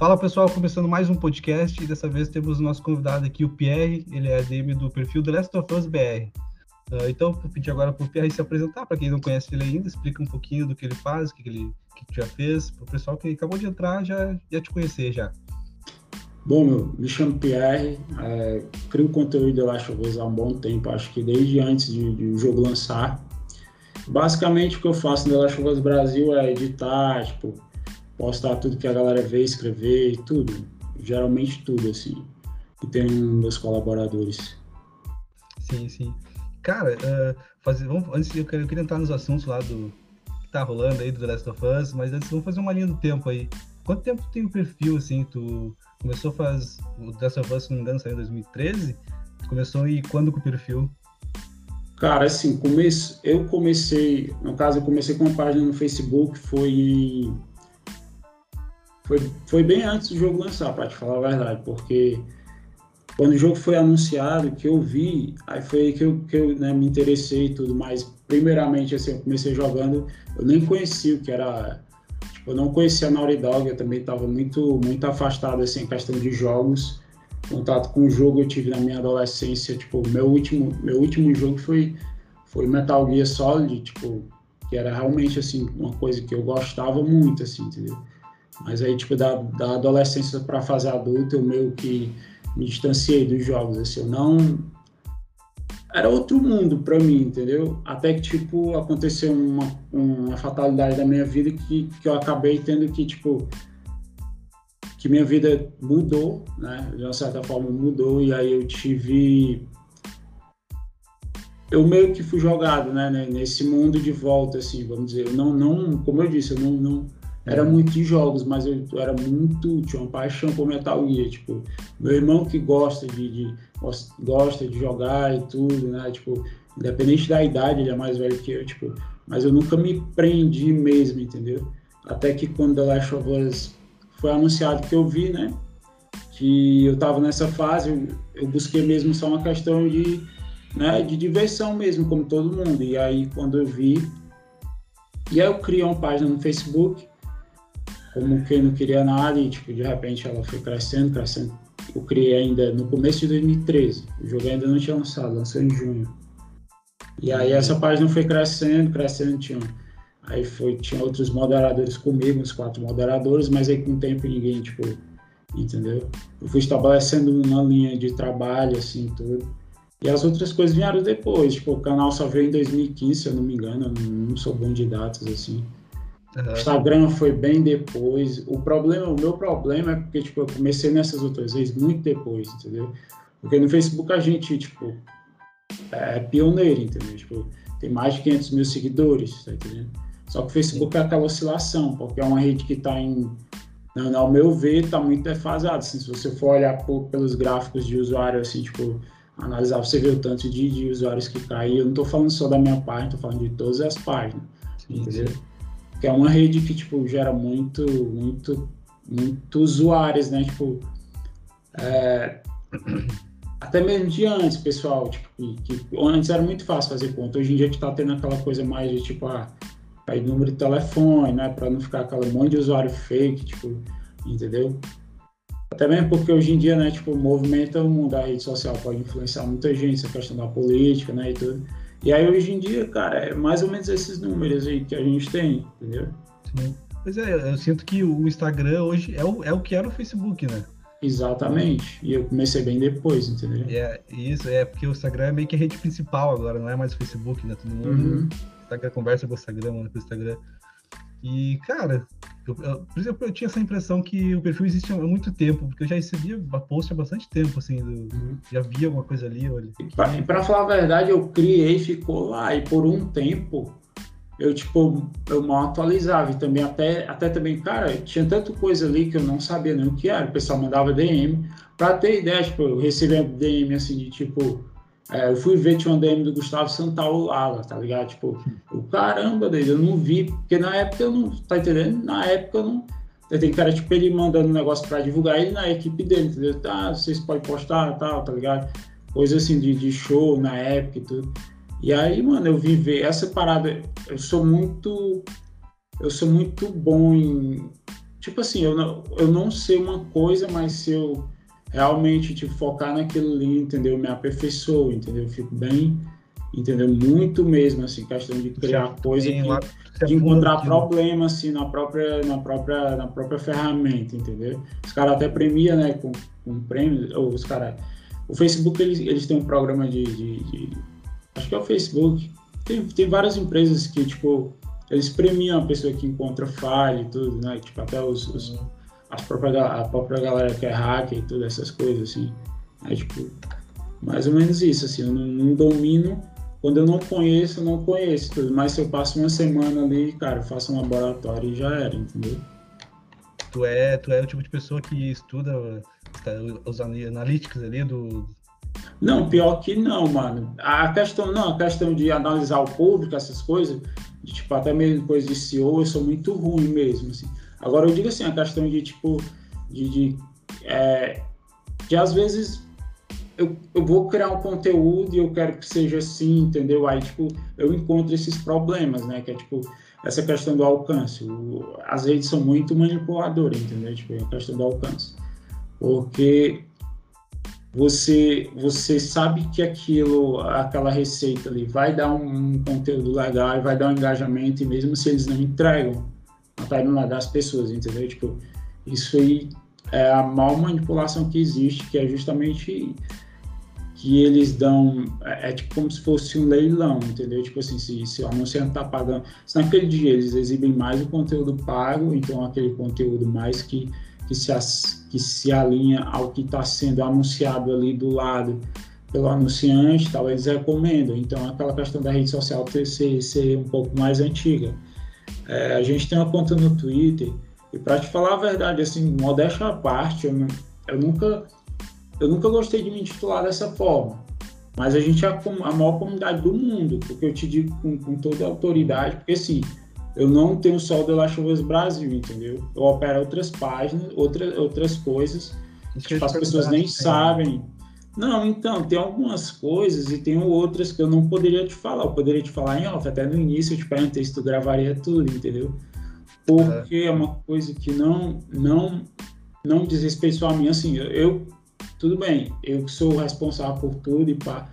Fala pessoal, começando mais um podcast e dessa vez temos o nosso convidado aqui, o Pierre, ele é ADM do perfil The Last of Us BR. Uh, então, vou pedir agora para o Pierre se apresentar, para quem não conhece ele ainda, explica um pouquinho do que ele faz, o que, que ele que já fez, para o pessoal que acabou de entrar já, já te conhecer já. Bom, meu, me chamo Pierre, é, crio conteúdo The Last of Us há um bom tempo, acho que desde antes de, de o jogo lançar. Basicamente, o que eu faço no The Last of Us Brasil é editar, tipo, postar tudo que a galera vê, escrever, tudo. Geralmente tudo, assim. E tem meus colaboradores. Sim, sim. Cara, uh, fazer, vamos, antes eu queria, eu queria entrar nos assuntos lá do que tá rolando aí do The Last of Us, mas antes vamos fazer uma linha do tempo aí. Quanto tempo tu tem o perfil, assim? Tu começou faz. O The Last of Us, se não me engano, saiu em 2013? Tu começou e quando com o perfil? Cara, assim, comece, eu comecei, no caso, eu comecei com uma página no Facebook, foi em foi, foi bem antes do jogo lançar, para te falar a verdade, porque quando o jogo foi anunciado, que eu vi, aí foi aí que eu, que eu né, me interessei e tudo, mas primeiramente, assim, eu comecei jogando, eu nem conhecia o que era, tipo, eu não conhecia a Naughty Dog, eu também estava muito, muito afastado, assim, em questão de jogos, contato com o jogo eu tive na minha adolescência, tipo, meu último, meu último jogo foi, foi Metal Gear Solid, tipo, que era realmente, assim, uma coisa que eu gostava muito, assim, entendeu? Mas aí, tipo, da, da adolescência para a fase adulta, eu meio que me distanciei dos jogos, assim, eu não... Era outro mundo para mim, entendeu? Até que, tipo, aconteceu uma, uma fatalidade da minha vida que, que eu acabei tendo que, tipo, que minha vida mudou, né? De uma certa forma mudou, e aí eu tive... Eu meio que fui jogado, né? Nesse mundo de volta, assim, vamos dizer. Eu não, não, como eu disse, eu não, não era muito de jogos, mas eu, era muito, tinha uma paixão por Metal Gear, tipo, meu irmão que gosta de, de, gosta de jogar e tudo, né, tipo, independente da idade, ele é mais velho que eu, tipo, mas eu nunca me prendi mesmo, entendeu? Até que quando The Last of Us foi anunciado que eu vi, né, que eu tava nessa fase, eu, eu busquei mesmo só uma questão de, né, de diversão mesmo, como todo mundo, e aí quando eu vi, e aí eu criei uma página no Facebook, como quem não queria nada e tipo, de repente ela foi crescendo, crescendo. Eu criei ainda no começo de 2013, o jogo ainda não tinha lançado, lançou em junho. E aí essa página foi crescendo, crescendo, tinha, aí foi, tinha outros moderadores comigo, uns quatro moderadores, mas aí com o tempo ninguém, tipo, entendeu? Eu fui estabelecendo uma linha de trabalho, assim, tudo. E as outras coisas vieram depois, tipo, o canal só veio em 2015, se eu não me engano, eu não, não sou bom de datas, assim. Uhum. Instagram foi bem depois. O problema, o meu problema é porque tipo, eu comecei nessas outras vezes muito depois, entendeu? Porque no Facebook a gente, tipo, é pioneiro, entendeu? Tipo, tem mais de 500 mil seguidores, tá entendendo? Só que o Facebook Sim. é aquela oscilação, porque é uma rede que está em, não, ao meu ver, está muito defasada. Assim, se você for olhar por, pelos gráficos de usuário, assim, tipo, analisar, você vê o tanto de, de usuários que caiu. Eu não estou falando só da minha página, estou falando de todas as páginas, entendeu? Sim que é uma rede que tipo gera muito muito muito usuários né? Tipo é, até mesmo de antes pessoal tipo que, que, antes era muito fácil fazer conta. Hoje em dia a gente tá tendo aquela coisa mais de tipo ah, aí número de telefone né? Para não ficar aquele monte de usuário fake tipo entendeu? Até mesmo porque hoje em dia né tipo movimenta o mundo da rede social pode influenciar muita gente essa questão da política né e tudo e aí hoje em dia, cara, é mais ou menos esses números aí que a gente tem, entendeu? Sim. Pois é, eu sinto que o Instagram hoje é o, é o que era o Facebook, né? Exatamente. E eu comecei bem depois, entendeu? É, isso, é porque o Instagram é meio que a rede principal agora, não é mais o Facebook, né? Todo mundo uhum. Instagram conversa com o Instagram, manda pro Instagram. E, cara, eu, eu, por exemplo, eu tinha essa impressão que o perfil existe há muito tempo, porque eu já recebia a post há bastante tempo, assim, do, já via alguma coisa ali. Olha. E pra falar a verdade, eu criei, ficou lá, e por um tempo eu, tipo, eu mal atualizava, e também até, até também, cara, tinha tanta coisa ali que eu não sabia nem o que era, o pessoal mandava DM, pra ter ideia, tipo, eu recebia DM, assim, de, tipo, é, eu fui ver, tinha um DM do Gustavo Santal lá, tá ligado? Tipo, o caramba dele, eu não vi, porque na época eu não, tá entendendo? Na época eu não. Tem cara, tipo, ele mandando um negócio pra divulgar ele na equipe dele, entendeu? Tá, vocês podem postar tal, tá ligado? Coisa assim de, de show na época e tudo. E aí, mano, eu vi ver essa parada. Eu sou muito. Eu sou muito bom em, tipo assim, eu não, eu não sei uma coisa, mas se eu realmente tipo, focar naquilo ali, entendeu? Me aperfeiçoo, entendeu? Eu fico bem, entendeu? Muito mesmo, assim, questão de criar coisa que, lá, de encontrar problema, assim, na própria, na própria, na própria ferramenta, entendeu? Os caras até premiam, né, com, com prêmios, ou os caras... O Facebook, eles, eles têm um programa de, de, de... Acho que é o Facebook. Tem, tem várias empresas que, tipo, eles premiam a pessoa que encontra falha e tudo, né? Tipo, até os, os as própria, a própria galera que é hacker e todas essas coisas, assim. É, tipo, mais ou menos isso, assim, eu não, não, domino. Quando eu não conheço, eu não conheço tudo. Mas se eu passo uma semana ali, cara, eu faço um laboratório e já era, entendeu? Tu é, tu é o tipo de pessoa que estuda tá, os analíticos ali do. Não, pior que não, mano. A questão, não, a questão de analisar o público, essas coisas, de, tipo, até mesmo coisa de CEO, eu sou muito ruim mesmo, assim. Agora, eu digo assim, a questão de, tipo, de, de, é, de às vezes eu, eu vou criar um conteúdo e eu quero que seja assim, entendeu? Aí, tipo, eu encontro esses problemas, né? Que é, tipo, essa questão do alcance. O, as redes são muito manipuladoras, entendeu? Tipo, a questão do alcance. Porque você você sabe que aquilo, aquela receita ali vai dar um, um conteúdo legal e vai dar um engajamento, e mesmo se eles não entregam, na timeline das pessoas, entendeu? Tipo, isso aí é a maior manipulação que existe, que é justamente que eles dão, é, é, tipo como se fosse um leilão, entendeu? Tipo assim, se, se o anunciante tá pagando, se naquele dia eles exibem mais o conteúdo pago, então aquele conteúdo mais que, que, se, as, que se alinha ao que está sendo anunciado ali do lado pelo anunciante, tal, eles recomendam. Então aquela questão da rede social ter ser, ser um pouco mais antiga. É, a gente tem uma conta no Twitter, e para te falar a verdade, assim, modéstia à parte, eu, eu, nunca, eu nunca gostei de me intitular dessa forma. Mas a gente é a, maior comunidade do mundo, porque eu te digo com, com toda a autoridade, porque assim, eu não tenho só o The Last of Us Brasil, entendeu? Eu opero outras páginas, outras, outras coisas, que as pessoas nem sabem. Não, então, tem algumas coisas e tem outras que eu não poderia te falar. Eu poderia te falar em off, até no início eu te perguntei se tu gravaria tudo, entendeu? Porque é, é uma coisa que não, não, não diz respeito a mim. Assim, eu, tudo bem, eu sou responsável por tudo e pá,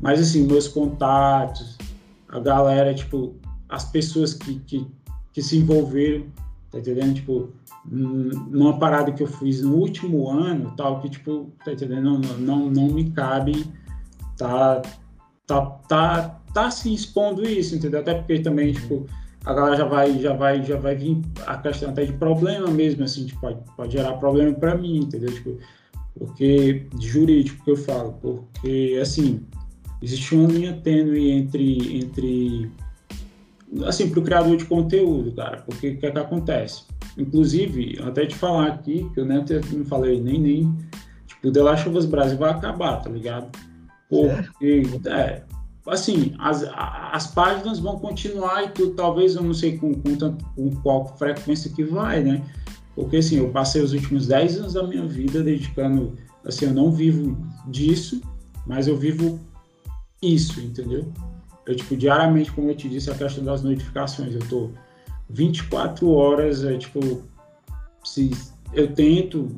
mas assim, meus contatos, a galera, tipo, as pessoas que, que, que se envolveram, tá entendendo? Tipo, numa parada que eu fiz no último ano, tal, que, tipo, tá entendendo? Não, não, não me cabe tá, tá, tá, tá se expondo isso, entendeu? Até porque também, tipo, a galera já vai, já vai, já vai vir a questão até de problema mesmo, assim, tipo, pode, pode gerar problema para mim, entendeu? Tipo, porque, jurídico que eu falo, porque, assim, existe uma linha tênue entre, entre assim, para o criador de conteúdo, cara, porque o que é que acontece? Inclusive, até te falar aqui, que eu nem não falei nem nem, tipo, The Last of Us Brasil vai acabar, tá ligado? Porque, é, assim, as, as páginas vão continuar e tudo, talvez, eu não sei com, com, com qual frequência que vai, né? Porque, assim, eu passei os últimos 10 anos da minha vida dedicando, assim, eu não vivo disso, mas eu vivo isso, entendeu? Eu, tipo, diariamente, como eu te disse, a questão das notificações, eu tô 24 horas, é, tipo, se eu tento,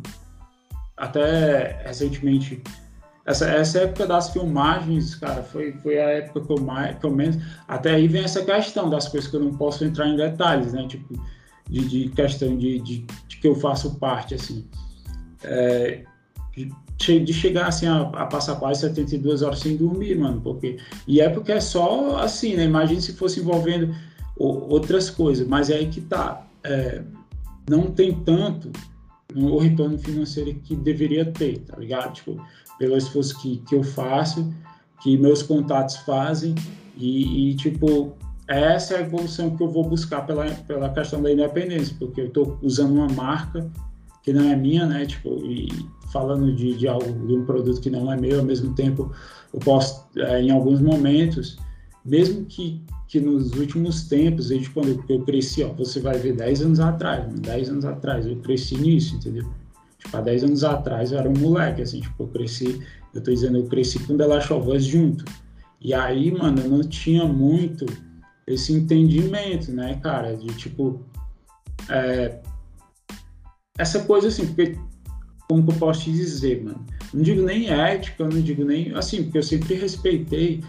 até recentemente, essa, essa época das filmagens, cara, foi, foi a época que eu, mais, eu menos, até aí vem essa questão das coisas que eu não posso entrar em detalhes, né, tipo, de, de questão de, de, de, que eu faço parte, assim. É, de chegar assim a, a, passar quase 72 horas sem dormir, mano, porque e é porque é só assim, né? Imagina se fosse envolvendo outras coisas, mas é aí que tá, é, não tem tanto o retorno financeiro que deveria ter, tá ligado? Tipo, pelo esforço que, que eu faço, que meus contatos fazem e, e tipo essa é a evolução que eu vou buscar pela, pela questão da independência, porque eu estou usando uma marca que não é minha, né? Tipo, e falando de, de algo, de um produto que não é meu, ao mesmo tempo eu posso, é, em alguns momentos, mesmo que, que nos últimos tempos, desde quando eu cresci, ó, você vai ver 10 anos atrás, 10 anos atrás, eu cresci nisso, entendeu? Tipo, há 10 anos atrás eu era um moleque, assim, tipo, eu cresci, eu tô dizendo, eu cresci com The Last junto. E aí, mano, eu não tinha muito esse entendimento, né, cara, de tipo, é, essa coisa assim, porque como que eu posso te dizer, mano? Não digo nem ética, não digo nem assim, porque eu sempre respeitei,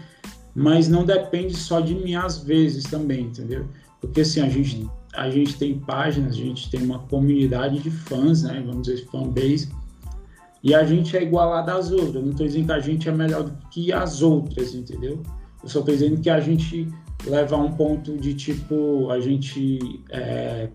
mas não depende só de mim às vezes também, entendeu? Porque assim, a gente, a gente tem páginas, a gente tem uma comunidade de fãs, né? Vamos dizer, fanbase, e a gente é igualado às outras. Eu não estou dizendo que a gente é melhor do que as outras, entendeu? Eu só estou dizendo que a gente leva um ponto de tipo, a gente é,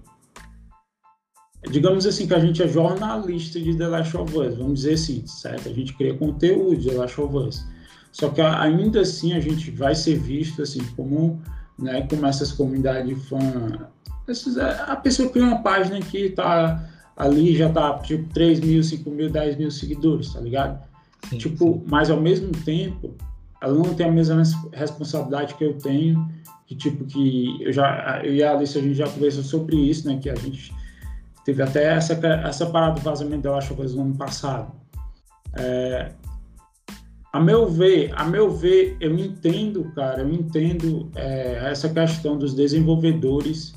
digamos assim, que a gente é jornalista de The Last of Us, vamos dizer assim, certo? A gente cria conteúdo de The Last of Us. Só que ainda assim a gente vai ser visto assim como, né, como essas comunidades fã, essas, é, a pessoa cria uma página que está ali já tá tipo 3 mil, 5 mil, 10 mil seguidores, tá ligado? Sim, tipo, sim. mas ao mesmo tempo, ela não tem a mesma responsabilidade que eu tenho, que tipo que eu já eu e a Alice a gente já conversou sobre isso, né, que a gente Teve até essa, essa parada do vazamento da of Us no ano passado. É, a meu ver, a meu ver, eu entendo, cara, eu entendo é, essa questão dos desenvolvedores,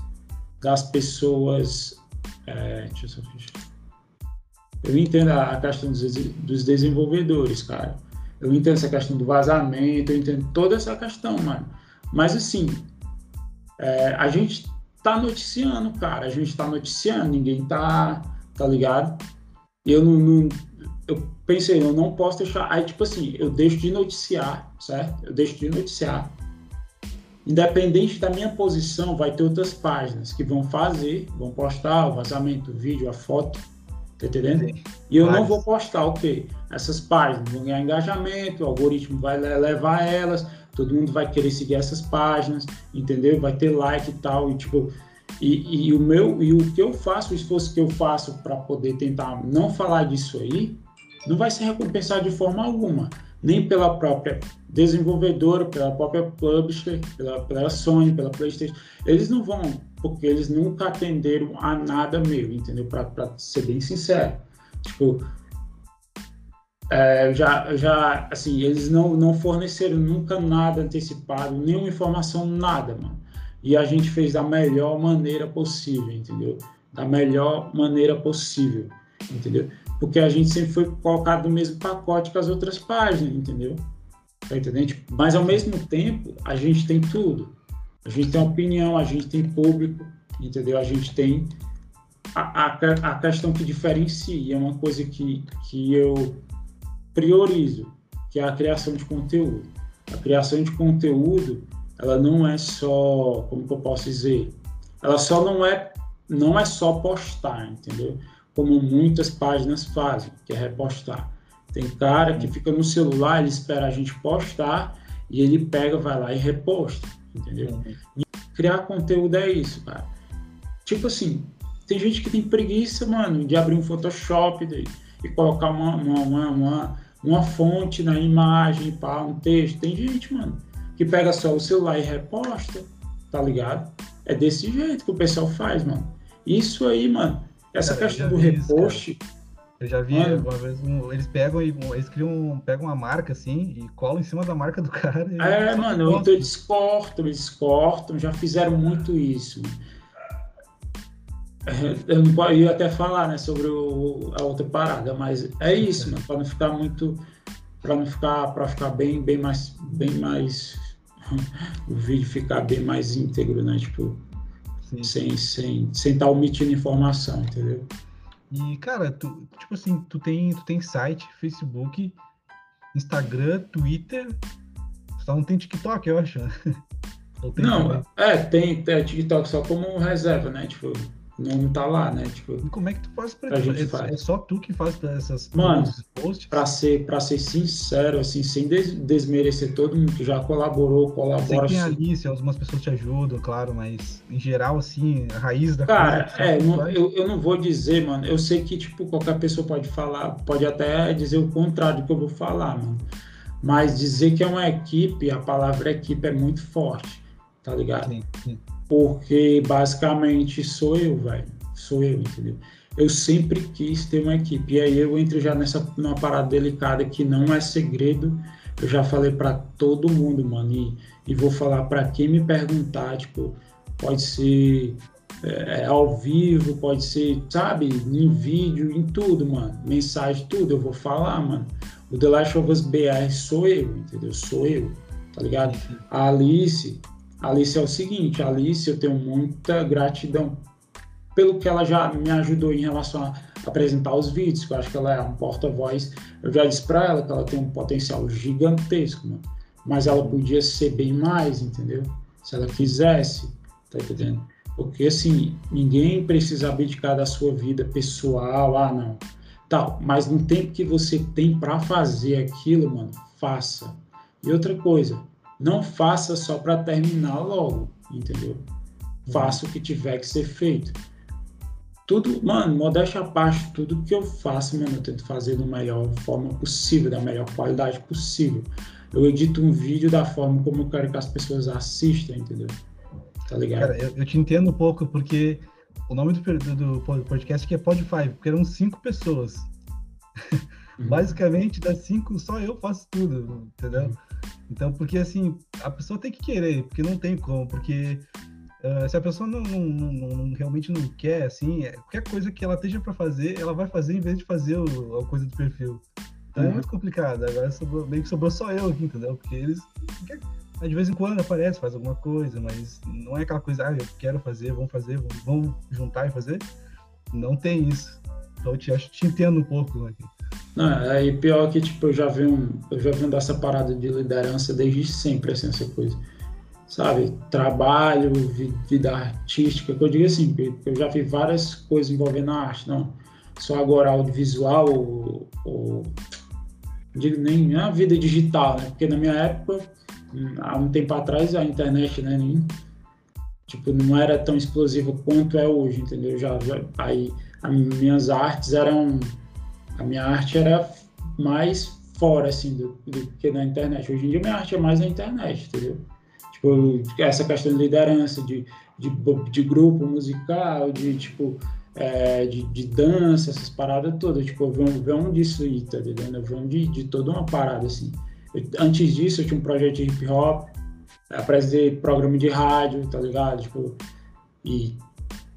das pessoas. É, deixa eu só fechar. Eu entendo a questão dos, dos desenvolvedores, cara. Eu entendo essa questão do vazamento, eu entendo toda essa questão, mano. Mas assim, é, a gente tá noticiando, cara. A gente tá noticiando, ninguém tá, tá ligado? Eu não, não, eu pensei, eu não posso deixar. Aí, tipo assim, eu deixo de noticiar, certo? Eu deixo de noticiar. Independente da minha posição, vai ter outras páginas que vão fazer, vão postar o vazamento, o vídeo, a foto, tá entendendo? Sim. E eu não vou postar o quê? Essas páginas vão ganhar engajamento, o algoritmo vai levar elas, todo mundo vai querer seguir essas páginas, entendeu? Vai ter like e tal, e tipo, e, e o meu, e o que eu faço, o esforço que eu faço para poder tentar não falar disso aí, não vai ser recompensado de forma alguma, nem pela própria desenvolvedora, pela própria publisher, pela, pela Sony, pela PlayStation. Eles não vão, porque eles nunca atenderam a nada meu, entendeu? Para ser bem sincero. Tipo, é, já, já, assim, eles não, não forneceram nunca nada antecipado, nenhuma informação, nada, mano. E a gente fez da melhor maneira possível, entendeu? Da melhor maneira possível, entendeu? Porque a gente sempre foi colocado no mesmo pacote que as outras páginas, entendeu? Tá entendendo? Mas ao mesmo tempo, a gente tem tudo. A gente tem opinião, a gente tem público, entendeu? A gente tem a, a, a questão que diferencia, é uma coisa que, que eu priorizo, que é a criação de conteúdo. A criação de conteúdo, ela não é só, como que eu posso dizer, ela só não é, não é só postar, entendeu? Como muitas páginas fazem, que é repostar. Tem cara que fica no celular, ele espera a gente postar e ele pega, vai lá e reposta, entendeu? E criar conteúdo é isso, cara. Tipo assim, tem gente que tem preguiça, mano, de abrir um Photoshop daí e colocar uma, uma, uma, uma, uma fonte na imagem, pá, um texto. Tem gente, mano, que pega só o celular e reposta, tá ligado? É desse jeito que o pessoal faz, mano. Isso aí, mano, essa cara, questão do repost. eu já vi mano, uma vez, um, eles pegam e eles criam, pegam uma marca assim e colam em cima da marca do cara. É, mano, então eles cortam, eles cortam, já fizeram muito isso. Mano. Eu não ia até falar, né, sobre o, a outra parada, mas é isso, mano, para não ficar muito, para não ficar, para ficar bem, bem mais, bem mais, o vídeo ficar bem mais íntegro, né, tipo, Sim. sem, sem, sem estar tá omitindo informação, entendeu? E cara, tu, tipo assim, tu tem, tu tem site, Facebook, Instagram, Twitter, só não tem TikTok, eu acho. Não, também? é, tem, tem TikTok só como reserva, né, tipo não tá lá, né? Tipo, e como é que tu faz pra, pra gente é, faz. é só tu que faz essas Mano, posts? Pra ser, pra ser sincero, assim, sem des desmerecer todo mundo que já colaborou, colabora. Sei que ali, se algumas pessoas te ajudam, claro, mas em geral, assim, a raiz da Cara, coisa, é, não, eu, eu não vou dizer, mano. Eu sei que, tipo, qualquer pessoa pode falar, pode até dizer o contrário do que eu vou falar, mano. Mas dizer que é uma equipe, a palavra equipe é muito forte, tá ligado? Sim, sim porque basicamente sou eu, velho. Sou eu, entendeu? Eu sempre quis ter uma equipe. E aí eu entro já nessa numa parada delicada que não é segredo. Eu já falei para todo mundo, mano, e, e vou falar para quem me perguntar, tipo, pode ser é, ao vivo, pode ser, sabe, em vídeo, em tudo, mano. Mensagem, tudo, eu vou falar, mano. O The Last of Us BR sou eu, entendeu? Sou eu, tá ligado? A Alice, Alice é o seguinte, Alice eu tenho muita gratidão pelo que ela já me ajudou em relação a apresentar os vídeos, que eu acho que ela é um porta-voz. Eu já disse para ela que ela tem um potencial gigantesco, mano. Mas ela podia ser bem mais, entendeu? Se ela quisesse, tá entendendo? Porque assim, ninguém precisa abdicar da sua vida pessoal, ah, não. Tal, mas no tempo que você tem para fazer aquilo, mano, faça. E outra coisa, não faça só para terminar logo, entendeu? Faça o que tiver que ser feito. Tudo, mano, modéstia à parte, tudo que eu faço, mano, eu tento fazer da melhor forma possível, da melhor qualidade possível. Eu edito um vídeo da forma como eu quero que as pessoas assistam, entendeu? Tá ligado? Cara, eu, eu te entendo um pouco, porque o nome do, do, podcast aqui é Podify, porque eram cinco pessoas. Uhum. Basicamente, das cinco, só eu faço tudo, entendeu? Uhum. Então, porque assim, a pessoa tem que querer, porque não tem como, porque uh, se a pessoa não, não, não, não, realmente não quer, assim, é, qualquer coisa que ela esteja para fazer, ela vai fazer em vez de fazer o, a coisa do perfil. Então é uhum. é muito complicado. Agora sobrou, meio que sobrou só eu aqui, entendeu? Porque eles de vez em quando aparece, faz alguma coisa, mas não é aquela coisa, ah, eu quero fazer, vamos fazer, vamos, vamos juntar e fazer. Não tem isso. Então eu te, acho, te entendo um pouco aqui. Não, aí pior que tipo, eu já venho, eu já venho dessa parada de liderança desde sempre, assim, essa coisa. Sabe? Trabalho, vida artística, que eu digo assim, eu já vi várias coisas envolvendo a arte, não só agora audiovisual ou, ou digo nem a vida digital, né? Porque na minha época há um tempo atrás a internet, né, nem, tipo, não era tão explosiva quanto é hoje, entendeu? Já, já aí as minhas artes eram a minha arte era mais fora assim do, do que na internet. Hoje em dia minha arte é mais na internet, entendeu? Tipo, essa questão de liderança, de, de, de grupo musical, de tipo é, de, de, dança, essas paradas todas. Tipo, eu venho, venho disso aí, tá entendendo? Eu de, de toda uma parada assim. Eu, antes disso, eu tinha um projeto de hip hop, apresentei programa de rádio, tá ligado? Tipo, e,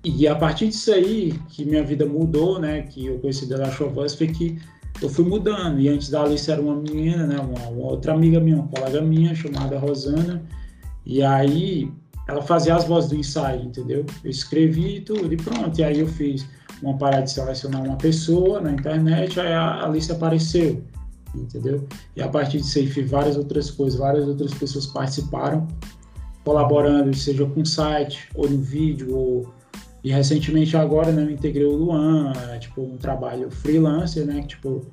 e a partir disso aí, que minha vida mudou, né? Que eu conheci da Chovas, foi que eu fui mudando. E antes da Alice era uma menina, né? Uma, uma, outra amiga minha, uma colega minha, chamada Rosana. E aí ela fazia as vozes do ensaio, entendeu? Eu escrevi tudo e pronto. E aí eu fiz uma parada de selecionar uma pessoa na internet, aí a Alice apareceu entendeu? E a partir disso aí fiz várias outras coisas, várias outras pessoas participaram, colaborando, seja com site, ou no vídeo, ou... E recentemente agora, né, eu integrei o Luan, é, tipo, um trabalho freelancer, né, tipo,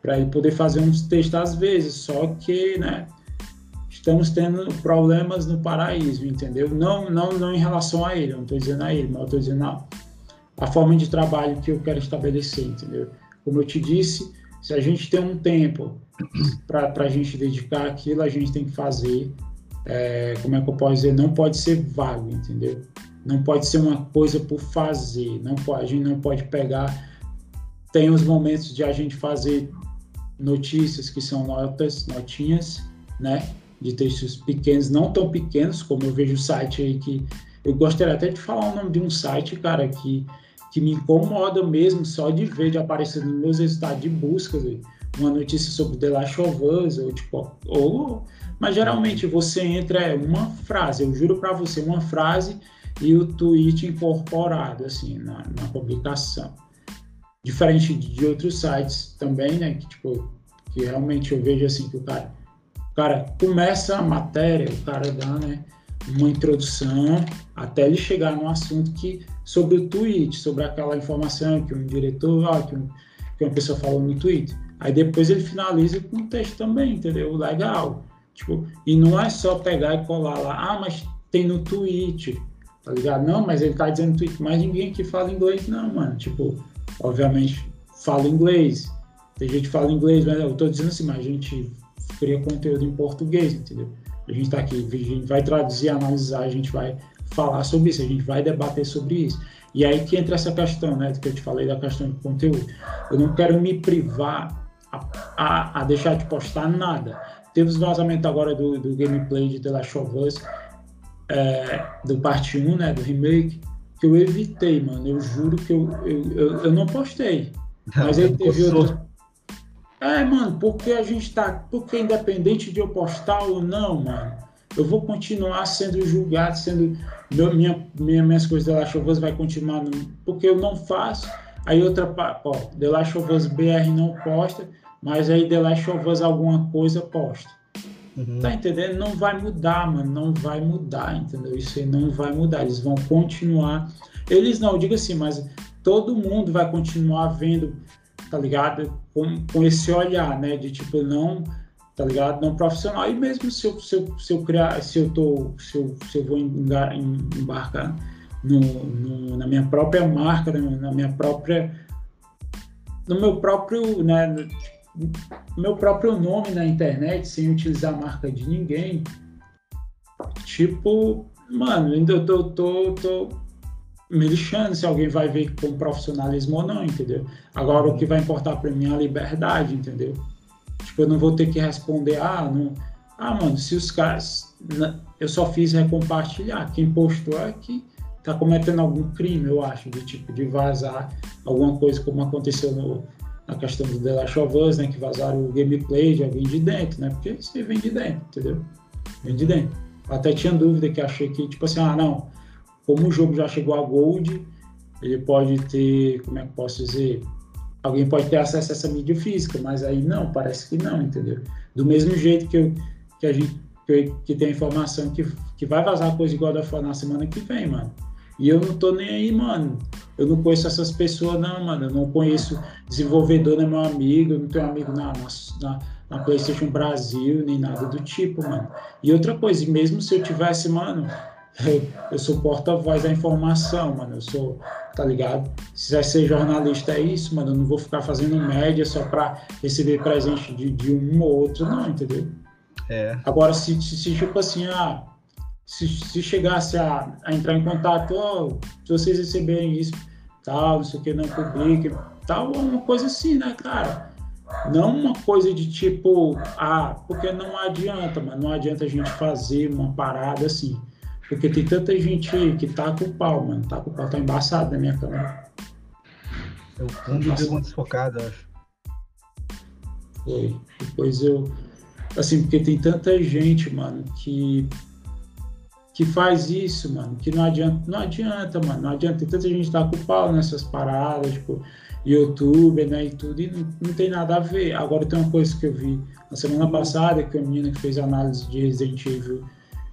para ele poder fazer uns textos às vezes, só que, né, estamos tendo problemas no paraíso, entendeu? Não, não, não em relação a ele, não estou dizendo a ele, mas eu estou dizendo a, a forma de trabalho que eu quero estabelecer, entendeu? Como eu te disse, se a gente tem um tempo para a gente dedicar aquilo, a gente tem que fazer. É, como é que eu posso dizer? Não pode ser vago, entendeu? Não pode ser uma coisa por fazer. Não pode, a gente não pode pegar. Tem os momentos de a gente fazer notícias que são notas, notinhas, né? De textos pequenos, não tão pequenos, como eu vejo o site aí que. Eu gostaria até de falar o nome de um site, cara, que que me incomoda mesmo só de ver, de aparecer nos meus resultados de busca, uma notícia sobre The Last of Us, ou tipo, ou, mas geralmente você entra é uma frase, eu juro para você, uma frase e o tweet incorporado, assim, na, na publicação. Diferente de outros sites também, né, que tipo, que realmente eu vejo assim que o cara, o cara começa a matéria, o cara dá, né, uma introdução até ele chegar no assunto que sobre o tweet, sobre aquela informação que um diretor, ah, que, um, que uma pessoa falou no tweet. Aí depois ele finaliza com o texto também, entendeu? Legal. Tipo, e não é só pegar e colar lá, ah, mas tem no tweet, tá ligado? Não, mas ele tá dizendo no tweet, mas ninguém aqui fala inglês, não, mano. Tipo, obviamente, fala inglês. Tem gente que fala inglês, mas eu tô dizendo assim, mas a gente cria conteúdo em português, entendeu? A gente está aqui, a gente vai traduzir, analisar, a gente vai falar sobre isso, a gente vai debater sobre isso. E aí que entra essa questão, né, que eu te falei da questão de conteúdo. Eu não quero me privar a, a, a deixar de postar nada. Teve os vazamentos agora do, do gameplay de The Last of Us, é, do parte 1, né, do remake, que eu evitei, mano. Eu juro que eu, eu, eu, eu não postei. Mas aí teve outro. É, mano, porque a gente tá. Porque independente de eu postar ou não, mano, eu vou continuar sendo julgado, sendo. Meu, minha, minha, minhas coisas da Last of Us vai continuar. No, porque eu não faço. Aí outra. Ó, The Last of Us BR não posta, mas aí The Last of Us alguma coisa posta. Uhum. Tá entendendo? Não vai mudar, mano. Não vai mudar, entendeu? Isso aí não vai mudar. Eles vão continuar. Eles não, diga assim, mas todo mundo vai continuar vendo, tá ligado? Com, com esse olhar, né? De tipo, não, tá ligado? Não profissional. E mesmo se eu, se eu, se eu criar, se eu tô, se eu, se eu vou embarcar no, no, na minha própria marca, na minha própria. No meu próprio, né? Meu próprio nome na internet sem utilizar a marca de ninguém. Tipo, mano, ainda eu tô, tô, tô me lixando se alguém vai ver com profissionalismo ou não, entendeu? Agora o que vai importar para mim é a liberdade, entendeu? Tipo, eu não vou ter que responder, ah, não. Ah, mano, se os caras. Eu só fiz recompartilhar. Quem postou é que tá cometendo algum crime, eu acho, de tipo, de vazar alguma coisa como aconteceu no, na questão do The Last of Us, né? Que vazaram o gameplay de alguém de dentro, né? Porque você vem de dentro, entendeu? Vem de dentro. Até tinha dúvida que achei que, tipo assim, ah, não, como o jogo já chegou a Gold, ele pode ter, como é que posso dizer? Alguém pode ter acesso a essa mídia física, mas aí não, parece que não, entendeu? Do mesmo jeito que, eu, que a gente que, que tem a informação que, que vai vazar coisa igual da na semana que vem, mano. E eu não tô nem aí, mano. Eu não conheço essas pessoas, não, mano. Eu não conheço desenvolvedor, né, meu amigo. Eu não tenho amigo na, na, na, PlayStation Brasil, nem nada do tipo, mano. E outra coisa, mesmo se eu tivesse, mano, eu sou porta-voz da informação, mano. Eu sou, tá ligado? Se quiser ser jornalista, é isso, mano. Eu não vou ficar fazendo média só pra receber presente de, de um ou outro, não, entendeu? É. Agora, se, se, se tipo assim, ah se, se chegasse a, a, entrar em contato, oh, se vocês receberem isso, tal, não sei o que, não publique, tal, uma coisa assim, né, cara? Não uma coisa de tipo, ah, porque não adianta, mas não adianta a gente fazer uma parada assim. Porque tem tanta gente aí que tá com o pau, mano. Tá com o pau, tá embaçado na minha câmera. Eu fundo deu uma desfocada, acho. Foi. Depois eu. Assim, porque tem tanta gente, mano, que que faz isso, mano, que não adianta, não adianta, mano, não adianta. Tem tanta gente tá com pau nessas paradas, tipo, YouTube, né, e tudo, e não, não, tem nada a ver. Agora tem uma coisa que eu vi na semana passada, que a menina que fez análise de Resident Evil,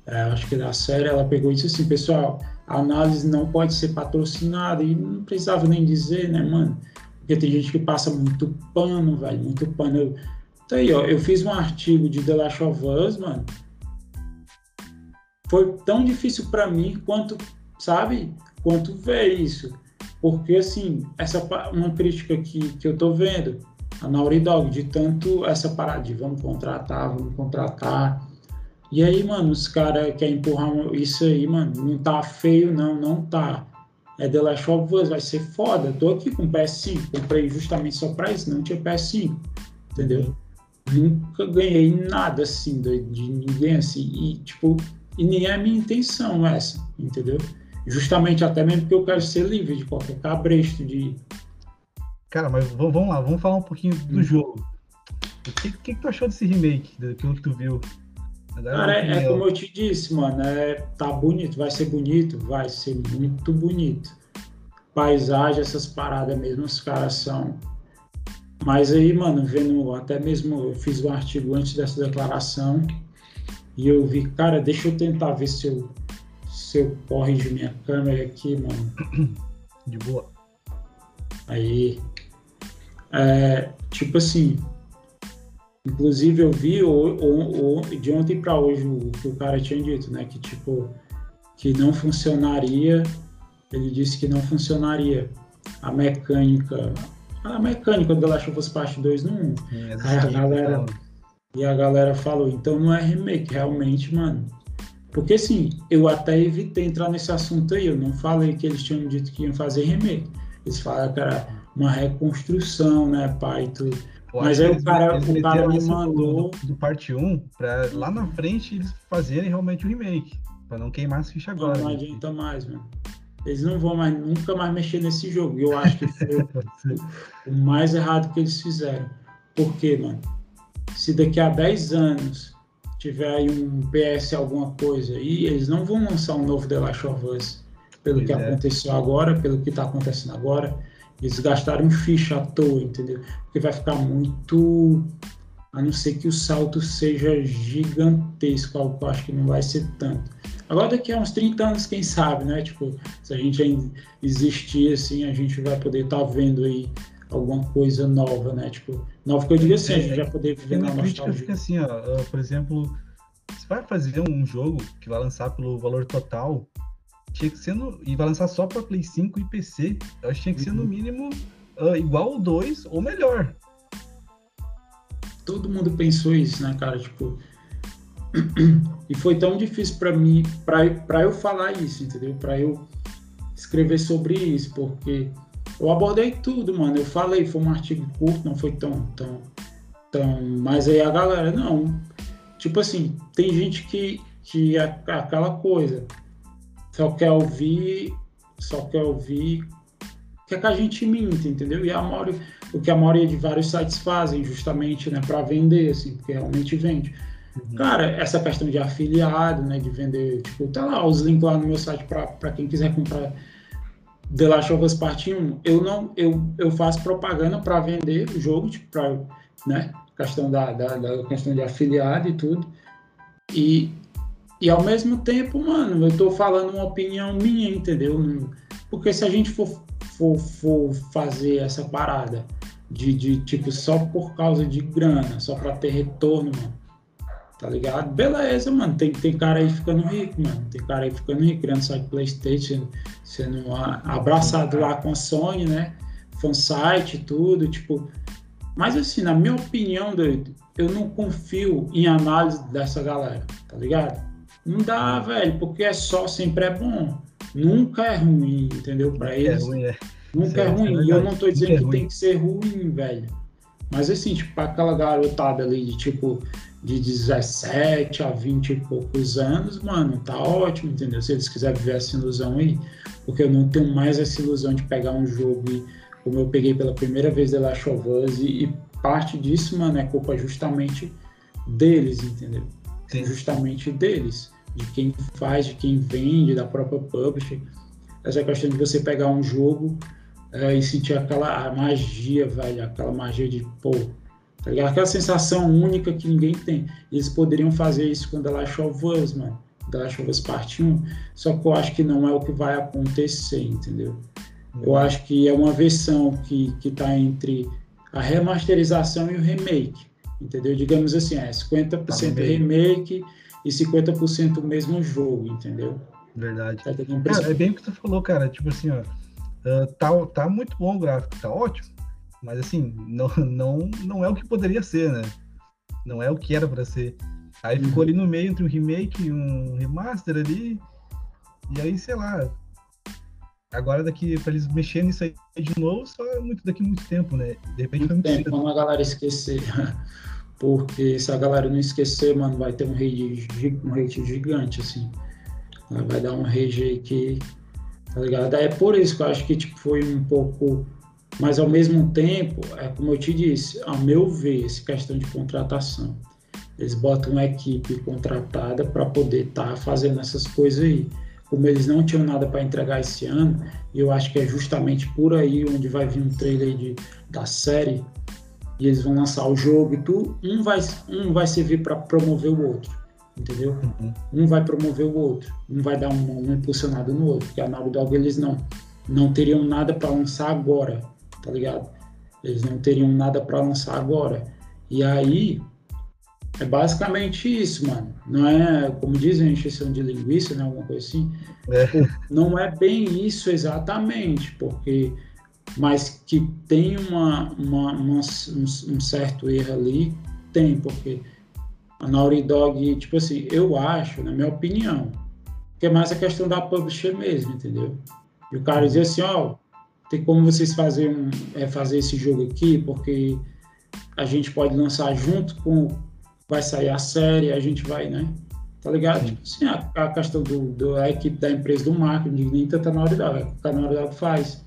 é, acho que da série, ela pegou e disse assim, pessoal, a análise não pode ser patrocinada, e não precisava nem dizer, né, mano, porque tem gente que passa muito pano, velho, muito pano. Eu, tá aí, ó, eu fiz um artigo de The Last of Us, mano, foi tão difícil para mim quanto, sabe, quanto ver isso. Porque, assim, essa uma crítica que, que eu tô vendo, a Naughty Dog, de tanto essa parada de vamos contratar, vamos contratar. E aí, mano, os caras querem empurrar isso aí, mano, não tá feio, não, não tá. É The Last of Us, vai ser foda. Tô aqui com PS5, comprei justamente só pra isso, não tinha PS5, entendeu? Nunca ganhei nada assim de, de ninguém assim. E, tipo, e nem é a minha intenção essa, entendeu? Justamente até mesmo porque eu quero ser livre de qualquer cabresto de. Cara, mas vamos lá, vamos falar um pouquinho do hum. jogo. O que, que, que, tu achou desse remake, daquilo que tu viu? Cara, é, é, como eu te disse, mano, é, tá bonito, vai ser bonito, vai ser muito bonito. Paisagem, essas paradas mesmo, os caras são. Mas aí, mano, vendo, até mesmo eu fiz um artigo antes dessa declaração, e eu vi, cara, deixa eu tentar ver se eu, se eu corrijo minha câmera aqui, mano. De boa. Aí, é, tipo assim, inclusive eu vi o, de ontem para hoje o que o cara tinha dito, né? Que tipo, que não funcionaria, ele disse que não funcionaria a mecânica, a mecânica do Last of Us Part 2 no 1. Aí a galera, e a galera falou, então não é remake, realmente, mano. Porque assim, eu até evitei entrar nesse assunto aí, eu não falei que eles tinham dito que iam fazer remake. Eles falaram que era uma reconstrução, né, pai, tudo. Mas aí o cara, o cara me mandou. Do, do parte 1, pra lá na frente eles fazerem realmente o remake. Pra não queimar as fichas agora. Não, não né? adianta mais, mano. eles não vão mais, nunca mais mexer nesse jogo. Eu acho que foi o, o mais errado que eles fizeram. Por quê, mano? Se daqui a 10 anos tiver aí um PS alguma coisa e eles não vão lançar um novo The Last of Us pelo pois que é. aconteceu agora, pelo que está acontecendo agora. Eles gastaram ficha à toa, entendeu? Porque vai ficar muito. A não ser que o salto seja gigantesco, algo que eu acho que não vai ser tanto. Agora, daqui a uns 30 anos, quem sabe, né? Tipo, se a gente ainda existir assim, a gente vai poder estar tá vendo aí alguma coisa nova, né? Tipo, nova que eu digo assim, é, a gente vai poder viver na nostalgia. Fica assim, ó, por exemplo, você vai fazer um jogo que vai lançar pelo valor total, tinha que ser no, e vai lançar só para Play 5 e PC, eu acho que tinha que uhum. ser no uhum. mínimo uh, igual o 2 ou melhor. Todo mundo pensou isso, né, cara? Tipo, e foi tão difícil para mim, para eu falar isso, entendeu? Para eu escrever sobre isso, porque eu abordei tudo, mano. Eu falei, foi um artigo curto, não foi tão, tão, tão. Mas aí a galera, não. Tipo assim, tem gente que, que é aquela coisa, só quer ouvir, só quer ouvir, quer que a gente minta, entendeu? E a maioria, o que a maioria de vários sites fazem, justamente, né, para vender, assim, porque realmente vende. Uhum. Cara, essa questão de afiliado, né, de vender, tipo, tá lá os links lá no meu site para quem quiser comprar The Last of Us Part 1, eu não, eu, eu faço propaganda para vender o jogo, tipo, para, né, questão da, da, da, questão de afiliado e tudo. E, e ao mesmo tempo, mano, eu tô falando uma opinião minha, entendeu? Porque se a gente for, for, for fazer essa parada de, de, tipo, só por causa de grana, só para ter retorno, mano, tá ligado? Beleza, mano. Tem, tem cara aí ficando rico, mano. Tem cara aí ficando rico, criando site PlayStation, sendo abraçado lá com a Sony, né? Fansite tudo, tipo. Mas assim, na minha opinião, doido, eu não confio em análise dessa galera, tá ligado? Não dá, velho, porque é só, sempre é bom. Nunca é ruim, entendeu? Pra eles. É ruim, é. Nunca é certo, é ruim. É e eu não tô dizendo é que tem que ser ruim, velho. Mas assim, tipo, aquela garotada ali de tipo, de 17 a 20 e poucos anos, mano, tá ótimo, entendeu? Se eles quiserem viver essa ilusão aí, porque eu não tenho mais essa ilusão de pegar um jogo e, como eu peguei pela primeira vez The Last of Us, e, e parte disso, mano, é culpa justamente deles, entendeu? Sim. Justamente deles, de quem faz, de quem vende, da própria publisher. Essa questão de você pegar um jogo é, e sentir aquela magia, velho, aquela magia de, pô, Tá ligado? Aquela sensação única que ninguém tem. Eles poderiam fazer isso com The Last of Us, mano. The Last of Us Parte 1. Só que eu acho que não é o que vai acontecer, entendeu? Eu acho que é uma versão que, que tá entre a remasterização e o remake. Entendeu? Digamos assim, é 50% tá remake e 50% o mesmo jogo, entendeu? Verdade. Tá cara, é bem o que tu falou, cara. Tipo assim, ó. Uh, tá, tá muito bom o gráfico, tá ótimo. Mas assim, não, não, não é o que poderia ser, né? Não é o que era para ser. Aí uhum. ficou ali no meio entre um remake e um remaster ali. E aí, sei lá. Agora daqui para eles mexerem nisso aí de novo, só muito daqui muito tempo, né? De repente muito tempo, quando a galera esquecer. Porque se a galera não esquecer, mano, vai ter um rage, um rage gigante, assim. Vai dar um rage aí que. Tá ligado? É por isso que eu acho que tipo, foi um pouco mas, ao mesmo tempo, é como eu te disse, ao meu ver, essa questão de contratação, eles botam uma equipe contratada para poder estar tá fazendo essas coisas aí. Como eles não tinham nada para entregar esse ano, e eu acho que é justamente por aí onde vai vir um trailer de, da série, e eles vão lançar o jogo e tudo, um vai, um vai servir para promover o outro, entendeu? Uhum. Um vai promover o outro, um vai dar um, um impulsionado no outro, porque a Naughty Dog eles não, não teriam nada para lançar agora, tá ligado? Eles não teriam nada para lançar agora. E aí, é basicamente isso, mano. Não é, como dizem, encheção de linguiça, né? Alguma coisa assim. É. Não é bem isso exatamente, porque. Mas que tem uma, uma, uma um, um, certo erro ali, tem, porque a Naughty Dog, tipo assim, eu acho, na minha opinião, que é mais a questão da publisher mesmo, entendeu? E o cara dizer assim, ó, tem como vocês fazer, um, é, fazer esse jogo aqui, porque a gente pode lançar junto com. Vai sair a série, a gente vai, né? tá ligado? Sim. Tipo assim, a, a questão do, do, a equipe da empresa do marketing, nem tanta na hora da a Nauridade faz.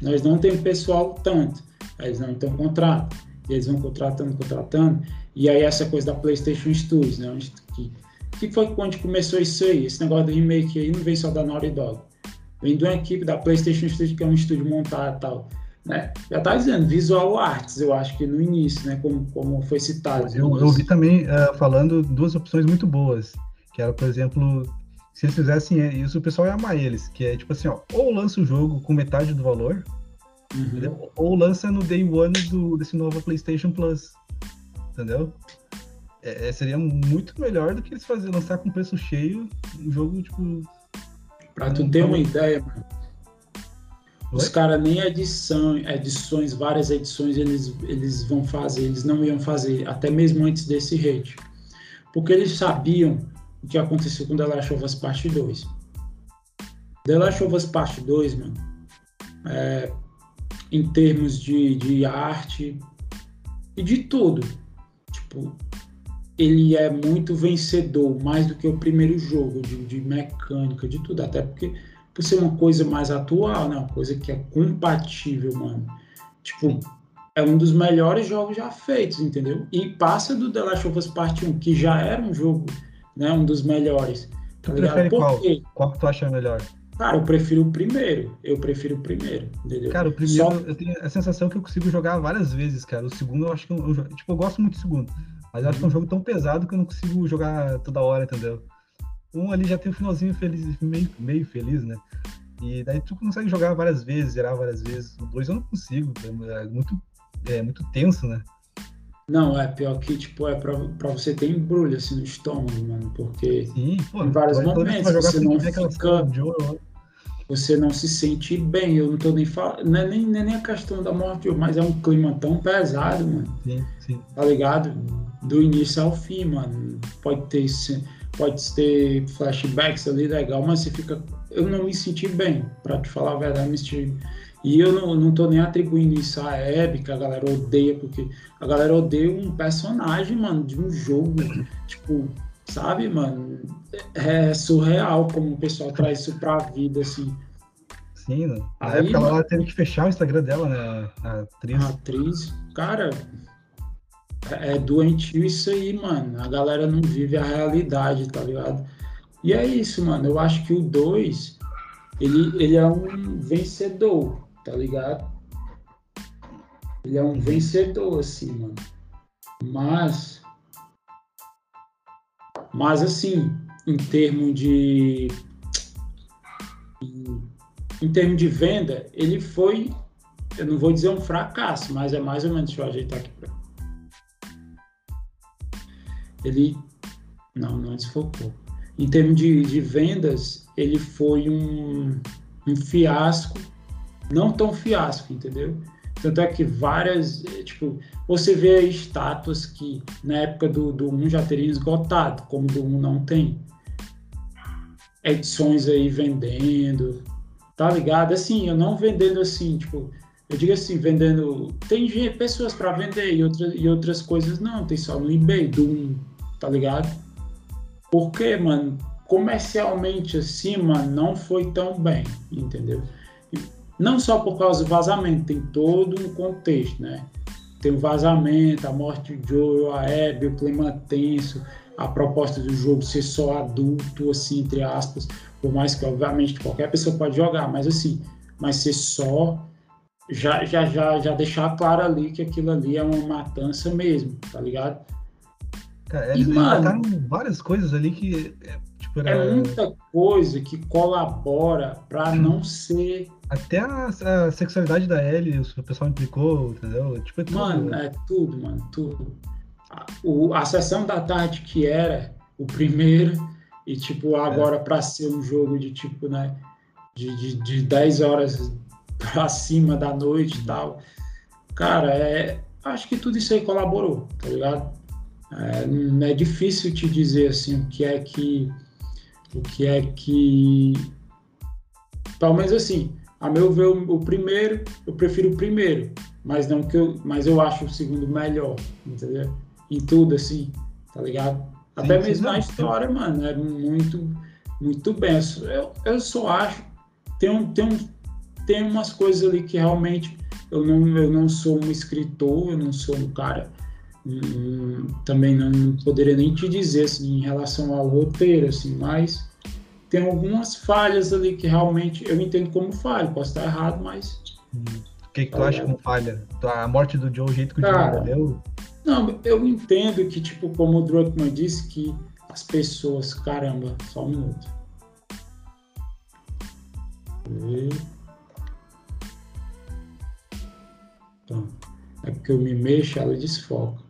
Nós não temos pessoal tanto, eles não estão contrato, e eles vão contratando, contratando, e aí essa coisa da PlayStation Studios, né? Que, que foi quando começou isso aí, esse negócio do remake aí não vem só da Naughty Dog, vem de uma equipe da PlayStation Studios, que é um estúdio montado e tal. Né? Já está dizendo, visual arts, eu acho que no início, né? Como, como foi citado. Eu, eu vi também uh, falando duas opções muito boas, que era, por exemplo, se eles fizessem isso, o pessoal ia amar eles, que é tipo assim, ó, ou lança o jogo com metade do valor, uhum. ou lança no day one do, desse novo PlayStation Plus, entendeu? É, é seria muito melhor do que eles fazerem lançar com preço cheio um jogo, tipo... Pra tu ter uma ideia, mano, os caras nem edição, edições, várias edições eles, eles vão fazer, eles não iam fazer, até mesmo antes desse hate. Porque eles sabiam o que aconteceu com The Last of Us Part 2. The Last of Us Part 2, mano, é, em termos de, de arte e de tudo, tipo, ele é muito vencedor, mais do que o primeiro jogo, de, de mecânica, de tudo, até porque por ser uma coisa mais atual, né? Uma coisa que é compatível, mano. Tipo, é um dos melhores jogos já feitos, entendeu? E passa do The Last of Us Part 1, que já era um jogo, né? Um dos melhores. Tá tu prefere qual? Qual que tu acha melhor? Cara, eu prefiro o primeiro. Eu prefiro o primeiro, entendeu? Cara, o primeiro, Só... eu tenho a sensação que eu consigo jogar várias vezes, cara. O segundo, eu acho que eu, eu tipo, eu gosto muito do segundo. Mas eu acho que é um jogo tão pesado que eu não consigo jogar toda hora, entendeu? um ali já tem um finalzinho feliz, meio, meio feliz, né? E daí tu consegue jogar várias vezes, zerar várias vezes. O dois eu não consigo, é muito, é muito tenso, né? Não, é pior que, tipo, é pra, pra você ter embrulho, assim, no estômago, mano, porque Sim, pô, em vários momentos você não fica... Você não se sente bem, eu não tô nem falando, não é nem, nem a questão da morte, mas é um clima tão pesado, mano. Sim, sim. Tá ligado? Do início ao fim, mano. Pode ter pode ter flashbacks ali legal, mas você fica. Eu não me senti bem, para te falar a verdade, me senti. E eu não, não tô nem atribuindo isso à Abby, que a galera odeia, porque a galera odeia um personagem, mano, de um jogo. Tipo, sabe, mano? É surreal como o pessoal traz isso pra vida, assim. Sim, né? Na Aí, época ela teve que fechar o Instagram dela, né? A atriz. A atriz, cara, é doentio isso aí, mano. A galera não vive a realidade, tá ligado? E é isso, mano. Eu acho que o 2, ele, ele é um vencedor, tá ligado? Ele é um vencedor, assim, mano. Mas. Mas, assim, em termos de. Em, em termos de venda, ele foi. Eu não vou dizer um fracasso, mas é mais ou menos. Deixa eu ajeitar aqui pra ele não, não desfocou. Em termos de, de vendas, ele foi um, um fiasco, não tão fiasco, entendeu? Tanto é que várias, eh, tipo, você vê estátuas que na época do, do 1 já teriam esgotado, como do 1 não tem. Edições aí vendendo, tá ligado? Assim, eu não vendendo assim, tipo, eu digo assim, vendendo. Tem pessoas para vender e, outra, e outras coisas não, tem só no eBay, do 1 tá ligado? Porque, mano, comercialmente assim, mano, não foi tão bem, entendeu? Não só por causa do vazamento, tem todo um contexto, né? Tem o vazamento, a morte de Joel, a Abby, o clima tenso, a proposta do jogo ser só adulto, assim, entre aspas, por mais que, obviamente, qualquer pessoa pode jogar, mas assim, mas ser só, já, já, já, já deixar claro ali que aquilo ali é uma matança mesmo, tá ligado? Cara, eles mano, várias coisas ali que. É, tipo, era... é muita coisa que colabora para não ser. Até a, a, sexualidade da Ellie, o pessoal implicou, entendeu? Tipo, é tudo. Mano, é tudo, mano, tudo. A, o, a sessão da tarde que era o primeiro, e tipo, agora é. para ser um jogo de tipo, né? De, de, de 10 horas pra cima da noite e tal. Cara, é, acho que tudo isso aí colaborou, tá ligado? É, é difícil te dizer assim o que é que o que é que pelo menos assim a meu ver o, primeiro eu prefiro o primeiro mas não que eu mas eu acho o segundo melhor entendeu em tudo assim tá ligado Até sim, mesmo sim, a história, mano, é muito, muito bem. Eu, eu só acho, tem, tem, tem umas coisas ali que realmente eu não, eu não sou um escritor, eu não sou um cara. Hum, também não poderia nem te dizer assim, em relação ao roteiro, assim, mas tem algumas falhas ali que realmente eu entendo como falha. Posso estar errado, mas. Hum. O que, que tu acha como falha? A morte do Joe, o jeito que o Joe morreu? Não, eu entendo que, tipo, como o Druckmann disse, que as pessoas. Caramba, só um minuto. E... Então, é porque eu me mexo, ela desfoca.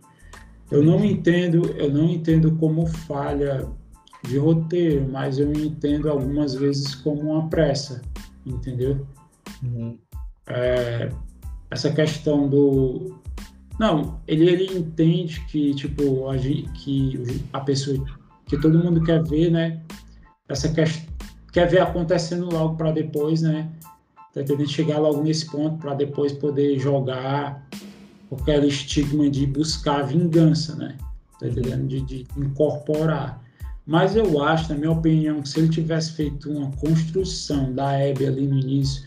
Eu não entendo, eu não entendo como falha de roteiro, mas eu entendo algumas vezes como uma pressa, entendeu? Uhum. É, essa questão do não, ele, ele entende que tipo a, que a pessoa que todo mundo quer ver, né? Essa questão quer ver acontecendo logo para depois, né? Entendendo? Chegar logo nesse ponto para depois poder jogar aquele estigma de buscar vingança, né? Tá entendendo? De, de, incorporar. Mas eu acho, na minha opinião, que se ele tivesse feito uma construção da Abby ali no início,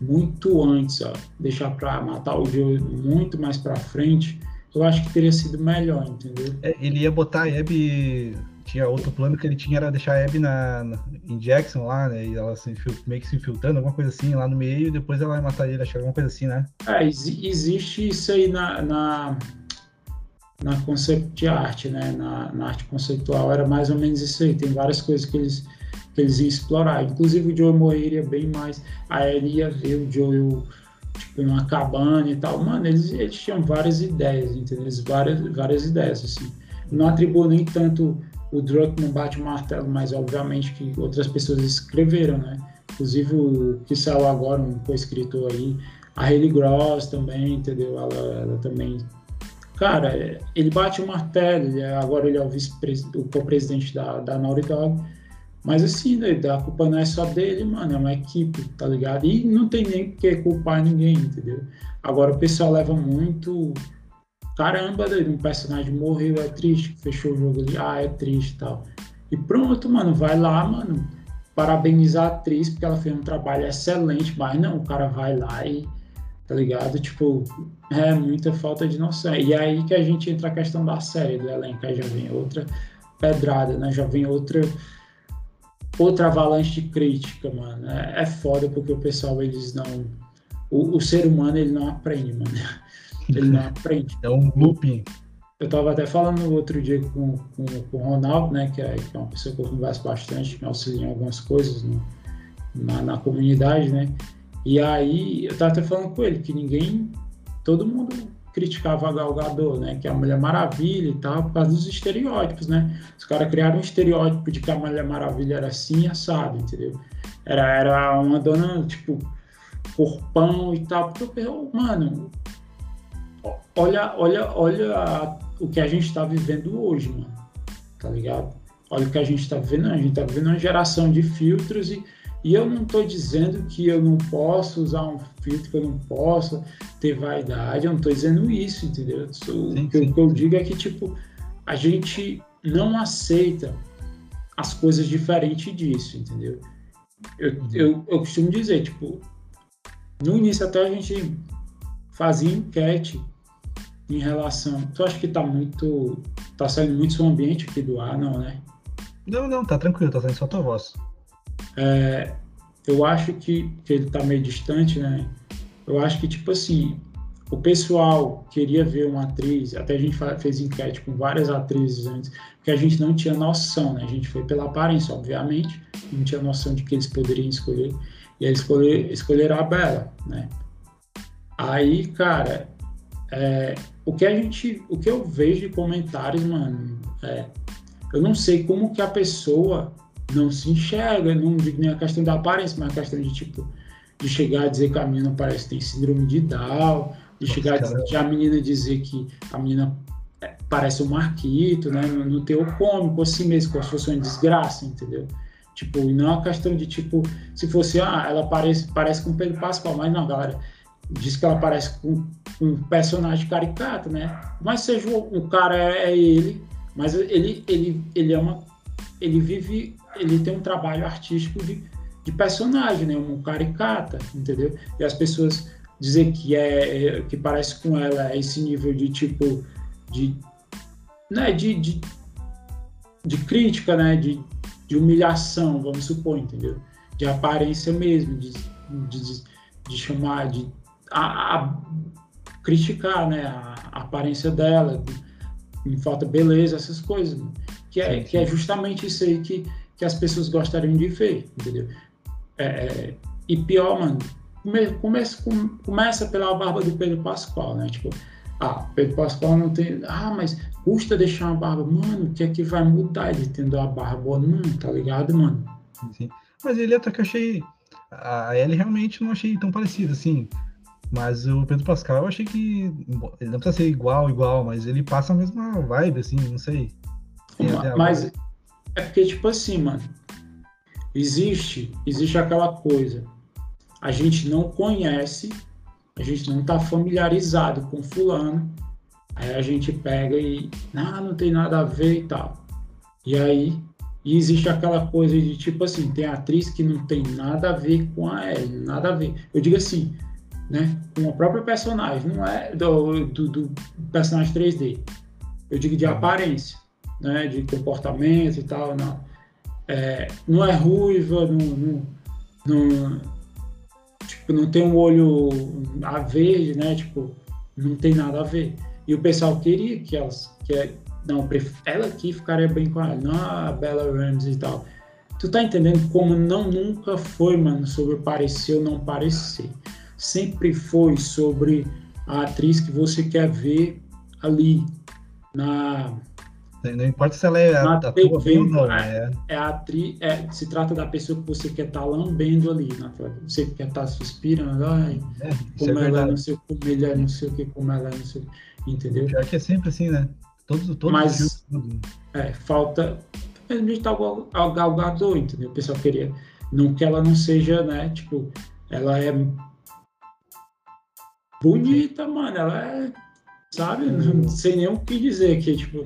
muito antes, ó, deixar para matar o Joe muito mais para frente, eu acho que teria sido melhor, entendeu? É, ele ia botar a Abby tinha outro plano que ele tinha era deixar a Abby na, na, em Jackson lá, né? E ela se, meio que se infiltrando, alguma coisa assim, lá no meio, e depois ela matar ele, que alguma coisa assim, né? É, existe isso aí na, na, na concept art, né? Na, na, arte conceitual, era mais ou menos isso aí. Tem várias coisas que eles, que eles iam explorar. Inclusive o Joe morreria bem mais. Aí ele ia ver o Joe tipo, em uma cabana e tal. Mano, eles, eles tinham várias ideias, entendeu? Várias, várias ideias, assim. Não atribuo nem tanto o Druckmann bate o martelo, mas obviamente que outras pessoas escreveram, né? Inclusive o que saiu agora, um co-escritor aí, a Haley Gross também, entendeu? Ela, ela também. Cara, ele bate o martelo, ele é, agora ele é o, vice o co-presidente da, da Naughty Dog. Mas assim, né, a culpa não é só dele, mano, é uma equipe, tá ligado? E não tem nem que culpar ninguém, entendeu? Agora o pessoal leva muito caramba, doido, um personagem morreu, é triste, fechou o jogo ali, ah, é triste e tal. E pronto, mano, vai lá, mano, parabenizar a atriz, porque ela fez um trabalho excelente, mas não, o cara vai lá e, tá ligado? Tipo, é muita falta de noção. E é aí que a gente entra a questão da série, do elenco, aí já vem outra pedrada, né? Já vem outra outra avalanche de crítica, mano. É, é foda porque o pessoal, eles não... O, o ser humano, ele não aprende, mano ele não aprende. É um looping. Eu estava até falando outro dia com, com, com, o Ronaldo, né, que é, que é uma pessoa que eu converso bastante, que me auxilia em algumas coisas no, na, na comunidade, né? E aí eu estava até falando com ele que ninguém, todo mundo criticava a Gal Gadot, né, que é a Mulher Maravilha e tal, por causa dos estereótipos, né? Os caras criaram um estereótipo de que a Mulher Maravilha era assim, assado, entendeu? Era, era uma dona, tipo, corpão e tal, porque eu, mano, olha, olha, olha o que a gente está vivendo hoje, mano. Tá ligado? Olha o que a gente está vivendo. A gente está vivendo uma geração de filtros e, e eu não estou dizendo que eu não posso usar um filtro, que eu não posso ter vaidade. Eu não estou dizendo isso, entendeu? sim, o, que, sim, o que eu digo é que, tipo, a gente não aceita as coisas diferentes disso, entendeu? Eu, uhum. eu, eu costumo dizer, tipo, no início até a gente fazia enquete em relação. Tu acha que tá muito. tá saindo muito seu ambiente aqui do ar, não, né? Não, não, tá tranquilo, tá saindo só tua voz. É, eu acho que, que ele tá meio distante, né? Eu acho que, tipo assim, o pessoal queria ver uma atriz, até a gente fez enquete com várias atrizes antes, porque a gente não tinha noção, né? A gente foi pela aparência, obviamente, não tinha noção de que eles poderiam escolher, e eles escolher, escolheram a Bela, né? Aí, cara, é, o que a gente, o que eu vejo de comentários, mano, é, eu não sei como que a pessoa não se enxerga, não digo nem a questão da aparência, mas a questão de tipo de chegar a dizer que a menina parece que tem síndrome de Down, de Nossa, chegar a, dizer, a menina dizer que a menina é, parece um Marquito, né, no, no teu cômico, assim mesmo, como se fosse uma desgraça, entendeu? Tipo, e não é uma questão de tipo, se fosse, ah, ela parece, parece com Pedro Pascoal, mas não, galera, diz que ela parece com um personagem caricato, né? Mas seja um cara é, é ele, Mas ele, ele, ele é uma. Ele vive. Ele tem um trabalho artístico de, de personagem, né? Um caricata, entendeu? E as pessoas dizer que é, é que parece com ela esse nível de tipo de né de, de, de crítica né de, de humilhação vamos supor entendeu de aparência mesmo de, de, de chamar de a, a, criticar né a, a, aparência dela me falta beleza essas coisas que é sim, sim. que é justamente isso aí que que as pessoas gostariam de ver entendeu é, é e pior mano começa, começa pela barba do Pedro Pascoal, né? Tipo, ah, Pedro Pascoal não tem. Ah, mas custa deixar uma barba. Mano, o que é que vai mudar ele tendo a barba? Não, tá ligado, mano? Sim. Mas ele até que eu achei. A Ellie realmente não achei tão parecida, assim. Mas o Pedro Pascal eu achei que. Ele não precisa ser igual, igual, mas ele passa a mesma vibe, assim, não sei. Mas é porque, tipo assim, mano. Existe, existe aquela coisa a gente não conhece, a gente não está familiarizado com fulano, aí a gente pega e, ah, não tem nada a ver e tal. E aí e existe aquela coisa de tipo assim, tem atriz que não tem nada a ver com a Ellie, nada a ver. Eu digo assim, né? Com a própria personagem, não é do, do, do personagem 3D. Eu digo de aparência, né? De comportamento e tal, não. É, não é ruiva, não, não, não, tipo, não tem um olho a verde, né? Tipo, não tem nada a ver. E o pessoal queria que elas, que é, não, ela aqui ficaria bem com ela, não a Bella Ramsey e tal. Tu tá entendendo como não nunca foi, mano, sobre parecer ou não parecer. Sempre foi sobre a atriz que você quer ver ali na não importa se ela é a, a tua ou não. É, é a atriz, é, se trata da pessoa que você quer estar tá lambendo ali, na você quer estar tá suspirando, ai, é, como é ela é não sei como ele é, não sei o que, como ela é, não sei entendeu? Já que é sempre assim, né? Todos, todos Mas, é, falta, a gente tá ao galgador, entendeu? O pessoal queria, não que ela não seja, né, tipo, ela é bonita, mano, ela é, sabe, não sei nem o que dizer aqui, tipo,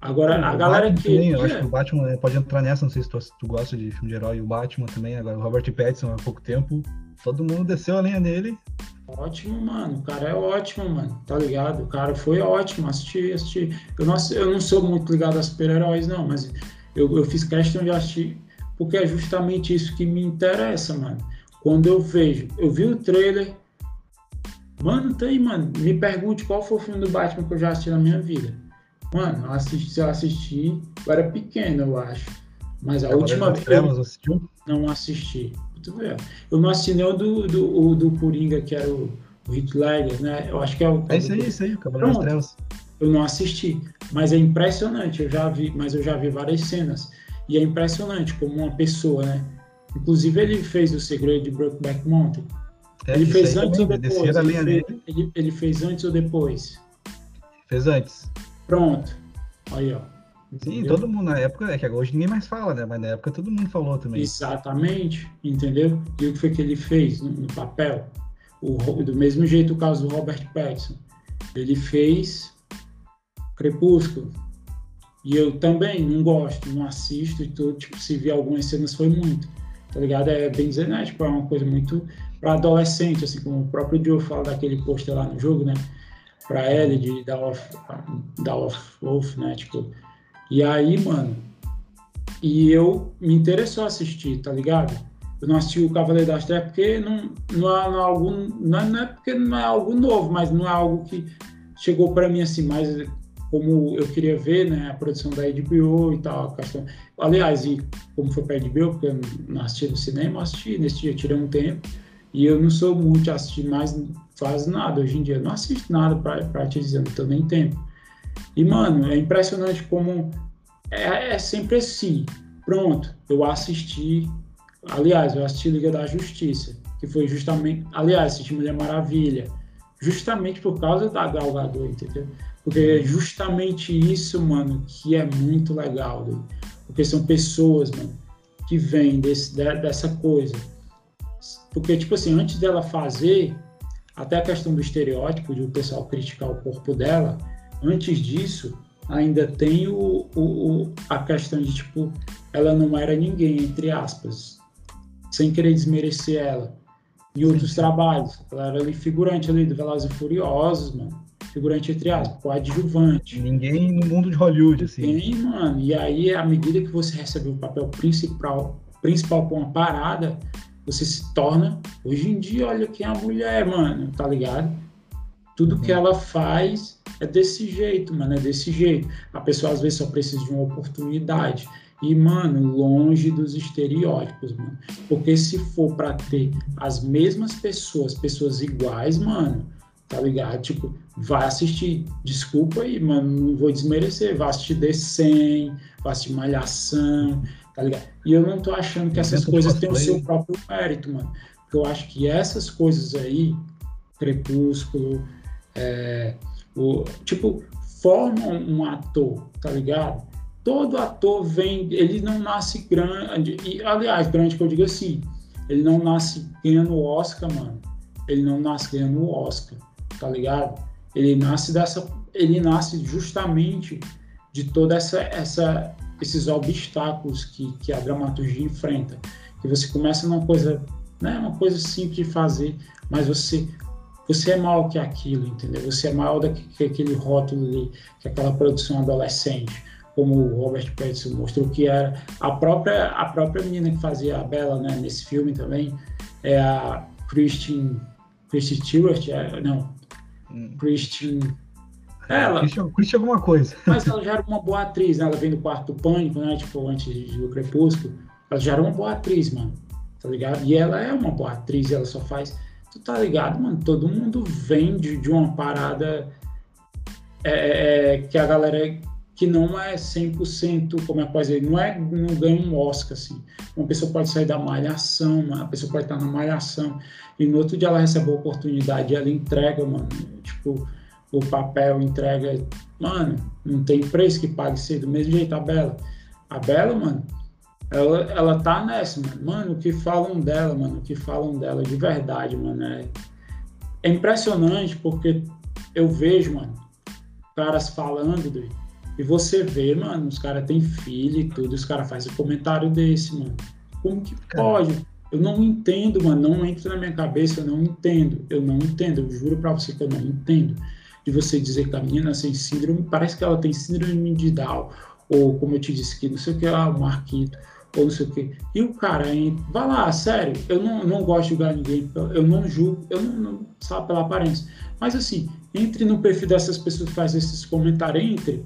Agora, a galera Batman que. Também, eu acho que o Batman pode entrar nessa, não sei se tu, tu gosta de filme de herói, o Batman também, agora o Robert Pattinson há pouco tempo, todo mundo desceu a lenha nele. Ótimo, mano. O cara é ótimo, mano. Tá ligado? O cara foi ótimo. Assisti, assisti. Eu não, eu não sou muito ligado a super-heróis, não, mas eu, eu fiz questão de assistir porque é justamente isso que me interessa, mano. Quando eu vejo, eu vi o trailer, mano, tá aí, mano. Me pergunte qual foi o filme do Batman que eu já assisti na minha vida. Mano, eu assisti, se eu assisti, eu era pequeno, eu acho. Mas a é, última vez. Trevas, assistiu? Não assisti. Eu não assisti nem o do, do, o do Coringa, que era o, o Heath Ledger, né? Eu acho que é o. É isso aí, isso aí, o Cavaleiro das Trevas. Eu não assisti, mas é impressionante. Eu já vi, mas eu já vi várias cenas. E é impressionante como uma pessoa, né? Inclusive, ele fez o segredo de Brokeback Mountain. Ele fez antes também, ou depois? Ele fez, ele, ele fez antes ou depois? Fez antes. Pronto. Aí, ó. Sim, entendeu? todo mundo na época, é que hoje ninguém mais fala, né? Mas na época todo mundo falou também. Exatamente, entendeu? E o que foi que ele fez no, no papel? O, do mesmo jeito o caso do Robert Pattinson. Ele fez Crepúsculo. E eu também não gosto, não assisto e tudo. Tipo, se vi algumas cenas foi muito. Tá ligado? É bem dizer, né? Tipo, é uma coisa muito para adolescente, assim como o próprio Joe fala daquele pôster lá no jogo, né? pra Ellie de da of, da of Wolf, né? Tipo, e aí, mano, e eu me interessou assistir, tá ligado? Eu não assisti o Cavaleiro das Trevas porque não, não, é, não, é algo, não, é, não é porque não é algo novo, mas não é algo que chegou para mim assim, mais como eu queria ver, né, a produção da HBO e tal, questão. Aliás, e como foi para a HBO, porque eu não assisti no cinema, assisti nesse dia, tirei um tempo. E eu não sou muito assistir mais quase nada hoje em dia. Não assisto nada para te dizer, não tenho nem tempo. E, mano, é impressionante como é, é, sempre assim. Pronto, eu assisti. Aliás, eu assisti Liga da Justiça, que foi justamente. Aliás, assisti Mulher Maravilha, justamente por causa da Gal Gadot, entendeu? Porque é justamente isso, mano, que é muito legal. Porque são pessoas, mano, que vêm desse, dessa coisa porque, tipo assim, antes dela fazer, até a questão do estereótipo, de o pessoal criticar o corpo dela, antes disso, ainda tem o, o, a questão de, tipo, ela não era ninguém, entre aspas, sem querer desmerecer ela. Em outros trabalhos, ela era ali figurante ali do Velozes e Furiosos, mano. Figurante entre aspas, coadjuvante. Ninguém no mundo de Hollywood, assim. Ninguém, mano. E aí, à medida que você recebe o papel principal, principal com uma parada, você se torna. Hoje em dia, olha quem é a mulher, mano, tá ligado? Tudo que ela faz é desse jeito, mano, é desse jeito. A pessoa às vezes só precisa de uma oportunidade. E, mano, longe dos estereótipos, mano. Porque se for para ter as mesmas pessoas, pessoas iguais, mano, tá ligado? Tipo, vai assistir, desculpa aí, mano, não vou desmerecer, vai assistir The 100, vai assistir Malhação, tá ligado? E eu não tô achando que essas coisas têm o seu próprio mérito, mano. Porque eu acho que essas coisas aí, Crepúsculo, é, o, tipo, formam um ator, tá ligado? Todo ator vem, ele não nasce grande, e, aliás, grande que eu digo assim, ele não nasce ganhando o Oscar, mano. Ele não nasce ganhando o Oscar, tá ligado? Ele nasce dessa, ele nasce justamente de toda essa, essa esses obstáculos que, que a dramaturgia enfrenta. Que você começa numa coisa, né, uma coisa simples de fazer, mas você você é maior que aquilo, entendeu? Você é maior do que aquele rótulo ali, que aquela produção adolescente, como o Robert Pattinson mostrou que era a própria a própria menina que fazia a Bella, né, nesse filme também, é a Christine Christine Stewart, é, não, hum. Christine ela, Christian, Christian alguma coisa. Mas ela já era uma boa atriz, né? Ela vem do quarto do pânico, né? Tipo, antes do Crepúsculo. Ela já era uma boa atriz, mano. Tá ligado? E ela é uma boa atriz, ela só faz Tu tá ligado, mano? Todo mundo vem de, de uma parada é, é, é que a galera que não é 100%, como é que dizer, não, é, não ganha um Oscar, assim. Uma pessoa pode sair da malhação, uma pessoa pode estar na malhação, e no outro dia ela recebe a oportunidade e ela entrega, mano, tipo, o papel, entrega, mano, não tem preço que pague ser do mesmo jeito a Bela. A Bela, mano, ela, ela tá nessa, mano. Mano, o que falam dela, mano, o que falam dela de verdade, mano, é, é impressionante porque eu vejo, mano, caras falando dele, e você vê, mano, os caras têm filho e tudo, os caras fazem comentário desse, mano. Como que pode? Eu não entendo, mano, não entra na minha cabeça, eu não entendo, eu não entendo, eu juro pra você que eu não entendo. De você dizer que a menina tem síndrome, parece que ela tem síndrome de Down, ou como eu te disse que não sei o que, ah, o Marquito, ou não sei o quê. E o cara, hein, vai lá, sério, eu não, não gosto de julgar ninguém, eu não julgo, eu não, não sabe pela aparência. Mas assim, entre no perfil dessas pessoas que fazem esses comentários, entre,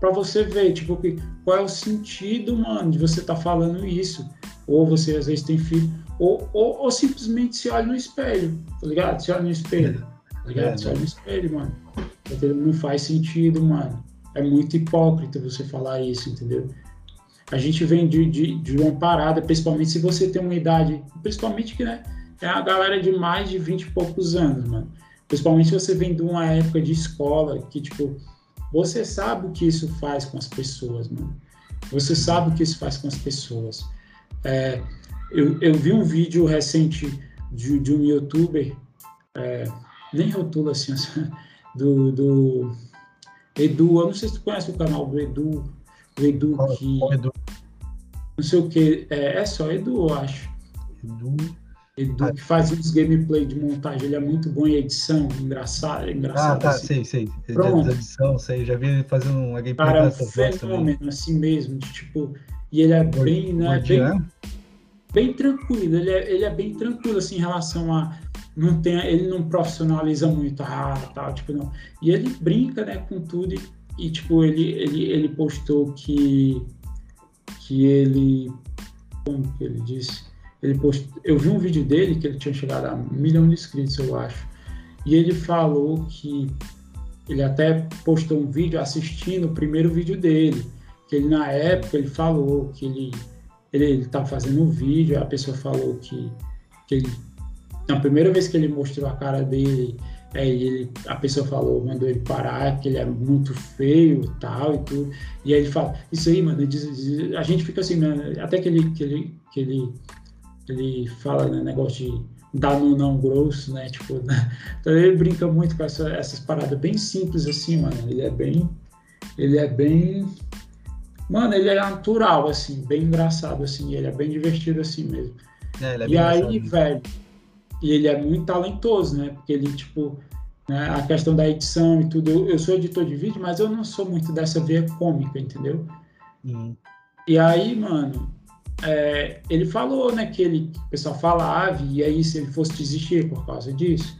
para você ver, tipo, que, qual é o sentido, mano, de você estar tá falando isso. Ou você às vezes tem filho, ou, ou, ou, simplesmente se olha no espelho, tá ligado? Se olha no espelho, tá ligado? É, olha no espelho, mano. Não faz sentido, mano. É muito hipócrita você falar isso, entendeu? A gente vem de, de, de, uma parada, principalmente se você tem uma idade, principalmente que né, é a galera de mais de 20 e poucos anos, mano. Principalmente se você vem de uma época de escola, que, tipo, você sabe o que isso faz com as pessoas, mano. Você sabe o que isso faz com as pessoas. É, eu, eu vi um vídeo recente de, de um youtuber, é, nem rotula assim, do, do Edu, eu não sei se tu conhece o canal do Edu, o Edu que. Edu? Não sei o que. É, é só Edu, eu acho. Edu. Edu ah, que faz uns gameplay de montagem, ele é muito bom em edição, engraçado, engraçado. Ah, tá, assim. sei, sei. Pronto. edição, sei, já vi ele fazendo uma gameplay. Cara, é um fenômeno, assim mesmo, de, tipo, e ele é bem, né, bem, bem tranquilo, ele é, ele é bem tranquilo, assim, em relação a, não tem, ele não profissionaliza muito, ah, tal, tipo, não. E ele brinca, né, com tudo e e, tipo, ele, ele, ele postou que, que ele. Como que ele disse? Ele postou, eu vi um vídeo dele que ele tinha chegado a um milhão de inscritos, eu acho. E ele falou que ele até postou um vídeo assistindo o primeiro vídeo dele. Que ele, na época, ele falou que ele ele estava fazendo um vídeo, a pessoa falou que, que ele, na primeira vez que ele mostrou a cara dele, é, ele, a pessoa falou, mandou ele parar, que ele é muito feio e tal e tudo. E aí ele fala, isso aí, mano, diz, diz, a gente fica assim, né, até que ele, que ele, que ele, ele fala, né, negócio de dar no não grosso, né, tipo, né? então ele brinca muito com essa, essas paradas bem simples assim, mano, ele é bem, ele é bem. Mano, ele é natural, assim, bem engraçado, assim, ele é bem divertido assim mesmo. É, é e aí, velho, e ele é muito talentoso, né? Porque ele, tipo, né, a questão da edição e tudo. Eu, eu, sou editor de vídeo, mas eu não sou muito dessa veia cômica, entendeu? Uhum. E aí, mano, é, ele falou, né, que ele, o pessoal fala ave, e aí se ele fosse desistir por causa disso.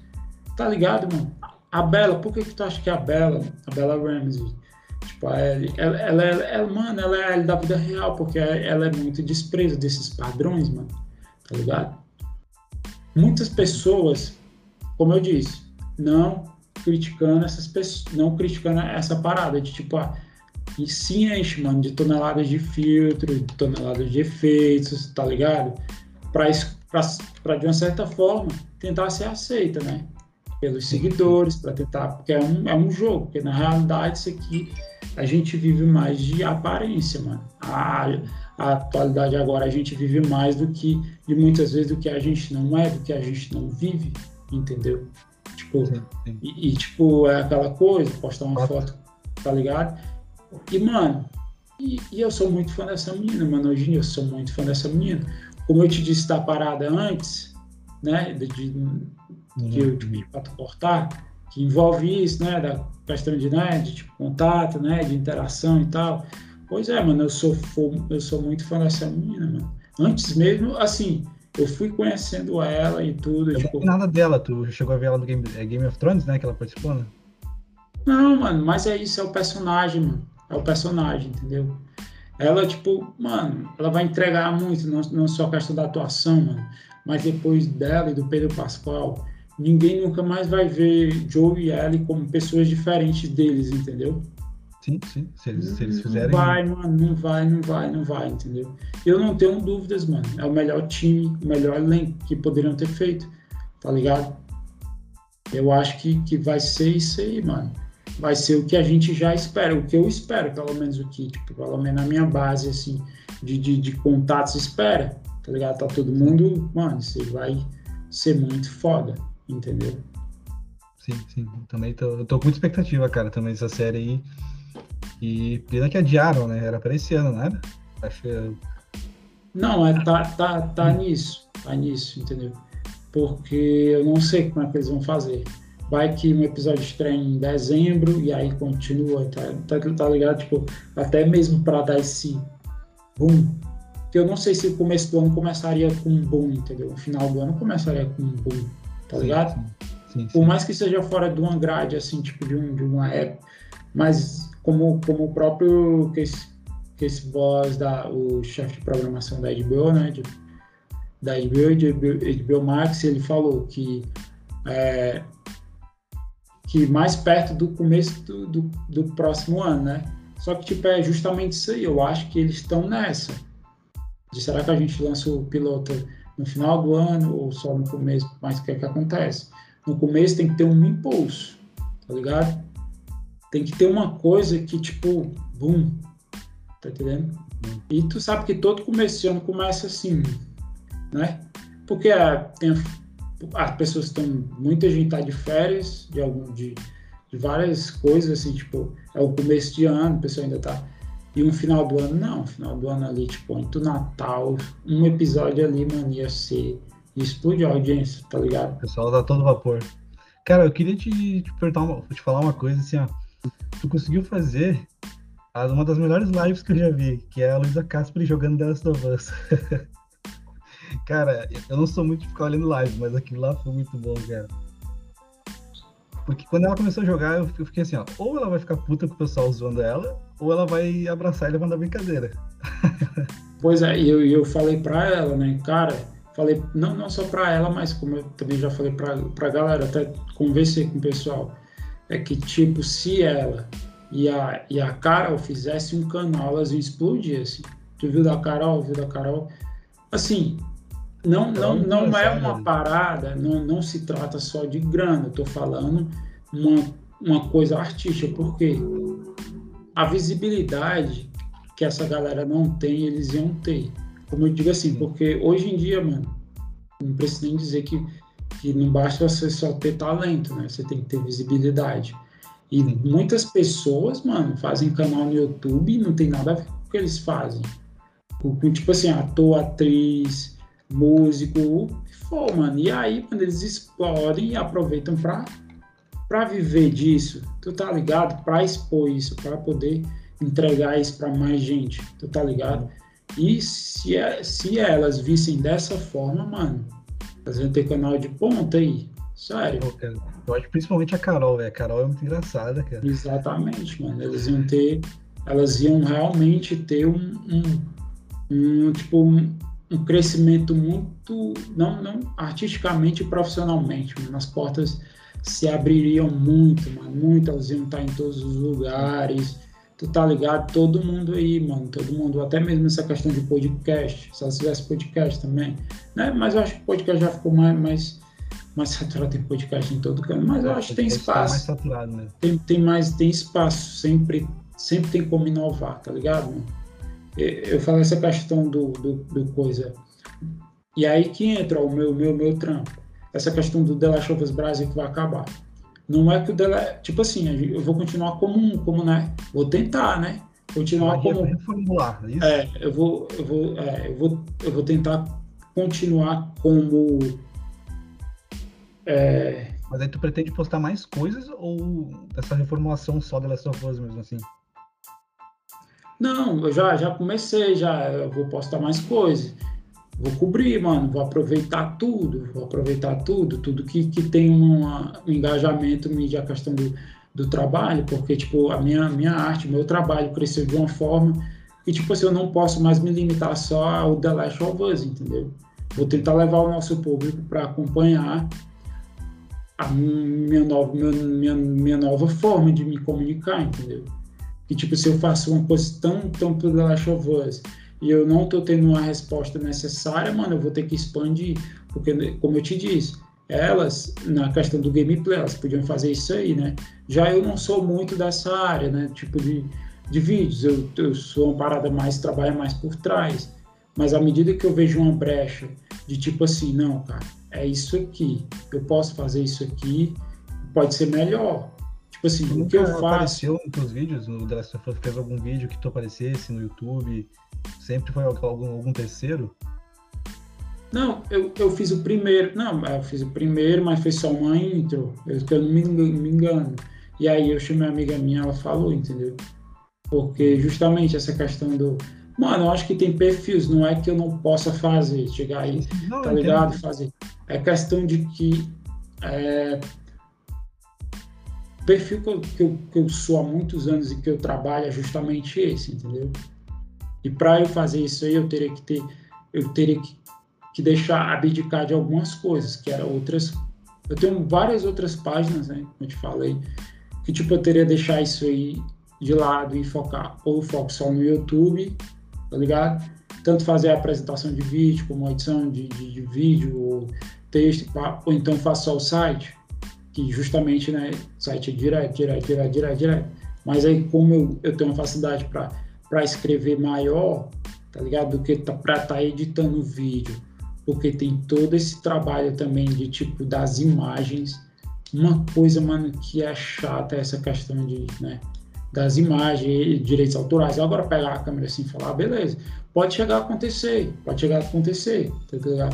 Tá ligado, mano? A Bela, por que, que tu acha que é a Bela, a Bela Ramsey, tipo, ela, ela, ela, ela, mano, ela é da vida real, porque ela é muito despreza desses padrões, mano, tá ligado? Muitas pessoas, como eu disse, não criticando essas pessoas, não criticando essa parada de tipo, ah, e se enche, mano, de toneladas de filtro, de toneladas de efeitos, tá ligado? Pra de uma certa forma tentar ser aceita, né? Pelos seguidores, para tentar, porque é um, é um jogo, porque na realidade isso aqui a gente vive mais de aparência, mano. A, a atualidade agora a gente vive mais do que, de muitas vezes, do que a gente não é, do que a gente não vive, entendeu? Tipo, sim, sim. E, e, tipo, é aquela coisa, postar uma foto, tá ligado? E, mano, e, e, eu sou muito fã dessa menina, mano. Hoje em dia eu sou muito fã dessa menina. Como eu te disse da parada antes, né? De, de, de eu pedir pra tu cortar, que envolve isso, né? Da questão de, né, de tipo, contato, né? De interação e tal. Pois é, mano, eu sou, eu sou muito fã dessa menina, mano. Antes mesmo, assim, eu fui conhecendo ela e tudo. Eu tipo... nada dela, tu chegou a ver ela no Game, é Game of Thrones, né? Que ela participou, né? Não, mano, mas é isso, é o personagem, mano. É o personagem, entendeu? Ela, tipo, mano, ela vai entregar muito, não, não só a questão da atuação, mano, mas depois dela e do Pedro Pascoal, ninguém nunca mais vai ver Joe e Ellie como pessoas diferentes deles, entendeu? Sim, sim. Se eles, se eles fizerem. Não vai, mano, não vai, não vai, não vai, entendeu? Eu não tenho dúvidas, mano. É o melhor time, o melhor elenco que poderiam ter feito, tá ligado? Eu acho que, que vai ser isso aí, mano vai ser o que a gente já espera, o que eu espero, pelo menos o que, tipo, pelo menos na minha base, assim, de, de, de contatos espera, tá ligado? Tá todo mundo, mano, você vai ser muito foda, entendeu? Sim, sim, também tô, eu tô com muita expectativa, cara, também dessa série aí, e pena que adiaram, né, era pra esse ano, não era? Acho que... Não, é, tá, tá, tá nisso, tá nisso, entendeu? Porque eu não sei como é que eles vão fazer vai que um episódio estreia em dezembro e aí continua, tá, tá, tá ligado? Tipo, até mesmo para dar esse boom. Que eu não sei se o começo do ano começaria com um boom, entendeu? O final do ano começaria com um boom, tá ligado? Sim, sim, sim, Por mais que seja fora de uma grade, assim, tipo, de, um, de uma época, mas como, como o próprio que esse, que esse boss, da, o chefe de programação da HBO, né, de, da HBO de HBO, HBO Max, ele falou que é, que mais perto do começo do, do, do, próximo ano, né? Só que, tipo, é justamente isso aí. Eu acho que eles estão nessa. De será que a gente lança o piloto no final do ano ou só no começo? Mas o que é que acontece? No começo tem que ter um impulso, tá ligado? Tem que ter uma coisa que, tipo, boom, tá entendendo? E tu sabe que todo começo de ano começa assim, né? Porque é, tem as pessoas estão. Muita gente está de férias de algum de, de, várias coisas, assim, tipo, é o começo de ano, a pessoa ainda está E um final do ano, não, final do ano ali, tipo, entre o Natal, um episódio ali, mano, ia ser. explode a audiência, tá ligado? O pessoal tá todo vapor. Cara, eu queria te, te perguntar uma, te falar uma coisa assim, ó. Tu conseguiu fazer uma das melhores lives que eu já vi, que é a Luísa Casper jogando The Last of Us. Cara, eu não sou muito de ficar olhando live, mas aquilo lá foi muito bom, cara. Porque quando ela começou a jogar, eu fiquei assim, ó, ou ela vai ficar puta com o pessoal zoando ela, ou ela vai abraçar e levar na brincadeira. Pois é, eu, eu falei pra ela, né, cara, falei, não, não só pra ela, mas como eu também já falei pra, pra galera, até conversei com o pessoal, é que, tipo, se ela e a, e a Carol fizessem um canal, elas iam explodir, assim. Tu viu da Carol, viu da Carol? Assim, não, não, não é uma parada, não, não se trata só de grana, estou falando uma, uma coisa artística, porque a visibilidade que essa galera não tem, eles iam ter. Como eu digo assim, porque hoje em dia, mano, não preciso nem dizer que, que não basta você só ter talento, né? Você tem que ter visibilidade. E muitas pessoas, mano, fazem canal no YouTube e não tem nada a ver com o que eles fazem. Com, tipo assim, ator, atriz, músico, o que for, mano. E aí, quando eles explodem e aproveitam pra, pra viver disso, tu tá ligado? Pra expor isso, pra poder entregar isso pra mais gente, tu tá ligado? E se, é, se elas vissem dessa forma, mano, elas vão ter canal de ponta aí. Sério. Eu acho principalmente a Carol, velho. A Carol é muito engraçada, cara. Exatamente, mano. Elas iam ter. Elas iam realmente ter um, um, um tipo, um, um, crescimento muito. Não, não artisticamente e profissionalmente, mano. As portas se abririam muito, mano. Muito, elas iam estar em todos os lugares. Tu tá ligado? Todo mundo aí, mano. Todo mundo. Até mesmo essa questão de podcast. Se elas podcast também. Né? Mas eu acho que o podcast já ficou mais, mais mais saturado tem podcast em todo canto, mas eu acho que tem espaço. Mais saturado, né? tem, tem mais, tem espaço, sempre, sempre tem como inovar, tá ligado? Eu falo essa questão do, do, do, coisa. E aí que entra o meu, meu, meu trampo. Essa questão do The Last of Us Brasil que vai acabar. Não é que o The Tipo assim, eu vou continuar como, como né? Vou tentar, né? Continuar como. Reformular, é isso? É, eu vou, eu vou, é, eu vou, eu vou tentar continuar como é... Mas aí tu pretende postar mais coisas ou essa reformulação só da Last of Us mesmo assim? Não, eu já, já comecei, já eu vou postar mais coisas. Vou cobrir, mano, vou aproveitar tudo, vou aproveitar tudo, tudo que, que tem uma, um engajamento mídia, a questão do, do trabalho, porque, tipo, a minha, minha arte, meu trabalho cresceu de uma forma que, tipo assim, eu não posso mais me limitar só ao The Last of Us, entendeu? Vou tentar levar o nosso público para acompanhar a minha nova, minha, minha, minha nova forma de me comunicar, entendeu? Que tipo, se eu faço uma coisa tão, tão pro The Last of Us e eu não tô tendo uma resposta necessária, mano, eu vou ter que expandir. Porque, como eu te disse, elas, na questão do gameplay, elas podiam fazer isso aí, né? Já eu não sou muito dessa área, né? Tipo de, de vídeos, eu, eu sou uma parada mais, trabalha mais por trás. Mas à medida que eu vejo uma brecha de tipo assim, não, cara, é isso aqui. Eu posso fazer isso aqui, pode ser melhor. Tipo assim, o que eu faço. apareceu nos teus vídeos, no The Last of Us, fez algum vídeo que tu aparecesse no YouTube? Sempre foi algum, algum terceiro? Não, eu, eu fiz o primeiro. Não, eu fiz o primeiro, mas foi só uma intro. Eu, eu não me, me engano. E aí eu chamei uma amiga minha, ela falou, entendeu? Porque justamente essa questão do, Mano, eu acho que tem perfis, não é que eu não possa fazer, chegar aí, não, tá ligado? Fazer. É questão de que é, o perfil que eu, que, eu, que eu sou há muitos anos e que eu trabalho é justamente esse, entendeu? E para eu fazer isso aí, eu teria que ter, eu teria que, que deixar abdicar de algumas coisas, que eram outras. Eu tenho várias outras páginas, né? Como eu te falei, que tipo eu teria que deixar isso aí de lado e focar ou foco só no YouTube tá ligado? Tanto fazer a apresentação de vídeo, como edição de, de, de vídeo, ou texto, ou então faço só o site, que justamente, né, site é direto, direto, direto, direto, direto. Mas aí, como eu, eu tenho uma facilidade para escrever maior, tá ligado? Do que tá, para estar tá editando vídeo, porque tem todo esse trabalho também de tipo das imagens. Uma coisa, mano, que é chata é essa questão de, né, das imagens, direitos autorais. Agora pegar a câmera assim e falar, ah, beleza, pode chegar a acontecer, pode chegar a acontecer, tá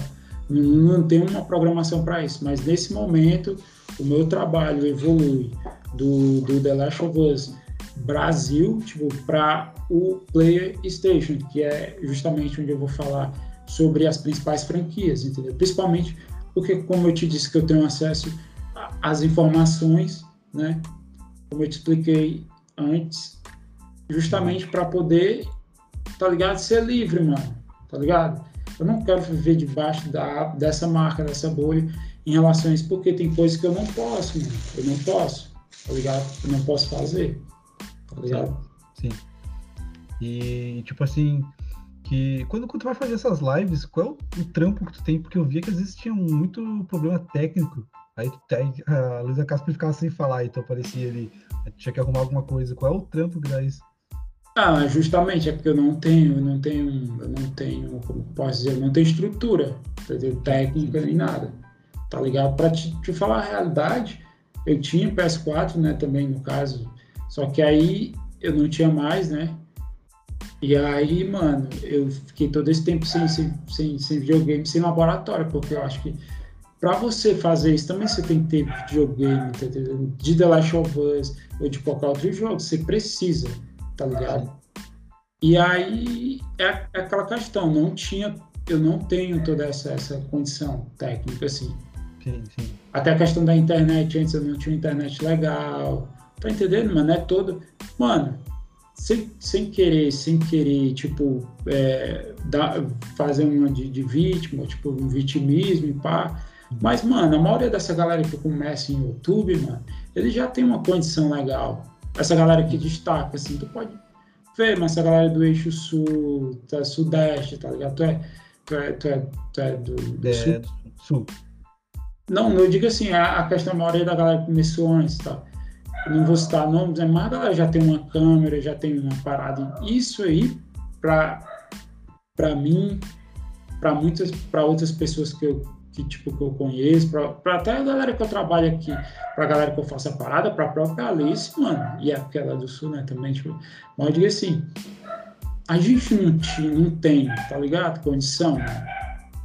não, não tem uma programação para isso, mas nesse momento o meu trabalho evolui do, do The Last of Us Brasil, tipo, para o Player Station, que é justamente onde eu vou falar sobre as principais franquias, entendeu? Principalmente porque, como eu te disse, que eu tenho acesso às informações, né? Como eu te expliquei, antes, justamente para poder, tá ligado? Ser livre, mano, tá ligado? Eu não quero viver debaixo da, dessa marca, dessa bolha em relação a isso, porque tem coisas que eu não posso, mano. Eu não posso, tá ligado? Eu não posso fazer, tá ligado? Sim. Sim. E, tipo assim, que quando, quando tu vai fazer essas lives, qual é o, o, trampo que tu tem? Porque eu via que às vezes tinha muito problema técnico. Aí, aí a Luísa Casper ficava sem falar, então aparecia ali tinha que arrumar alguma coisa. Qual é o trampo que dá isso? Ah, justamente é porque eu não tenho, eu não tenho, eu não tenho, como posso dizer, eu não tenho estrutura, entendeu? técnica nem nada, tá ligado? Para te, te, falar a realidade, eu tinha PS4, né, também no caso, só que aí eu não tinha mais, né? E aí, mano, eu fiquei todo esse tempo sem, sem, sem, sem videogame, sem laboratório, porque eu acho que para você fazer isso também você tem que ter videogame, tá de The Last of Us ou de qualquer outro jogo, você precisa, tá ligado? E aí é, é aquela questão, não tinha, eu não tenho toda essa, essa condição técnica assim. Sim, sim. Até a questão da internet, antes eu não tinha internet legal, tá entendendo? Mas não é todo. Mano, sem, sem querer, sem querer, tipo, é, dar, fazer uma de, de vítima, tipo, um vitimismo e pá. Mas, mano, a maioria dessa galera que começa em YouTube, mano, ele já tem uma condição legal. Essa galera que destaca, assim, tu pode ver, mas essa galera do eixo sul, tá, sudeste, tá ligado? Tu é, tu é, tu é, tu é do, do é, sul. sul. Não, eu digo assim, a, a questão, a maioria da galera que começou antes, tá? Não vou citar nomes, é mas ela já tem uma câmera, já tem uma parada. Isso aí, para mim, para muitas, para outras pessoas que eu que tipo que eu conheço, para até a galera que eu trabalho aqui, para a galera que eu faço a parada, para a própria Alice, mano, e aquela do Sul, né, também, tipo, mas eu digo assim, a gente não, não tem, tá ligado? Condição,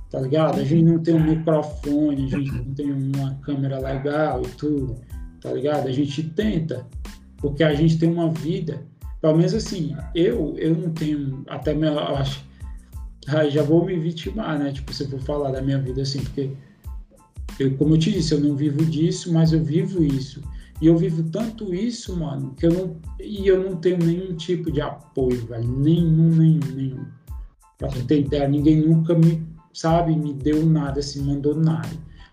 tá ligado? A gente não tem um microfone, a gente não tem uma câmera legal e tudo tá ligado? A gente tenta, porque a gente tem uma vida, pelo menos assim, eu, eu não tenho, até eu acho, já vou me vitimar, né? Tipo, se eu for falar da minha vida assim, porque eu, como eu te disse, eu não vivo disso, mas eu vivo isso. E eu vivo tanto isso, mano, que eu não. E eu não tenho nenhum tipo de apoio, velho. Nenhum, nenhum, nenhum. Pra ter ideia, ninguém nunca me, sabe, me deu nada, assim, mandou nada.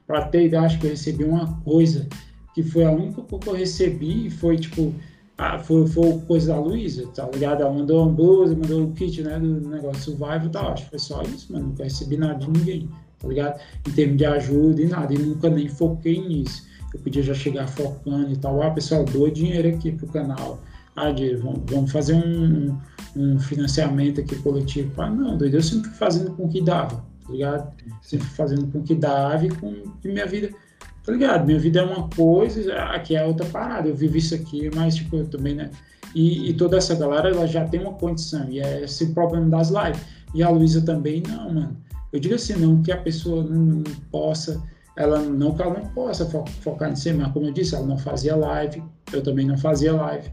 Pra ter ideia, acho que eu recebi uma coisa que foi a única que eu recebi, foi tipo, ah, foi, foi coisa da Luísa, tá ligado? Ela mandou uma blusa, mandou o kit, né, do negócio survival e tal, acho que foi só isso, mano, nunca recebi nada de ninguém, tá ligado? Em termos de ajuda e nada, e nunca nem foquei nisso. Eu podia já chegar focando e tal, ah, pessoal, dou dinheiro aqui pro canal, ah, Diego, vamos, vamos fazer um, um financiamento aqui coletivo. Ah, não, doido, eu sempre fazendo com o que dava, tá ligado? Sempre fazendo com o que dava e com que minha vida tá ligado? Minha vida é uma coisa, aqui é outra parada. Eu vivo isso aqui, mas, tipo, eu também, né? E, e, toda essa galera, ela já tem uma condição, e é esse problema das lives. E a Luísa também, não, mano. Eu digo assim, não que a pessoa não, não possa, ela não que ela não possa fo focar em si, mas como eu disse, ela não fazia live, eu também não fazia live,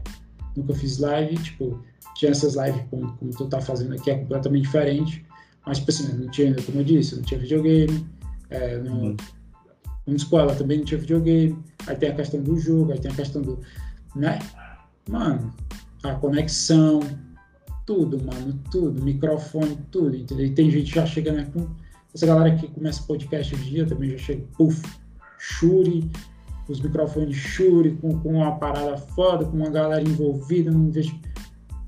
nunca fiz live, tipo, tinha essas lives como, como tu tá fazendo aqui, é completamente diferente, mas, tipo assim, não tinha, como eu disse, não tinha videogame, é, não, uhum Vamos supor, também não tinha videogame. Aí tem a questão do jogo, aí tem a questão do. Né? Mano, a conexão, tudo, mano, tudo, microfone, tudo, entendeu? E tem gente já chegando né, com. Essa galera que começa podcast hoje em dia também já chega, puf, Shuri, os microfones Shuri, com, com uma parada foda, com uma galera envolvida, não vejo.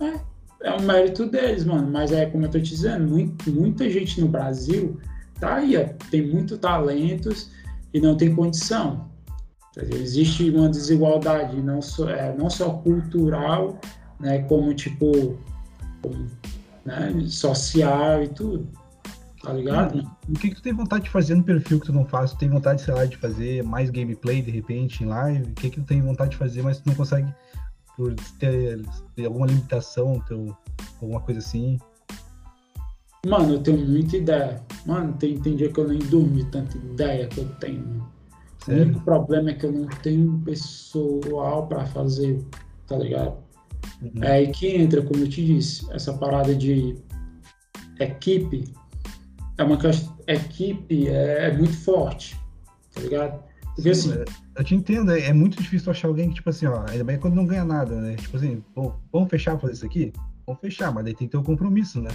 É, é um mérito deles, mano. Mas é como eu tô te dizendo, muito, muita gente no Brasil tá aí, ó, tem muito talentos e não tem condição. Existe uma desigualdade não só, é, não só cultural, né, como tipo como, né, social e tudo. Tá ligado? o que, que tu tem vontade de fazer no perfil que tu não faz? Tu tem vontade, sei lá, de fazer mais gameplay de repente em live? O que, que tu tem vontade de fazer, mas tu não consegue por ter, ter alguma limitação, ter alguma coisa assim? Mano, eu tenho muita ideia. Mano, tem, tem dia que eu nem dormi, tanta ideia que eu tenho. Sério? O único problema é que eu não tenho pessoal para fazer, tá ligado? Uhum. É aí que entra, como eu te disse, essa parada de equipe. É uma equipe é, é muito forte, tá ligado? Porque Sim, assim. Eu te entendo, é, é, muito difícil achar alguém que, tipo assim, ó, ainda bem quando não ganha nada, né? Tipo assim, vamos fechar fazer isso aqui? Vamos fechar, mas daí tem que ter o um compromisso, né?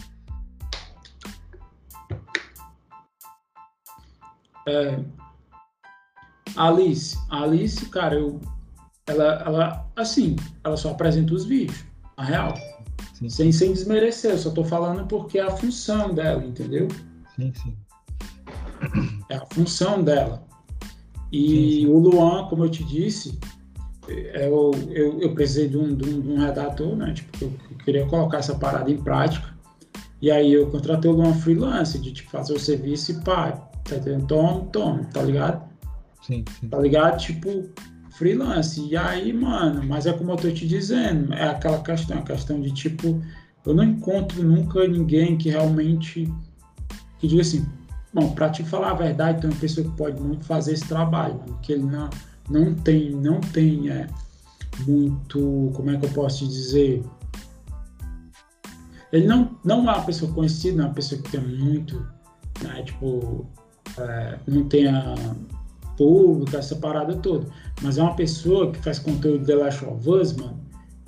É, Alice, Alice, cara, eu, ela, ela, assim, ela só apresenta os vídeos, a real. Sim. Sem, sem desmerecer, eu só tô falando porque é a função dela, entendeu? Sim, sim. É a função dela. E sim, sim. o Luan, como eu te disse, eu, eu, eu precisei de um, de, um, de um redator, né? Tipo, eu queria colocar essa parada em prática. E aí eu contratei o Luan freelance, de tipo, fazer o serviço e pá, Tá entendendo? Toma, toma, tá ligado? Sim, sim. Tá ligado? Tipo, freelance. E aí, mano, mas é como eu tô te dizendo, é aquela questão, a questão de tipo, eu não encontro nunca ninguém que realmente que diga assim, bom, para te falar a verdade, tem uma pessoa que pode muito fazer esse trabalho, mano, que ele não, não tem, não tem é, muito, como é que eu posso te dizer? Ele não, não é uma pessoa conhecida, não é uma pessoa que tem muito, né, tipo, é, não tem a pública, essa parada toda. Mas é uma pessoa que faz conteúdo de The Last of Us, mano,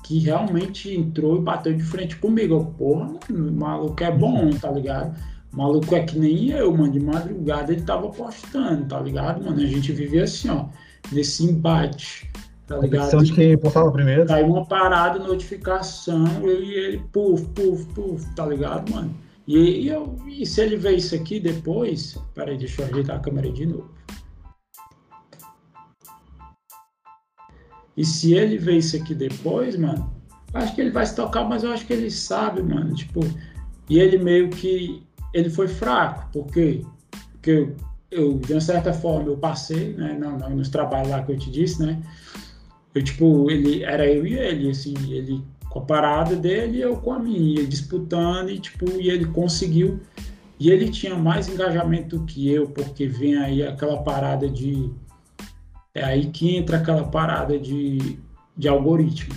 que realmente entrou e bateu de frente comigo. Eu, porra, o maluco é bom, tá ligado? O maluco é que nem eu, mano. De madrugada ele tava postando, tá ligado, mano? A gente vivia assim, ó, nesse embate tá ligado? quem postava primeiro. Caiu uma parada, notificação, eu e ele, puf, puf, puf, tá ligado, mano? E, e, eu, e se ele ver isso aqui depois, peraí, deixa eu ajeitar a câmera de novo. E se ele ver isso aqui depois, mano, acho que ele vai se tocar, mas eu acho que ele sabe, mano, tipo, e ele meio que, ele foi fraco, porque, porque eu, eu de uma certa forma, eu passei, né, não, não, nos trabalhos lá que eu te disse, né, eu, tipo, ele, era eu e ele, assim, ele com a parada dele e eu com a minha, disputando e, tipo, e ele conseguiu. E ele tinha mais engajamento do que eu, porque vem aí aquela parada de. É aí que entra aquela parada de, de algoritmo.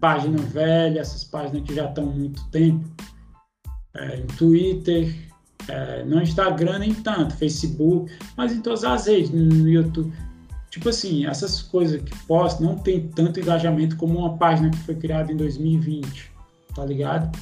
Página velha, essas páginas que já estão há muito tempo. É, em Twitter, é, no Instagram nem tanto, Facebook, mas em todas as redes, no YouTube tipo assim, essas coisas que posto não tem tanto engajamento como uma página que foi criada em 2020, tá ligado?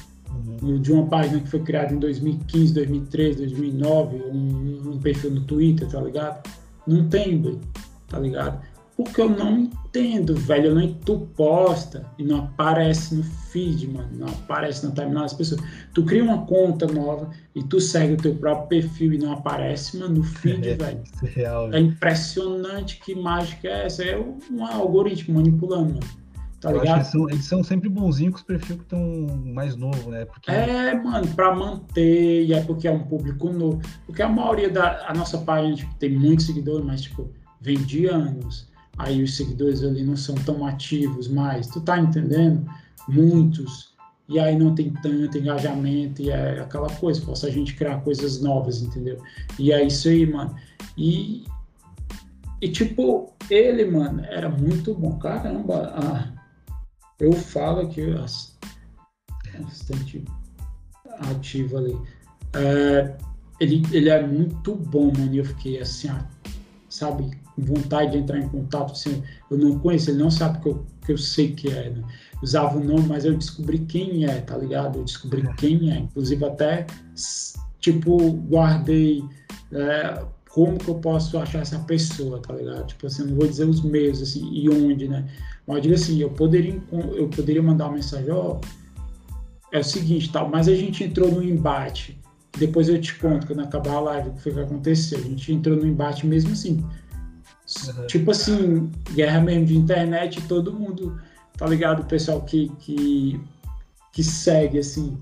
Uhum. De uma página que foi criada em 2015, 2013, 2009, um, um perfil no Twitter, tá ligado? Não tem, tá ligado? Porque eu não entendo, velho. Eu não tu posta e não aparece no feed, mano. Não aparece na timeline das pessoas. Tu cria uma conta nova e tu segue o teu próprio perfil e não aparece, mano, no feed, é, velho. É, real, é impressionante que mágica é essa. É um algoritmo manipulando, mano. Tá eu ligado? Eles são, eles são, sempre bonzinhos com os perfis que estão mais novos, né? Porque... É, mano, pra manter, e é porque é um público novo. Porque a maioria da a nossa página tipo, tem muitos seguidores, mas, tipo, vem de anos aí os seguidores ali não são tão ativos mais, tu tá entendendo? Muitos, e aí não tem tanto engajamento, e é aquela coisa, possa a gente criar coisas novas, entendeu? E é isso aí, mano. E, e tipo, ele, mano, era muito bom, caramba, ah, eu falo que bastante ativo ali. É, ele, ele é muito bom, mano, e eu fiquei assim, sabe, vontade de entrar em contato, assim, eu não conheço, ele não sabe que eu, que eu sei que é, né? usava o nome, mas eu descobri quem é, tá ligado? Eu descobri é. quem é, inclusive até, tipo, guardei é, como que eu posso achar essa pessoa, tá ligado? Tipo assim, não vou dizer os meios, assim, e onde, né? Mas eu digo assim, eu poderia, eu poderia mandar uma mensagem, ó, é o seguinte, tal, mas a gente entrou no embate, depois eu te conto, quando acabar a live, o que foi que aconteceu. A gente entrou no embate mesmo assim, Uhum. Tipo assim, guerra mesmo de internet, todo mundo, tá ligado? O pessoal que, que, que segue, assim,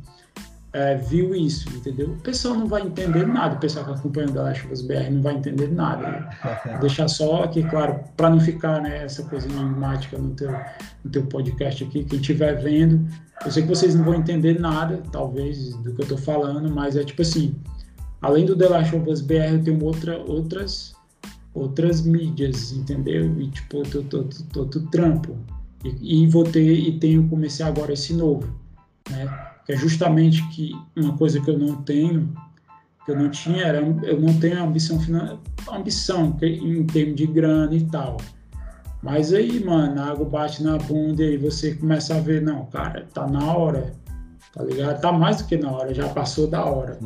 é, viu isso, entendeu? O pessoal não vai entender nada, o pessoal que acompanha o of BR não vai entender nada. Né? deixar só aqui, claro, para não ficar né, essa coisa enigmática no teu, no teu podcast aqui, quem estiver vendo, eu sei que vocês não vão entender nada, talvez, do que eu tô falando, mas é tipo assim, além do The Last of Us BR, eu tenho outra, outras outras mídias, entendeu? E tipo, outro, trampo. E, e vou ter, e tenho, comecei agora esse novo, né? Que é justamente que uma coisa que eu não tenho, que eu não tinha, era, eu não tenho ambição, ambição em termos de grana e tal. Mas aí, mano, a água bate na bunda e aí você começa a ver, não, cara, tá na hora, tá ligado? Tá mais do que na hora, já passou da hora.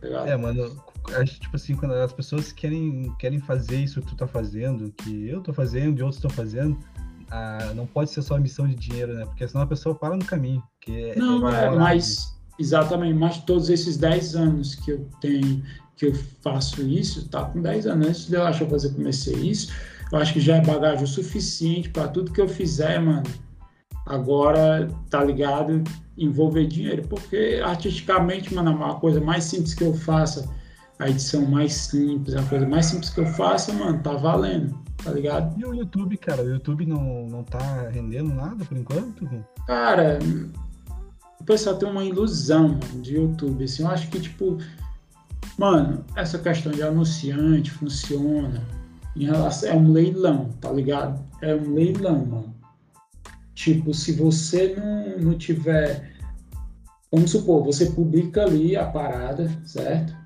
Tá é, mano, acho tipo assim, quando as pessoas querem, querem fazer isso que tu tá fazendo, que eu tô fazendo e outros estão fazendo, ah, não pode ser só a missão de dinheiro, né? Porque senão a pessoa para no caminho. Que é, não, é, é mas exatamente, mas todos esses 10 anos que eu tenho, que eu faço isso, tá com 10 anos. Antes de eu achar fazer comecei isso, eu acho que já é bagagem o suficiente para tudo que eu fizer, mano. Agora, tá ligado? Envolver dinheiro, porque artisticamente, mano, a coisa mais simples que eu faça a edição mais simples, a coisa mais simples que eu faço, mano, tá valendo. tá ligado? E o YouTube, cara? O YouTube não, não tá rendendo nada por enquanto? Cara, o pessoal tem uma ilusão mano, de YouTube, assim, eu acho que, tipo, mano, essa questão de anunciante funciona em relação, é um leilão, tá ligado? É um leilão, mano. Tipo, se você não, não tiver, vamos supor, você publica ali a parada, certo?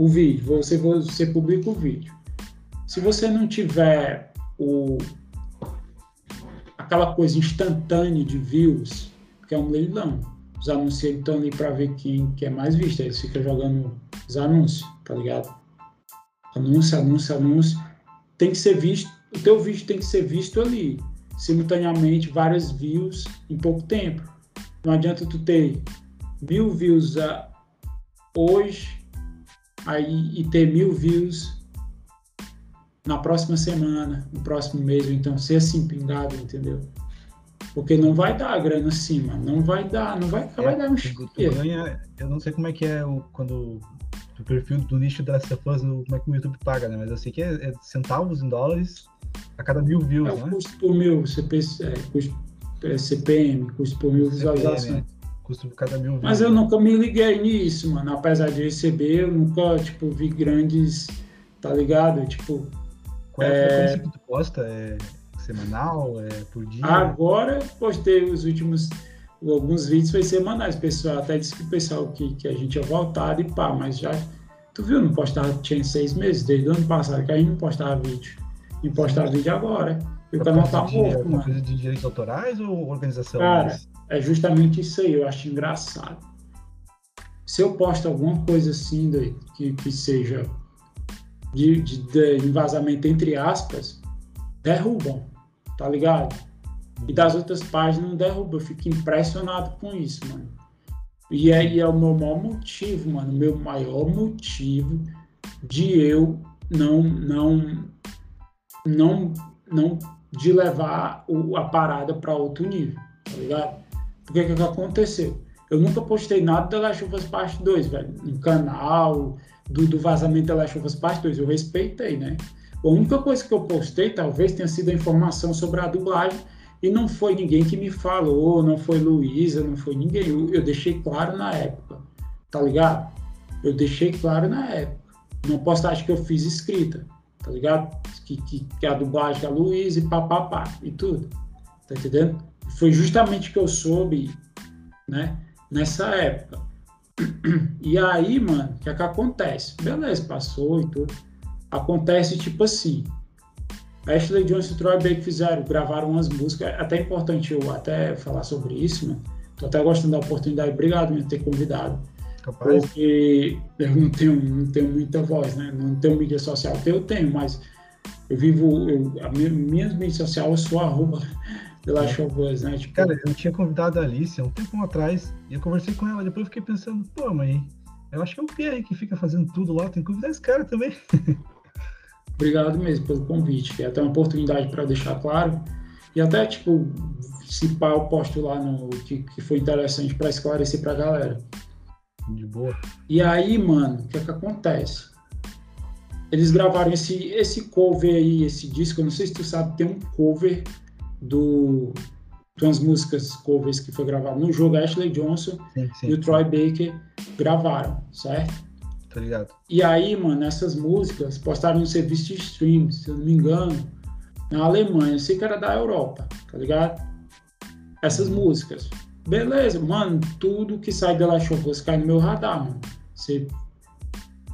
O vídeo, você, você publica o vídeo. Se você não tiver o, aquela coisa instantânea de views, que é um leilão. Os anunciantes estão ali para ver quem que é mais visto. Eles ficam jogando os anúncios, tá ligado? Anúncio, anúncio, anúncio. Tem que ser visto, o teu vídeo tem que ser visto ali, simultaneamente, várias views em pouco tempo. Não adianta tu ter mil views uh, hoje aí, e ter mil views na próxima semana, no próximo mês, ou então ser assim pingado, entendeu? Porque não vai dar a grana assim, mano. Não vai dar, não vai, é, vai dar um ganha, eu não sei como é que é o, quando o perfil do nicho da Last como é que o YouTube paga, né? Mas eu sei que é, é centavos em dólares a cada mil views, é, né? custo por mil, CP, é, custo, é, CPM, custo por mil visualizações. É, custo por cada mil. Mas eu nunca me liguei nisso, mano. Apesar de receber, eu nunca, tipo, vi grandes, tá ligado? Tipo... Qual é a frequência que tu posta? É semanal, é por dia? Agora postei os últimos alguns vídeos foi semanais, pessoal. Até disse que o pessoal que, que a gente ia voltar e pá, mas já. Tu viu, não postava, tinha seis meses, desde o ano passado que a gente não postava vídeo. E postar vídeo agora. E o canal tá morto, mano. coisa de direitos autorais ou organização? Cara, é justamente isso aí, eu acho engraçado. Se eu posto alguma coisa assim daí, que, que seja de, de, de vazamento entre aspas, derrubam tá ligado? E das outras páginas não derruba, eu fico impressionado com isso, mano. E é, é o meu maior motivo, mano, o meu maior motivo de eu não, não, não, não, de levar o, a parada para outro nível, tá ligado? Porque que que aconteceu? Eu nunca postei nada da Last of Us Part 2, velho, no canal, do, do vazamento da Last of Us Part 2, eu respeitei, né? A única coisa que eu postei talvez tenha sido a informação sobre a dublagem e não foi ninguém que me falou, não foi Luísa, não foi ninguém. Eu, eu, deixei claro na época, tá ligado? Eu deixei claro na época. Não postagem que eu fiz escrita, tá ligado? Que, que, que a dublagem é a Luísa e papapá e tudo, tá entendendo? Foi justamente que eu soube, né, nessa época. E aí, mano, o que é que acontece? Beleza, passou e tudo acontece tipo assim. Ashley Jones e Troy Baker fizeram, gravaram umas músicas, é até importante eu até falar sobre isso, mano. Tô até gostando da oportunidade, obrigado por ter convidado. Capaz. Porque eu não tenho, não tenho muita voz, né? Não tenho mídia social, eu tenho, mas eu vivo, eu, a minha, minha mídia social eu sou arroba pela Showbuzz, né? Tipo, Cara, eu tinha convidado a Alice há um tempo atrás e eu conversei com ela, depois eu fiquei pensando, pô, mãe, eu acho que é o Pierre que fica fazendo tudo lá, tem que convidar esse cara também. Obrigado mesmo pelo convite. É até uma oportunidade para deixar claro. E até, tipo, se pá, eu posto lá no que, que foi interessante para esclarecer para a galera. De boa. E aí, mano, o que é que acontece? Eles gravaram esse, esse cover aí, esse disco, eu não sei se tu sabe, tem um cover do umas músicas covers que foi gravado no jogo Ashley Johnson sim, sim, e o Troy Baker gravaram, certo? Tá ligado. E aí, mano, essas músicas postaram no serviço de stream, se eu não me engano, na Alemanha. Eu sei que era da Europa, tá ligado? Essas uhum. músicas. Beleza, mano, tudo que sai da Last of Us cai no meu radar, mano. Você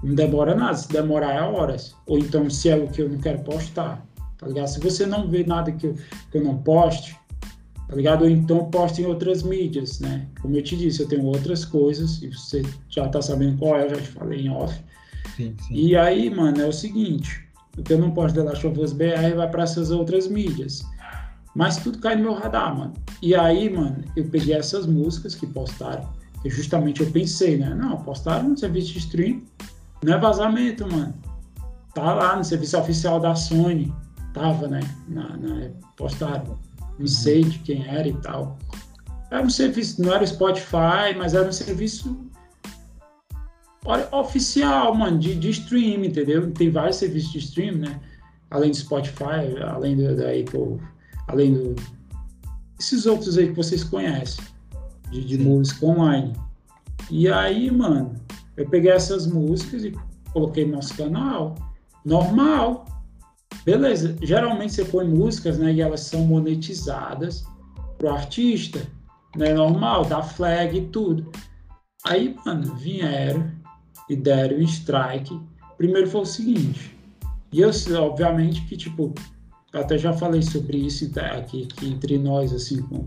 não demora nada, se demorar é horas. Ou então, se é o que eu não quero postar, tá ligado? Se você não vê nada que eu, que eu não poste, tá ligado? Ou então posta em outras mídias, né? Como eu te disse, eu tenho outras coisas, e você já tá sabendo qual é, eu já te falei em off. Sim, sim. E aí, mano, é o seguinte, o que eu não posto The Last of Us BR vai para essas outras mídias. Mas tudo cai no meu radar, mano. E aí, mano, eu peguei essas músicas que postaram, que justamente eu pensei, né? Não, postaram no serviço de stream, não é vazamento, mano. Tá lá no serviço oficial da Sony. Tava, né? Na, na, postaram não sei de quem era e tal. Era um serviço, não era o Spotify, mas era um serviço oficial, mano, de, de stream, entendeu? Tem vários serviços de stream, né? além do Spotify, além do, da Apple, além do. Esses outros aí que vocês conhecem, de, de música online. E aí, mano, eu peguei essas músicas e coloquei no nosso canal, normal. Beleza, geralmente você põe músicas, né, e elas são monetizadas pro artista, né, normal, dá flag e tudo. Aí, mano, vieram e deram um strike. Primeiro foi o seguinte, e eu, obviamente, que, tipo, eu até já falei sobre isso aqui, aqui entre nós, assim, com,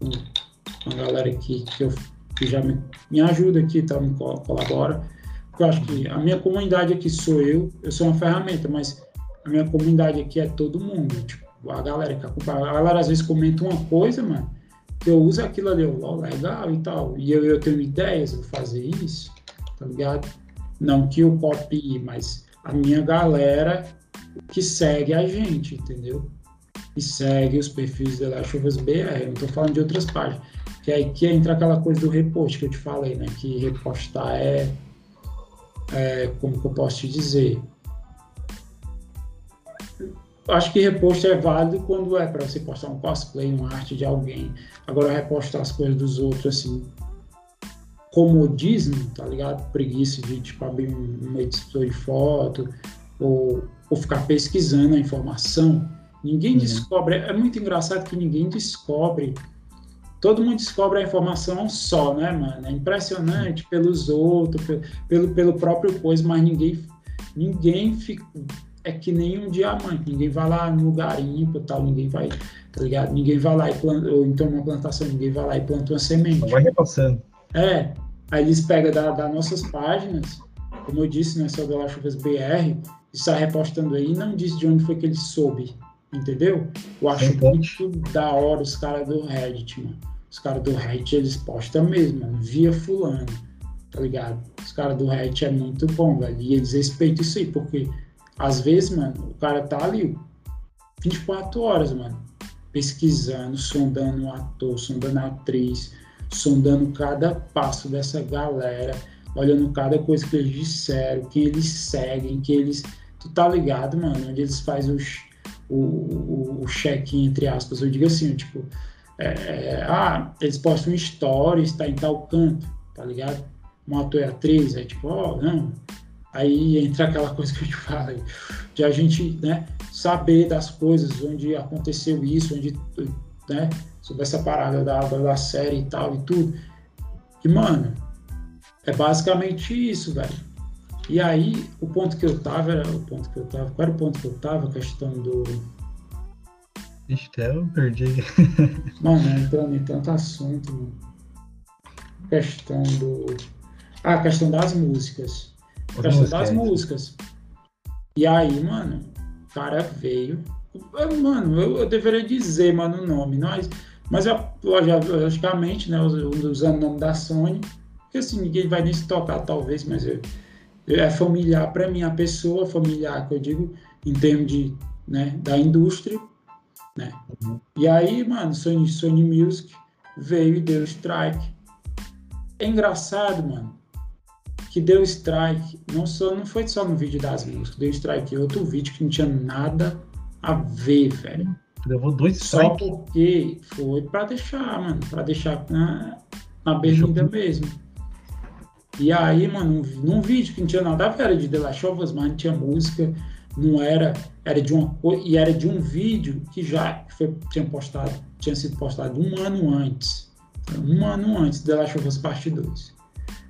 com, com a galera aqui que, eu, que já me, me ajuda aqui, tá, me colabora. Porque eu acho que a minha comunidade aqui sou eu, eu sou uma ferramenta, mas a minha comunidade aqui é todo mundo. Tipo, a galera que acompanha. A galera às vezes comenta uma coisa, mano, que eu uso aquilo ali, ó, legal e tal. E eu, eu tenho ideias, vou fazer isso, tá ligado? Não que eu copie, mas a minha galera que segue a gente, entendeu? E segue os perfis da Us BR. Não tô falando de outras páginas. Que aí que entra aquela coisa do repost que eu te falei, né? Que repostar é, é como que eu posso te dizer? Acho que reposto é válido quando é para você postar um cosplay, uma arte de alguém. Agora, repostar as coisas dos outros, assim, comodismo, tá ligado? Preguiça de, tipo, abrir um, editor de foto ou, ou ficar pesquisando a informação. Ninguém uhum. descobre. É muito engraçado que ninguém descobre. Todo mundo descobre a informação só, né, mano? É impressionante pelos outros, pelo, pelo próprio coisa, mas ninguém, ninguém fica, é que nem um diamante. Ninguém vai lá no garimpo tal, ninguém vai, tá ligado? Ninguém vai lá e planta, ou então uma plantação, ninguém vai lá e planta uma semente. Vai repassando. É, aí eles pegam das da nossas páginas, como eu disse, né, sobre o Chuvas BR, está repostando aí e não diz de onde foi que ele soube, entendeu? Eu acho muito da hora os caras do Reddit, mano. Os caras do Reddit, eles postam mesmo, mano, via fulano, tá ligado? Os caras do Reddit é muito bom, velho, e eles respeitam isso aí, porque às vezes, mano, o cara tá ali 24 horas, mano, pesquisando, sondando o ator, sondando a atriz, sondando cada passo dessa galera, olhando cada coisa que eles disseram, quem eles seguem, que eles. Tu tá ligado, mano? Onde eles fazem os, o, o, o check-in, entre aspas. Eu digo assim, tipo, é, é, ah, eles postam stories, tá em tal canto, tá ligado? Um ator e atriz, é tipo, ó, oh, não, Aí entra aquela coisa que eu te falei, de a gente né, saber das coisas, onde aconteceu isso, onde, né, sobre essa parada da, da série e tal e tudo. E, mano, é basicamente isso, velho. E aí, o ponto que eu tava, era o ponto que eu tava, qual era o ponto que eu tava? A questão do. Ixi, até eu perdi. Mano, entrando em tanto assunto, mano. Questão do. Ah, a questão das músicas questão das músicas. E aí, mano, o cara veio. Mano, eu, eu deveria dizer, mano, o nome, mas, mas eu, logicamente, né, usando o nome da Sony, porque assim, ninguém vai nem se tocar, talvez, mas eu, é familiar para mim, a pessoa familiar, que eu digo, em termos de, né, da indústria, né? Uhum. E aí, mano, Sony, Sony Music veio e deu strike. É engraçado, mano, que deu strike, não, só, não foi só no vídeo das músicas, deu strike em outro vídeo que não tinha nada a ver, velho. Levou dois strikes. Só porque foi pra deixar, mano, pra deixar na, na berlinda mesmo. E aí, mano, num vídeo que não tinha nada a ver, era de The Last of Us, mas não tinha música, não era, era de uma e era de um vídeo que já foi, tinha postado, tinha sido postado um ano antes. Um ano antes de The Last of Us Parte 2.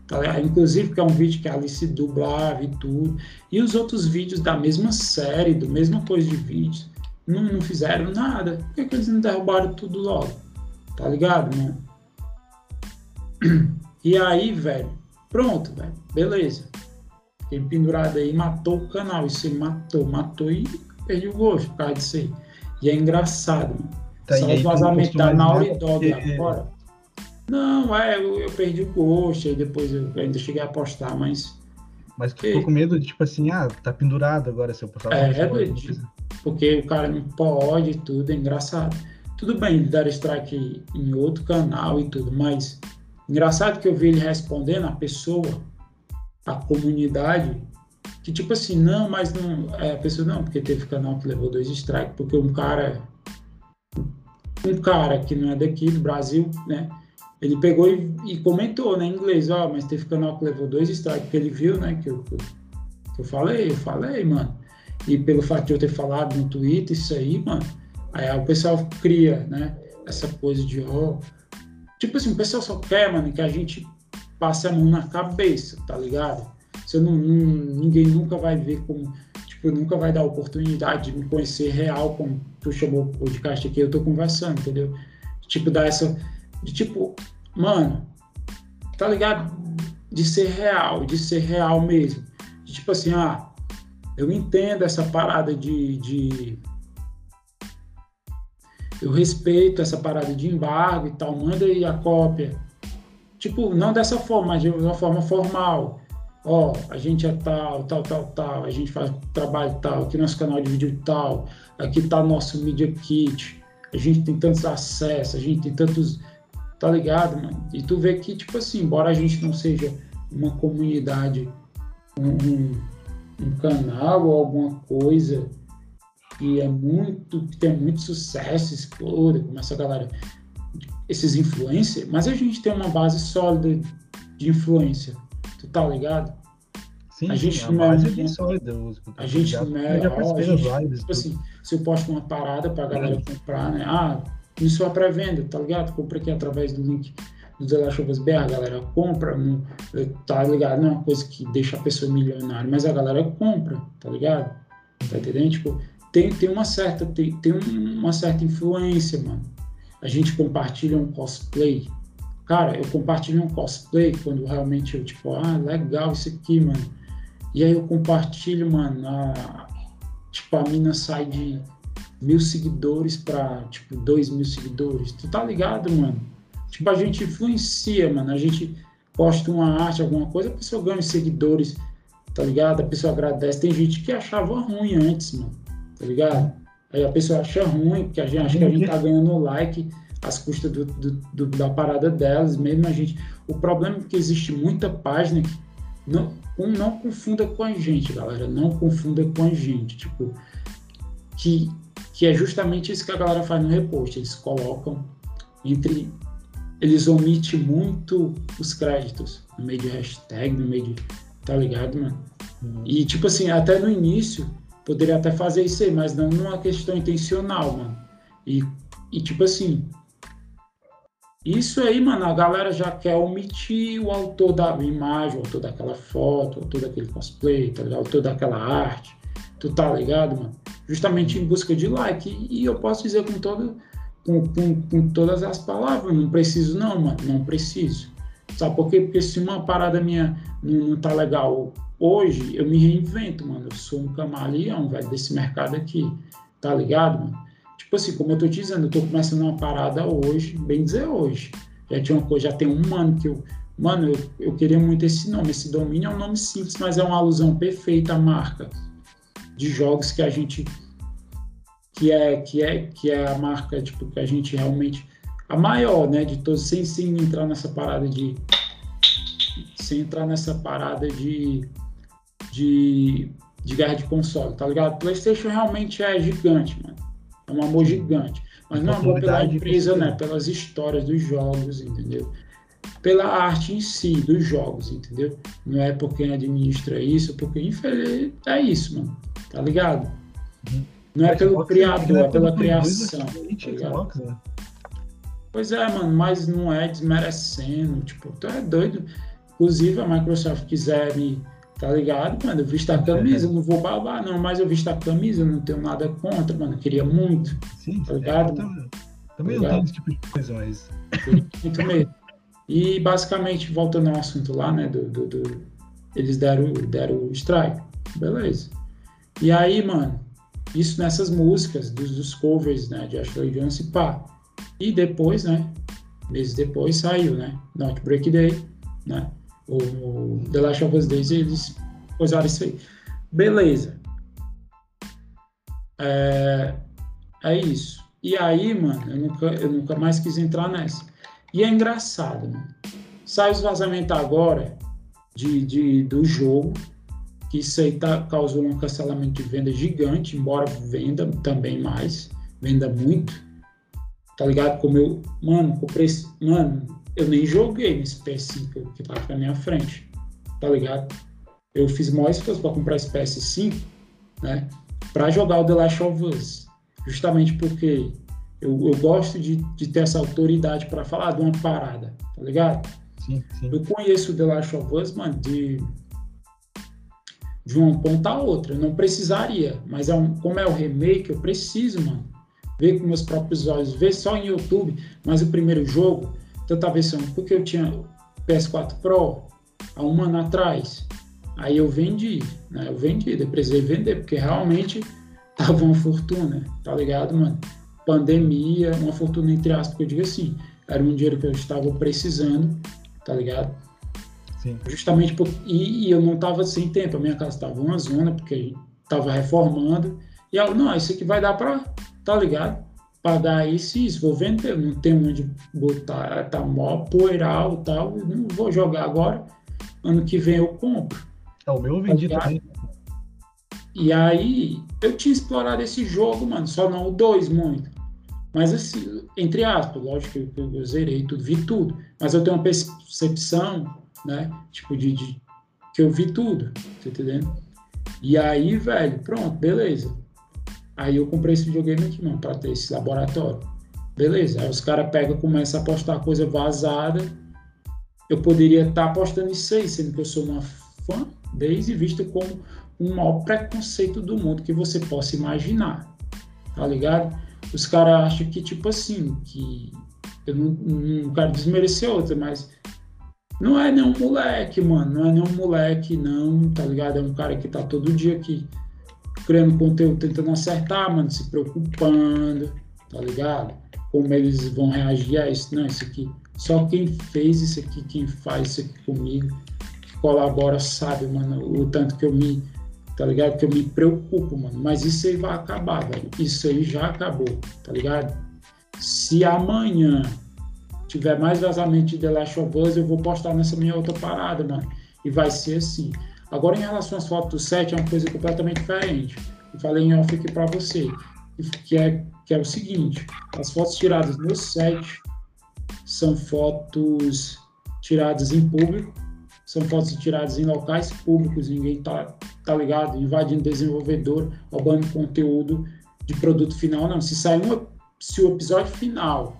Tá Inclusive, que é um vídeo que a Alice dublava e tudo. E os outros vídeos da mesma série, do mesma coisa de vídeos, não, não fizeram nada. Por que, que eles não derrubaram tudo logo? Tá ligado, né? E aí, velho, pronto, velho, beleza. Fiquei pendurado aí, matou o canal. Isso aí matou, matou e perdi o gosto por causa disso aí. E é engraçado, mano. Tá, Só os vazamentos da Naughty Dog agora não, é, eu, eu perdi o gosto, aí depois eu ainda cheguei a postar, mas. Mas tu ficou com medo de, tipo assim, ah, tá pendurado agora se eu postar. É, é doido. Porque o cara não pode tudo, é engraçado. Tudo bem ele dar strike em outro canal e tudo, mas engraçado que eu vi ele respondendo a pessoa, a comunidade, que tipo assim, não, mas não. É, a pessoa, não, porque teve canal que levou dois strikes, porque um cara. Um cara que não é daqui do Brasil, né? Ele pegou e, e comentou né, em inglês, ó, oh, mas teve canal que levou dois strikes, porque ele viu, né? Que eu, que eu falei, eu falei, mano. E pelo fato de eu ter falado no Twitter isso aí, mano, aí o pessoal cria, né? Essa coisa de, ó. Oh, tipo assim, o pessoal só quer, mano, que a gente passe a mão na cabeça, tá ligado? Você não, não, ninguém nunca vai ver como, tipo, nunca vai dar oportunidade de me conhecer real, como tu chamou o podcast aqui, eu tô conversando, entendeu? Tipo, dar essa, de tipo, mano, tá ligado? De ser real, de ser real mesmo. De, tipo assim, ah, eu entendo essa parada de, de eu respeito essa parada de embargo e tal, manda aí a cópia. Tipo, não dessa forma, mas de uma forma formal ó, a gente é tal, tal, tal, tal, a gente faz trabalho tal, aqui nosso canal de vídeo tal, aqui tá nosso Media Kit, a gente tem tantos acessos, a gente tem tantos. Tá ligado, mano? E tu vê que, tipo assim, embora a gente não seja uma comunidade, um, um, canal ou alguma coisa que é muito, que tem muito sucesso, explode, como essa galera, esses influencers, mas a gente tem uma base sólida de influência Tu tá ligado? Sim, a gente não é bem sólida. A gente não é. Tipo assim, se eu posto uma parada pra galera comprar, né? Ah, isso é pré-venda, tá ligado? Compra aqui através do link do The Last of Us BR, a galera compra, não, tá ligado? Não é uma coisa que deixa a pessoa milionária, mas a galera compra, tá ligado? Tá entendendo? Tipo, tem, tem uma certa tem, tem uma certa influência, mano. A gente compartilha um cosplay, Cara, eu compartilho um cosplay quando realmente eu, tipo, ah, legal isso aqui, mano. E aí eu compartilho, mano, a, tipo, a mina sai de mil seguidores pra, tipo, dois mil seguidores. Tu tá ligado, mano? Tipo, a gente influencia, mano. A gente posta uma arte, alguma coisa, a pessoa ganha seguidores, tá ligado? A pessoa agradece. Tem gente que achava ruim antes, mano, tá ligado? Aí a pessoa acha ruim, porque a gente acha que a gente tá ganhando like às custas do, do, do, da parada delas, mesmo a gente. O problema é que existe muita página que não, um, não confunda com a gente, galera. Não confunda com a gente. Tipo, que, que é justamente isso que a galera faz no repost. Eles colocam entre. Eles omitem muito os créditos no meio de hashtag, no meio de. Tá ligado, mano? Uhum. E, tipo assim, até no início, poderia até fazer isso aí, mas não numa questão intencional, mano. E, e tipo assim, isso aí, mano, a galera já quer omitir o autor da imagem, o autor daquela foto, o autor daquele cosplay, tá ligado? O autor daquela arte. Tu tá ligado, mano? Justamente em busca de like. E eu posso dizer com, todo, com, com, com todas as palavras, não preciso não, mano, não preciso. Sabe por quê? Porque se uma parada minha não, não tá legal hoje, eu me reinvento, mano. Eu sou um camaleão, velho, desse mercado aqui. Tá ligado, mano? Tipo assim, como eu tô te dizendo, eu tô começando uma parada hoje, bem dizer hoje. Já tinha uma coisa, já tem um ano que eu. Mano, eu, eu queria muito esse nome. Esse domínio é um nome simples, mas é uma alusão perfeita à marca de jogos que a gente. Que é, que é, que é a marca, tipo, que a gente realmente. A maior, né, de todos, sem, sem entrar nessa parada de. Sem entrar nessa parada de. De, de guerra de console, tá ligado? PlayStation realmente é gigante, mano. É um amor gigante. Mas não é amor pela empresa, né? Pelas histórias dos jogos, entendeu? Pela arte em si, dos jogos, entendeu? Não é por quem administra isso, porque infeliz... é isso, mano. Tá ligado? Uhum. Não é pelo criador, é pela criação. Tá né? Pois é, mano, mas não é desmerecendo. Tipo, tu é doido. Inclusive, a Microsoft quiser me Tá ligado, mano? Eu visto a camisa, não vou babar, não, mas eu visto a camisa, não tenho nada contra, mano. Eu queria muito. Sim, tá ligado? É, também, tá não esse tipo de coisa, mas. Muito mesmo. E basicamente, voltando ao assunto lá, né? Do, do, do, eles deram, deram o strike. Beleza. E aí, mano, isso nessas músicas, dos, dos covers, né? De Ashley Jones e pá. E depois, né? Meses depois saiu, né? Not Break Day, né? o The Last of Us Days, eles usaram isso aí. Beleza. É, é isso. E aí, mano, eu nunca, eu nunca mais quis entrar nessa. E é engraçado, mano. Sai os vazamentos agora de, de, do jogo, isso aí tá, causou um cancelamento de venda gigante, embora venda também mais, venda muito, tá ligado? Como eu, mano, comprei, mano, eu nem joguei nesse PS5 que tá aqui na minha frente, tá ligado? Eu fiz maior esforço para comprar esse PS5, né, para jogar o The Last of Us, justamente porque eu, eu gosto de, de ter essa autoridade para falar de uma parada, tá ligado? Sim, sim. Eu conheço o The Last of Us, mano, de de uma ponta a outra. Eu não precisaria, mas é um, como é o remake, eu preciso, mano. Ver com meus próprios olhos, ver só em YouTube, mas o primeiro jogo, tanta versão, porque eu tinha PS4 Pro há um ano atrás. Aí eu vendi, né? Eu vendi, precisei vender, porque realmente tava uma fortuna, tá ligado, mano? Pandemia, uma fortuna entre aspas, porque eu digo assim, era um dinheiro que eu estava precisando, tá ligado? Sim. Justamente por, e, e eu não estava sem tempo, a minha casa estava uma zona, porque estava reformando. E ela, não, isso aqui vai dar para, tá ligado? Pagar isso e isso, vou vender, não tem onde botar, tá mó poeiral e tal, não vou jogar agora, ano que vem eu compro. É, o meu eu vendi tá também. E aí, eu tinha explorado esse jogo, mano, só não o 2 muito. Mas assim, entre aspas, lógico que eu, eu zerei tudo, vi tudo. Mas eu tenho uma percepção né? Tipo, de, de que eu vi tudo, tá entendendo? E aí, velho, pronto, beleza. Aí eu comprei esse videogame aqui, mano, pra ter esse laboratório. Beleza. Aí os caras pegam, começam a postar coisa vazada. Eu poderia estar tá apostando isso aí, sendo que eu sou uma fã desde vista como o maior preconceito do mundo que você possa imaginar. Tá ligado? Os caras acham que, tipo assim, que eu não, não quero desmerecer outra, mas não é nenhum moleque, mano. Não é nenhum moleque, não, tá ligado? É um cara que tá todo dia aqui criando conteúdo, tentando acertar, mano, se preocupando, tá ligado? Como eles vão reagir a isso. Não, isso aqui. Só quem fez isso aqui, quem faz isso aqui comigo, que colabora, sabe, mano, o tanto que eu me. Tá ligado? Que eu me preocupo, mano. Mas isso aí vai acabar, velho. Isso aí já acabou, tá ligado? Se amanhã tiver mais vazamento de The Last of Us, eu vou postar nessa minha outra parada, mano. E vai ser assim. Agora, em relação às fotos do set, é uma coisa completamente diferente. Eu falei em off aqui pra você. Que é, que é o seguinte: as fotos tiradas no set são fotos tiradas em público, são fotos tiradas em locais públicos, ninguém tá, tá ligado, invadindo desenvolvedor, roubando conteúdo de produto final, não. Se sair uma, se o episódio final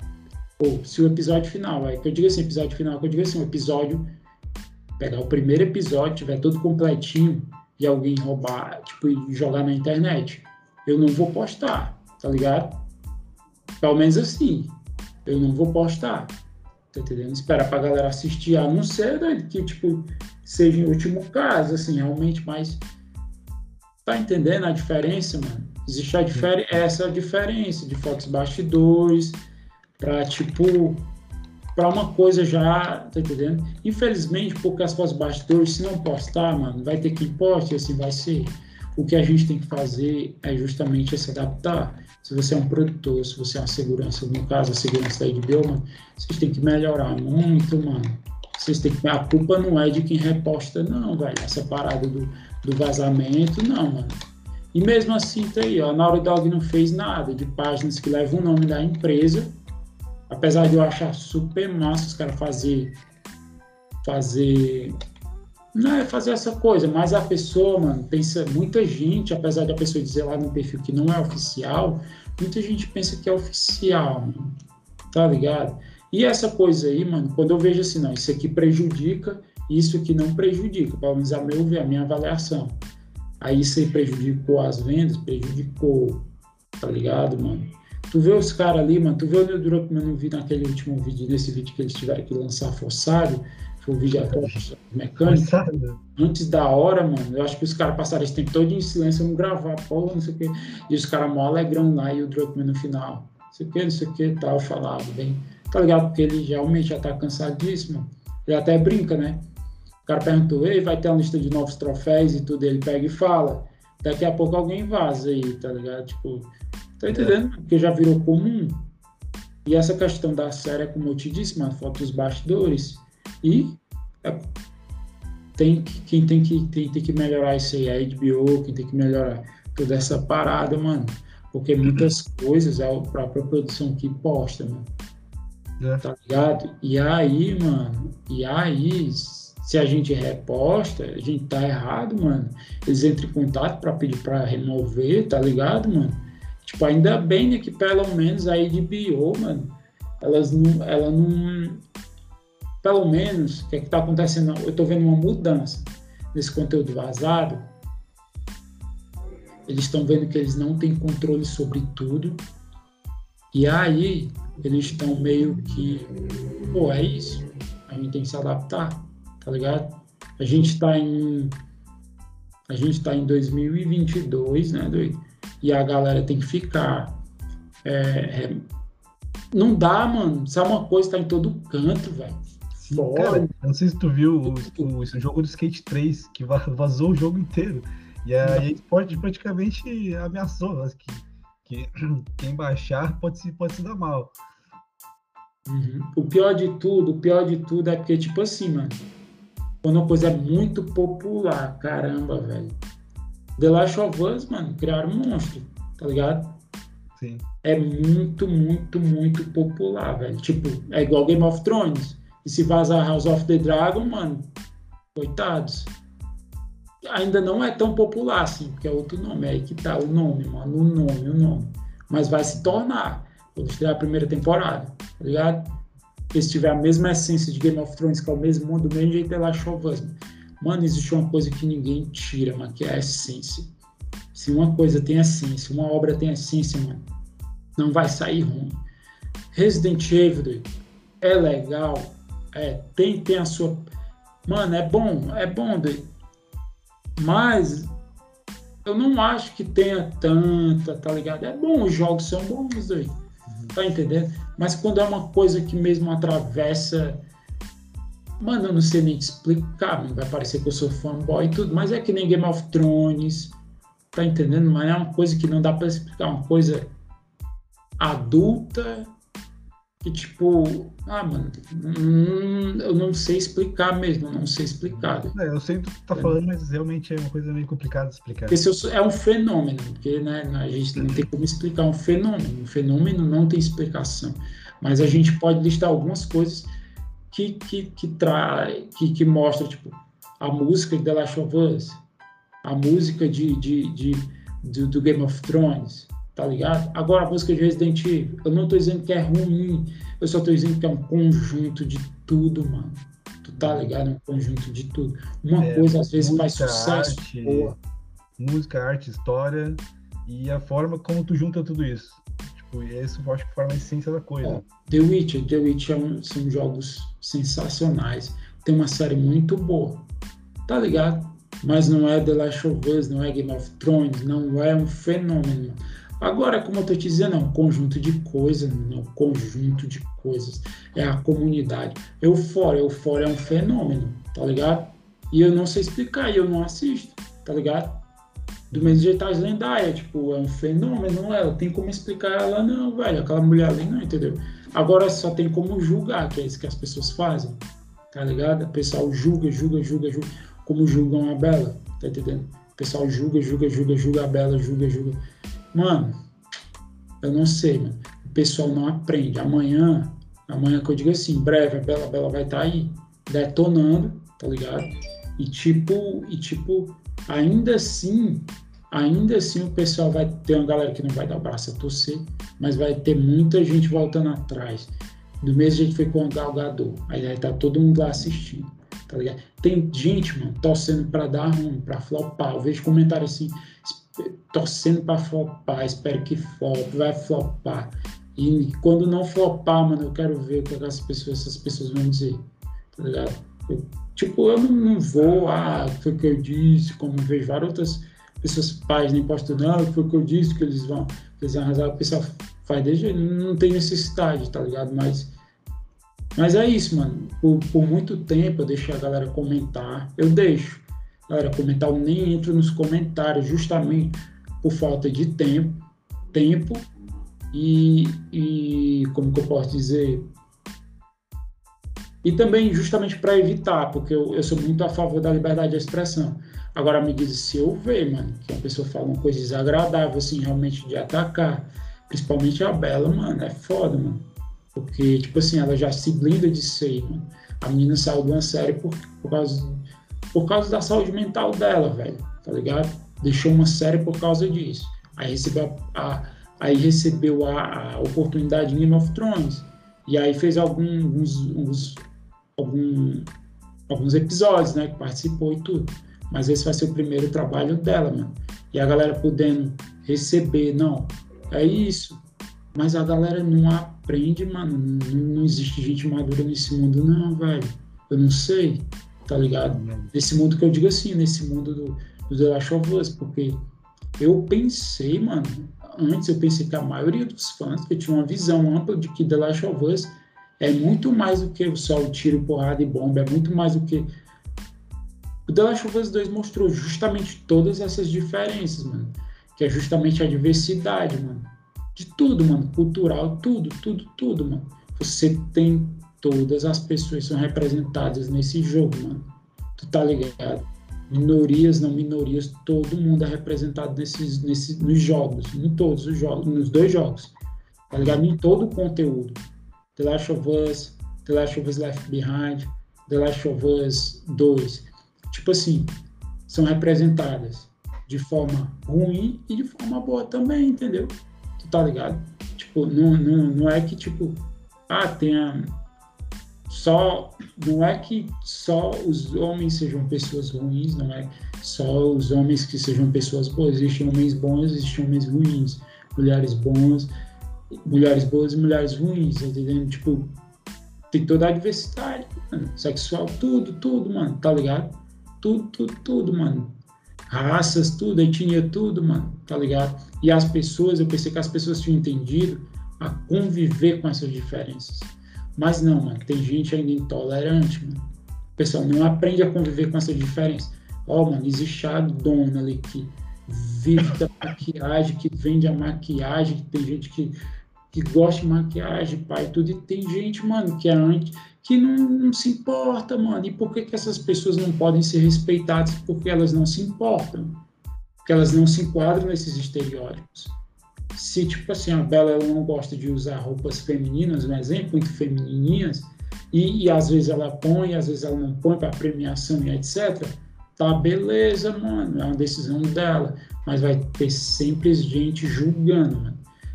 ou se o episódio final, é que eu digo assim, episódio final, que eu digo assim, um episódio, pegar o primeiro episódio, tiver todo completinho, e alguém roubar, tipo, e jogar na internet, eu não vou postar, tá ligado? Pelo menos assim, eu não vou postar, tá entendendo? Esperar pra galera assistir, a não ser né, que, tipo, seja em último caso, assim, realmente, mas tá entendendo a diferença, mano? Existe a diferença, essa diferença de fotos bastidores, para tipo para uma coisa já, tá entendendo? Infelizmente, porque as fotos bastidores, se não postar, mano, vai ter que poste assim vai ser. O que a gente tem que fazer é justamente se adaptar. Se você é um produtor, se você é uma segurança, no caso a segurança da HBO, mano, vocês têm que melhorar muito, mano. Vocês têm que. A culpa não é de quem reposta, não, velho. Essa parada do, do vazamento, não, mano. E mesmo assim, tá aí, ó. Na hora Dog não fez nada de páginas que levam o nome da empresa apesar de eu achar super massa os caras fazer fazer não é fazer essa coisa, mas a pessoa, mano, pensa, muita gente, apesar de a pessoa dizer lá no perfil que não é oficial, muita gente pensa que é oficial, mano, tá ligado? E essa coisa aí, mano, quando eu vejo assim, não, isso aqui prejudica, isso aqui não prejudica, pelo menos a meu ver, a minha avaliação. Aí isso aí prejudicou as vendas, prejudicou, tá ligado, mano? Tu vê os caras ali, mano, tu vê o Neil Druckmann, não vi naquele último vídeo, nesse vídeo que eles tiveram que lançar forçado, foi o vídeo atrás mecânico. Antes da hora, mano, eu acho que os caras passaram esse tempo todo em silêncio, não gravar, porra, não sei o quê. E os caras mó alegrão lá e o Druckmann no final. Não sei o que, não sei o que, tal, falava bem. Tá ligado? Porque ele realmente já tá cansadíssimo. Ele até brinca, né? O cara perguntou, ei, vai ter uma lista de novos troféus e tudo, ele pega e fala. Daqui a pouco alguém vaza aí, tá ligado? Tipo, Tá entendendo? Porque já virou comum. E essa questão da série, como eu te disse, mano, foto dos bastidores. E é, tem que, quem tem que, tem, tem que melhorar isso aí, a HBO, quem tem que melhorar toda essa parada, mano. Porque muitas coisas é a própria produção que posta, mano. É. Tá ligado? E aí, mano, e aí, se a gente reposta, a gente tá errado, mano. Eles entram em contato para pedir para remover, tá ligado, mano? Tipo, ainda bem né, que pelo menos a HBO, mano, elas não, ela não. Pelo menos, o que é que tá acontecendo? Eu tô vendo uma mudança nesse conteúdo vazado. Eles estão vendo que eles não têm controle sobre tudo. E aí, eles estão meio que. Pô, é isso. A gente tem que se adaptar, tá ligado? A gente tá em. A gente tá em 2022, né, doido? E a galera tem que ficar. É, é, não dá, mano. Isso é uma coisa tá em todo canto, velho. Cara, não sei se tu viu o, o, o, jogo do Skate 3, que vazou o jogo inteiro. E a esporte praticamente ameaçou que, que quem baixar pode se, pode se dar mal. Uhum. O pior de tudo, o pior de tudo é porque, tipo assim, mano, quando uma coisa é muito popular, caramba, velho. The Last of Us, mano, criaram um monstro, tá ligado? Sim. É muito, muito, muito popular, velho. Tipo, é igual Game of Thrones. E se vazar House of the Dragon, mano, coitados. Ainda não é tão popular assim, porque é outro nome. É aí que tá o nome, mano. O nome, o nome. Mas vai se tornar quando estrear a primeira temporada, tá ligado? Porque se tiver a mesma essência de Game of Thrones, que é o mesmo mundo, do mesmo jeito é Last of Us. Mano, existe uma coisa que ninguém tira, mano, que é a essência. Se uma coisa tem essência, uma obra tem essência, mano, não vai sair ruim. Resident Evil é legal, é, tem, tem a sua. Mano, é bom, é bom, doido. Mas eu não acho que tenha tanta, tá ligado? É bom, os jogos são bons, doido. Tá entendendo? Mas quando é uma coisa que mesmo atravessa Mano, eu não sei nem te explicar, vai parecer que eu sou fanboy e tudo, mas é que nem Game of Thrones, tá entendendo? Mas é uma coisa que não dá para explicar, uma coisa adulta que tipo, ah, mano, hum, eu não sei explicar mesmo, não sei explicar. É, eu sei o que tu tá é. falando, mas realmente é uma coisa meio complicada de explicar. Porque se eu, é um fenômeno, porque né, a gente não tem como explicar um fenômeno, um fenômeno não tem explicação, mas a gente pode listar algumas coisas que, que, que, trai, que, que mostra tipo, a música de The Last of Us, a música de, de, de, de, do Game of Thrones, tá ligado? Agora a música de Resident Evil, eu não tô dizendo que é ruim, eu só tô dizendo que é um conjunto de tudo, mano. Tu tá ligado? É um conjunto de tudo. Uma é, coisa às vezes faz sucesso. Arte, boa. Música, arte, história e a forma como tu junta tudo isso. Tipo, e isso eu acho que forma a essência da coisa. É, The Witcher, The Witcher é são jogos sensacionais. Tem uma série muito boa, tá ligado? Mas não é The Last of Us, não é Game of Thrones, não é um fenômeno. Agora, como eu tô te dizendo, é um conjunto de coisas, é um conjunto de coisas. É a comunidade. Eufória, Eufória é um fenômeno, tá ligado? E eu não sei explicar, e eu não assisto, tá ligado? Do mesmo jeito as lendárias, tipo, é um fenômeno, é? Tem como explicar ela, não, velho. Aquela mulher ali, não, entendeu? Agora só tem como julgar, que é isso que as pessoas fazem, tá ligado? O pessoal julga, julga, julga, julga, como julgam a Bela, tá entendendo? O pessoal julga, julga, julga, julga a Bela, julga, julga. Mano, eu não sei, mano. O pessoal não aprende. Amanhã, amanhã que eu digo assim, breve, a Bela, a Bela vai estar tá aí detonando, tá ligado? E tipo, e tipo, ainda assim, ainda assim o pessoal vai ter uma galera que não vai dar o braço a torcer, mas vai ter muita gente voltando atrás. Do mesmo jeito que foi com o Galgador. Aí vai estar tá todo mundo lá assistindo, tá ligado? Tem gente, mano, torcendo para dar ruim, para flopar. Eu vejo comentário assim, torcendo para flopar, espero que flop, vai flopar. E quando não flopar, mano, eu quero ver o que essas pessoas, essas pessoas vão dizer, tá ligado? Eu, tipo, eu não, não vou, ah, foi o que eu disse, como vejo várias outras pessoas, pais nem postam, não, foi o que eu disse, que eles vão, que eles vão arrasar, o pessoal faz desde, não tem necessidade, tá ligado? Mas, mas é isso, mano. Por, por muito tempo eu deixei a galera comentar, eu deixo galera comentar, eu nem entro nos comentários, justamente por falta de tempo, tempo e, e como que eu posso dizer, E também justamente para evitar, porque eu, eu sou muito a favor da liberdade de expressão. Agora me diz se eu ver, mano, que uma pessoa fala uma coisa desagradável, assim, realmente de atacar, principalmente a Bela, mano, é foda, mano. Porque, tipo assim, ela já se blinda disso aí, mano. A menina saiu de uma série por, por, causa, por causa da saúde mental dela, velho, tá ligado? Deixou uma série por causa disso. Aí recebeu a, a aí recebeu a, a, oportunidade em Game of Thrones. E aí fez alguns, uns, algum, alguns episódios, né? Que participou e tudo. Mas esse vai ser o primeiro trabalho dela, mano. E a galera podendo receber, não, é isso. Mas a galera não aprende, mano. Não, não existe gente madura nesse mundo, não, velho. Eu não sei, tá ligado? Nesse mundo que eu digo assim, nesse mundo do, do The Last of Us, porque eu pensei, mano, antes eu pensei que a maioria dos fãs que tinha uma visão ampla de que The Last of Us é muito mais do que só o tiro, porrada e bomba, é muito mais do que. O The Last of Us 2 mostrou justamente todas essas diferenças, mano. Que é justamente a diversidade, mano. De tudo, mano. Cultural, tudo, tudo, tudo, mano. Você tem todas as pessoas são representadas nesse jogo, mano. Tu tá ligado? minorias, não minorias, todo mundo é representado nesses, nesses, nos jogos, em todos os jogos, nos dois jogos, tá ligado? Em todo o conteúdo. The Last of Us, The Last of Us Left Behind, The Last of Us 2. Tipo assim, são representadas de forma ruim e de forma boa também, entendeu? Tu tá ligado? Tipo, não, não, não é que, tipo, ah, tem a só não é que só os homens sejam pessoas ruins, não é só os homens que sejam pessoas boas. Existem homens bons, existem homens ruins, mulheres bons, mulheres boas e mulheres ruins, tá entendendo? Tipo, tem toda a diversidade, mano. sexual, tudo, tudo, mano, tá ligado? Tudo, tudo, tudo, mano. Raças, tudo, etnia, tudo, mano, tá ligado? E as pessoas, eu pensei que as pessoas tinham entendido a conviver com essas diferenças. Mas não, mano, tem gente ainda intolerante, mano. O pessoal não aprende a conviver com essa diferença. Ó, oh, mano, existe a dona ali que vive da maquiagem, que vende a maquiagem, que tem gente que, que gosta de maquiagem, pai, tudo. E tem gente, mano, que é antes, que não, não, se importa, mano. E por que, que essas pessoas não podem ser respeitadas? Porque elas não se importam. Porque elas não se enquadram nesses estereótipos se tipo assim a Bela ela não gosta de usar roupas femininas, um exemplo, muito feminininhas, e, e às vezes ela põe, às vezes ela não põe para premiação e etc. Tá beleza, mano, é uma decisão dela, mas vai ter sempre gente julgando, mano.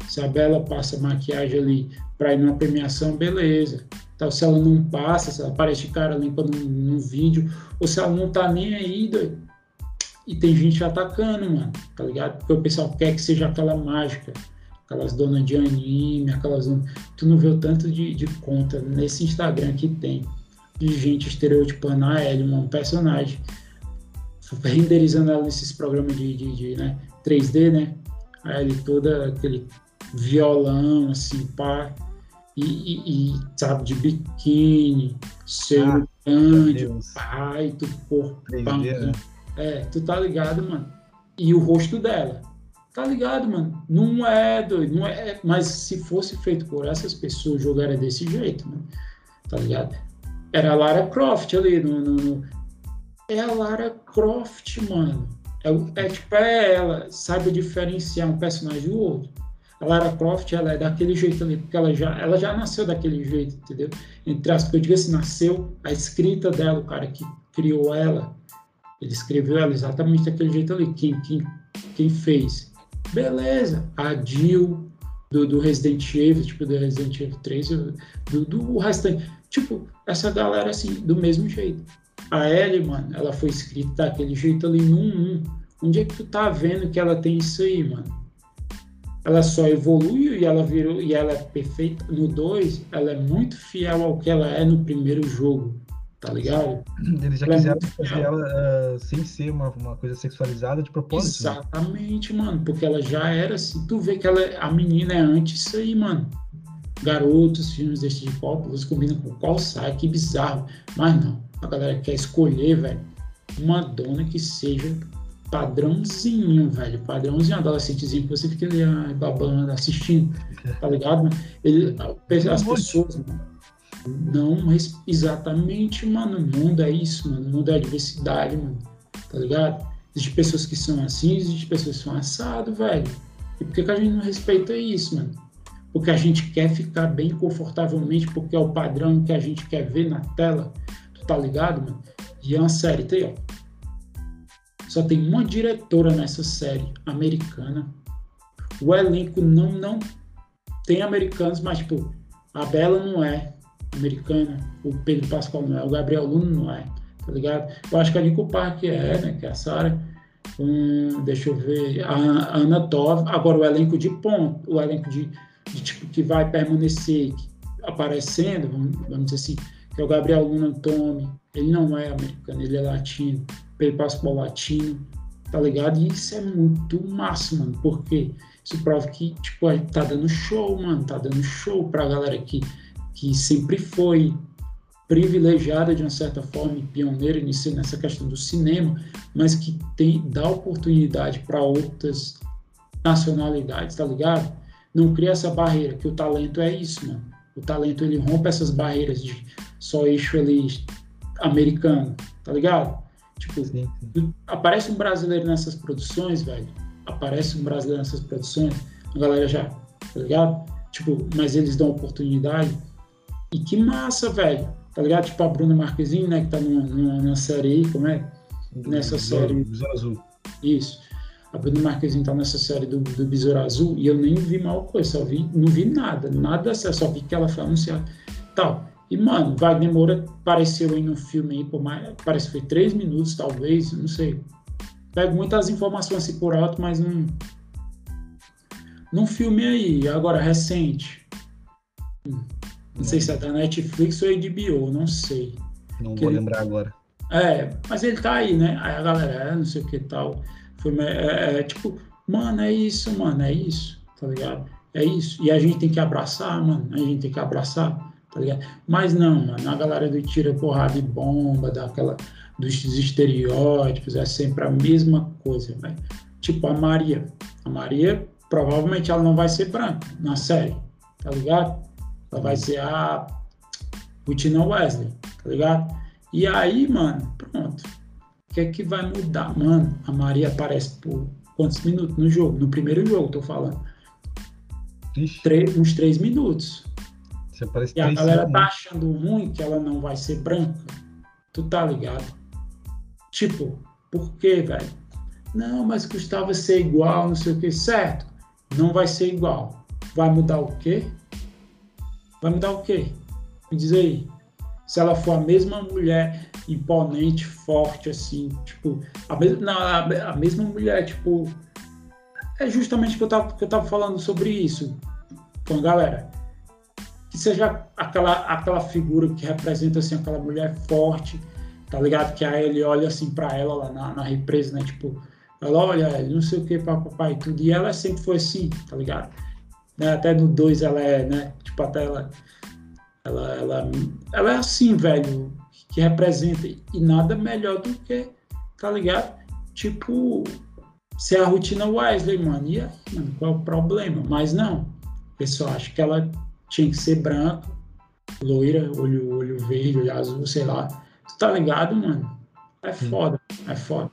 Se a Bela passa maquiagem ali para ir numa premiação, beleza. Então, se ela não passa, se ela aparece de cara limpa num, num vídeo, ou se ela não tá nem aí, e tem gente atacando, mano, tá ligado? Porque o pessoal quer que seja aquela mágica, aquelas donas de anime, aquelas. Tu não vê o tanto de, de conta nesse Instagram que tem de gente estereotipando a Ellie, um personagem, renderizando ela nesses programas de, de, de né, 3D, né? A Ellie toda aquele violão, assim, pá. E, e, e, sabe, de biquíni, ser ah, grande, pai, tu corpo, 3D, né? É, tu tá ligado, mano? E o rosto dela. Tá ligado, mano? Não é doido, não é. Mas se fosse feito por essas pessoas, jogar desse jeito, mano. Tá ligado? Era a Lara Croft ali no. no, no... É a Lara Croft, mano. É, é tipo, é ela, sabe diferenciar um personagem do outro. A Lara Croft, ela é daquele jeito ali, porque ela já, ela já nasceu daquele jeito, entendeu? Entre aspas, eu digo assim, nasceu a escrita dela, o cara que criou ela, ele escreveu ela exatamente daquele jeito ali. Quem, quem, quem fez? Beleza. A Jill do, do Resident Evil, tipo, do Resident Evil 3, do, do restante. Tipo, essa galera, assim, do mesmo jeito. A Ellie, mano, ela foi escrita daquele jeito ali no 1. Onde é que tu tá vendo que ela tem isso aí, mano? Ela só evoluiu e ela virou e ela é perfeita. No 2, ela é muito fiel ao que ela é no primeiro jogo tá ligado? Eles já ela é quiseram é fazer ela uh, sem ser uma, uma coisa sexualizada de propósito. Né? Exatamente, né? mano, porque ela já era assim. Tu vê que ela, a menina é antes isso aí, mano. Garotos, filmes desse de pop, eles combinam com qual sai, que bizarro. Mas não, a galera quer escolher, velho, uma dona que seja padrãozinho, velho, padrãozinho adolescentezinho, que você fica ali babando, assistindo, tá ligado? Ele, as pessoas, mano, Não, exatamente, mano. O mundo é isso, mano. O mundo é a diversidade, mano. Tá ligado? Existem pessoas que são assim, existem pessoas que são assado, velho. E por que, que a gente não respeita isso, mano? Porque a gente quer ficar bem confortavelmente, porque é o padrão que a gente quer ver na tela. Tu tá ligado, mano? E é uma série, tá aí, ó. Só tem uma diretora nessa série americana. O elenco não, não tem americanos, mas, tipo, a Bela não é americana, o Pedro Pascoal não é, o Gabriel Luna não é, tá ligado? Eu acho que a Nico Park é, né, que é a Sarah. Hum, deixa eu ver, a, a Ana Tov, agora o elenco de ponto, o elenco de, de tipo que vai permanecer aparecendo, vamos, vamos dizer assim, que é o Gabriel Luna Tome, ele não é americano, ele é latino, Pedro Pascoal latino, tá ligado? E isso é muito massa, mano, porque isso prova que, tipo, tá dando show, mano, tá dando show pra galera que que sempre foi privilegiada de uma certa forma e pioneira nessa questão do cinema, mas que tem dá oportunidade para outras nacionalidades, tá ligado? Não cria essa barreira, que o talento é isso, mano. O talento ele rompe essas barreiras de só eixo ali americano, tá ligado? Tipo, aparece um brasileiro nessas produções, velho. Aparece um brasileiro nessas produções, a galera já, tá ligado? Tipo, mas eles dão oportunidade e que massa, velho. Tá ligado? Tipo a Bruna Marquezine, né? Que tá numa, numa, série aí, como é? Nessa do, série. Besouro Azul. Isso. A Bruna Marquezine tá nessa série do, do Besouro Azul e eu nem vi mal coisa, só vi, não vi nada, nada só vi que ela foi anunciada. Tal. E, mano, Wagner Moura apareceu aí no filme aí, por mais, parece que foi três minutos, talvez, não sei. Pego muitas informações assim por alto, mas não. Num filme aí, agora recente. Não sei se é da Netflix ou HBO, não sei. Não vou ele... lembrar agora. É, mas ele tá aí, né? Aí a galera, é, não sei o que tal. Foi, é, é, tipo, mano, é isso, mano, é isso, tá ligado? É isso. E a gente tem que abraçar, mano. A gente tem que abraçar, tá ligado? Mas não, mano, a galera do tira porrada e bomba, daquela, dos estereótipos, é sempre a mesma coisa, velho. Tipo a Maria. A Maria, provavelmente ela não vai ser branca na série, tá ligado? Ela vai ser a Putina Wesley, tá ligado? E aí, mano, pronto. O que é que vai mudar? Mano, a Maria aparece por quantos minutos no jogo? No primeiro jogo, tô falando. Três, uns três minutos. Você parece e a galera tá achando ruim que ela não vai ser branca. Tu tá ligado? Tipo, por quê, velho? Não, mas custava ser igual, não sei o que. Certo, não vai ser igual. Vai mudar o quê? vai mudar o quê? Me diz aí. Se ela for a mesma mulher imponente, forte, assim, tipo, a mesma, não, a, a mesma mulher, tipo, é justamente que eu tava, que eu tava falando sobre isso com a galera. Que seja aquela, aquela figura que representa, assim, aquela mulher forte, tá ligado? Que aí ele olha, assim, para ela lá na, na represa, né? Tipo, ela olha, não sei o que, papai, tudo. E ela sempre foi assim, tá ligado? Né? Até no 2 ela é, né? Tipo, até ela, ela, ela, ela é assim, velho, que representa. E nada melhor do que, tá ligado? Tipo, ser a rotina Wesley, mano. E aí, mano, qual é o problema? Mas não. Pessoal acha que ela tinha que ser branca, loira, olho, olho verde, olho azul, sei lá. Tu tá ligado, mano? É foda, é foda.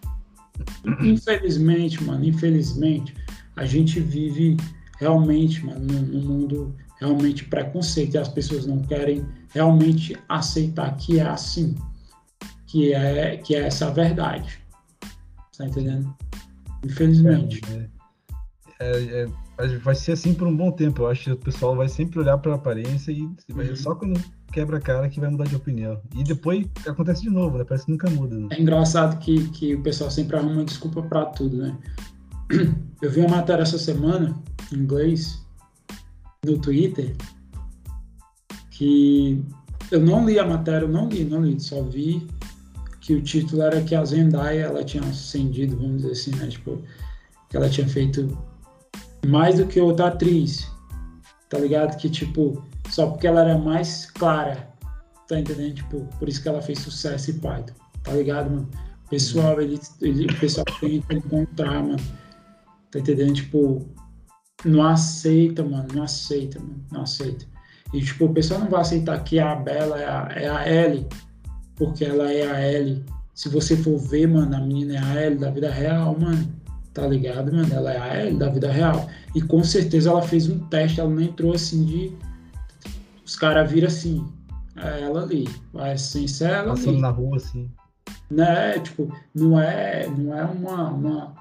Infelizmente, mano, infelizmente, a gente vive realmente, mano, no mundo realmente preconceito e as pessoas não querem realmente aceitar que é assim, que é que é essa a verdade. Tá entendendo? Infelizmente. É, é, é, vai ser assim por um bom tempo. Eu acho que o pessoal vai sempre olhar para a aparência e vai, uhum. só quando quebra a cara que vai mudar de opinião. E depois acontece de novo, né? Parece que nunca muda. Né? É engraçado que, que o pessoal sempre arruma desculpa para tudo, né? Eu vi uma matéria essa semana, em inglês, no Twitter, que eu não li a matéria, eu não li, não li, só vi que o título era que a Zendaya ela tinha ascendido, vamos dizer assim, né? Tipo, que ela tinha feito mais do que outra atriz, tá ligado? Que tipo, só porque ela era mais clara, tá entendendo? Tipo, por isso que ela fez sucesso e Python, tá ligado, mano? O pessoal, ele, ele, o pessoal tenta encontrar, mano Tá entendendo? Tipo, não aceita, mano, não aceita, mano, não aceita. E, tipo, o pessoal não vai aceitar que a Bela é a, é a porque ela é a Ellie. Se você for ver, mano, a menina é a Ellie da vida real, mano. Tá ligado, mano? Ela é a Ellie da vida real. E com certeza ela fez um teste, ela não entrou assim de. Os caras viram assim. É ela ali. A essência é ela Passando ali. na rua, assim. Né? Tipo, não é, não é uma, uma.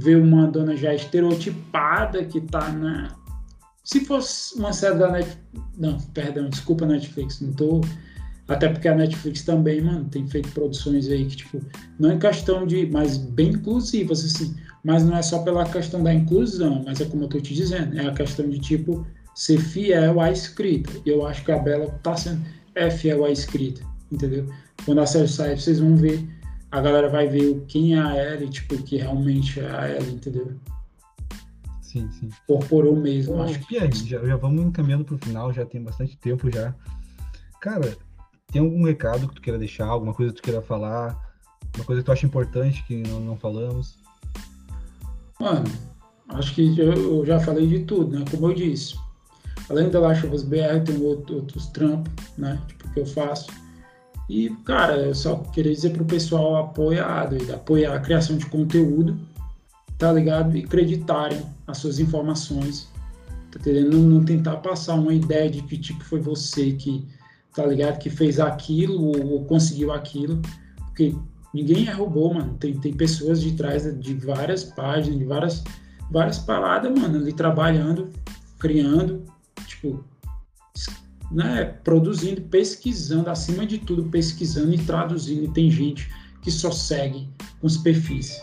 Ver uma dona já estereotipada que tá na. Se fosse uma série da Netflix. Não, perdão, desculpa, Netflix. Não tô. Até porque a Netflix também, mano, tem feito produções aí que, tipo, não é questão de. Mas bem inclusivas, assim. Mas não é só pela questão da inclusão, mas é como eu tô te dizendo, é a questão de, tipo, ser fiel à escrita. E eu acho que a Bela tá sendo. É fiel à escrita, entendeu? Quando a série sair, vocês vão ver. A galera vai ver quem é a Ellie, tipo, que realmente é a Ellie, entendeu? Sim, sim. Incorporou mesmo, Ô, acho que. Pierre, já, já vamos encaminhando pro final, já tem bastante tempo já. Cara, tem algum recado que tu queira deixar, alguma coisa que tu queira falar, uma coisa que tu acha importante que não, não falamos? Mano, acho que eu, já falei de tudo, né? Como eu disse. Além da Us BR, tem outro, outros trampos, né? Tipo, que eu faço. E, cara, eu só queria dizer pro pessoal apoiar, apoiar a criação de conteúdo, tá ligado? E acreditarem as suas informações, tá entendendo? Não, não tentar passar uma ideia de que, tipo, foi você que, tá ligado? Que fez aquilo ou, ou conseguiu aquilo, porque ninguém é robô, mano. Tem, tem pessoas de trás de várias páginas, de várias, várias paradas, mano, ali trabalhando, criando, tipo, né, produzindo, pesquisando, acima de tudo, pesquisando e traduzindo. E tem gente que só segue os perfis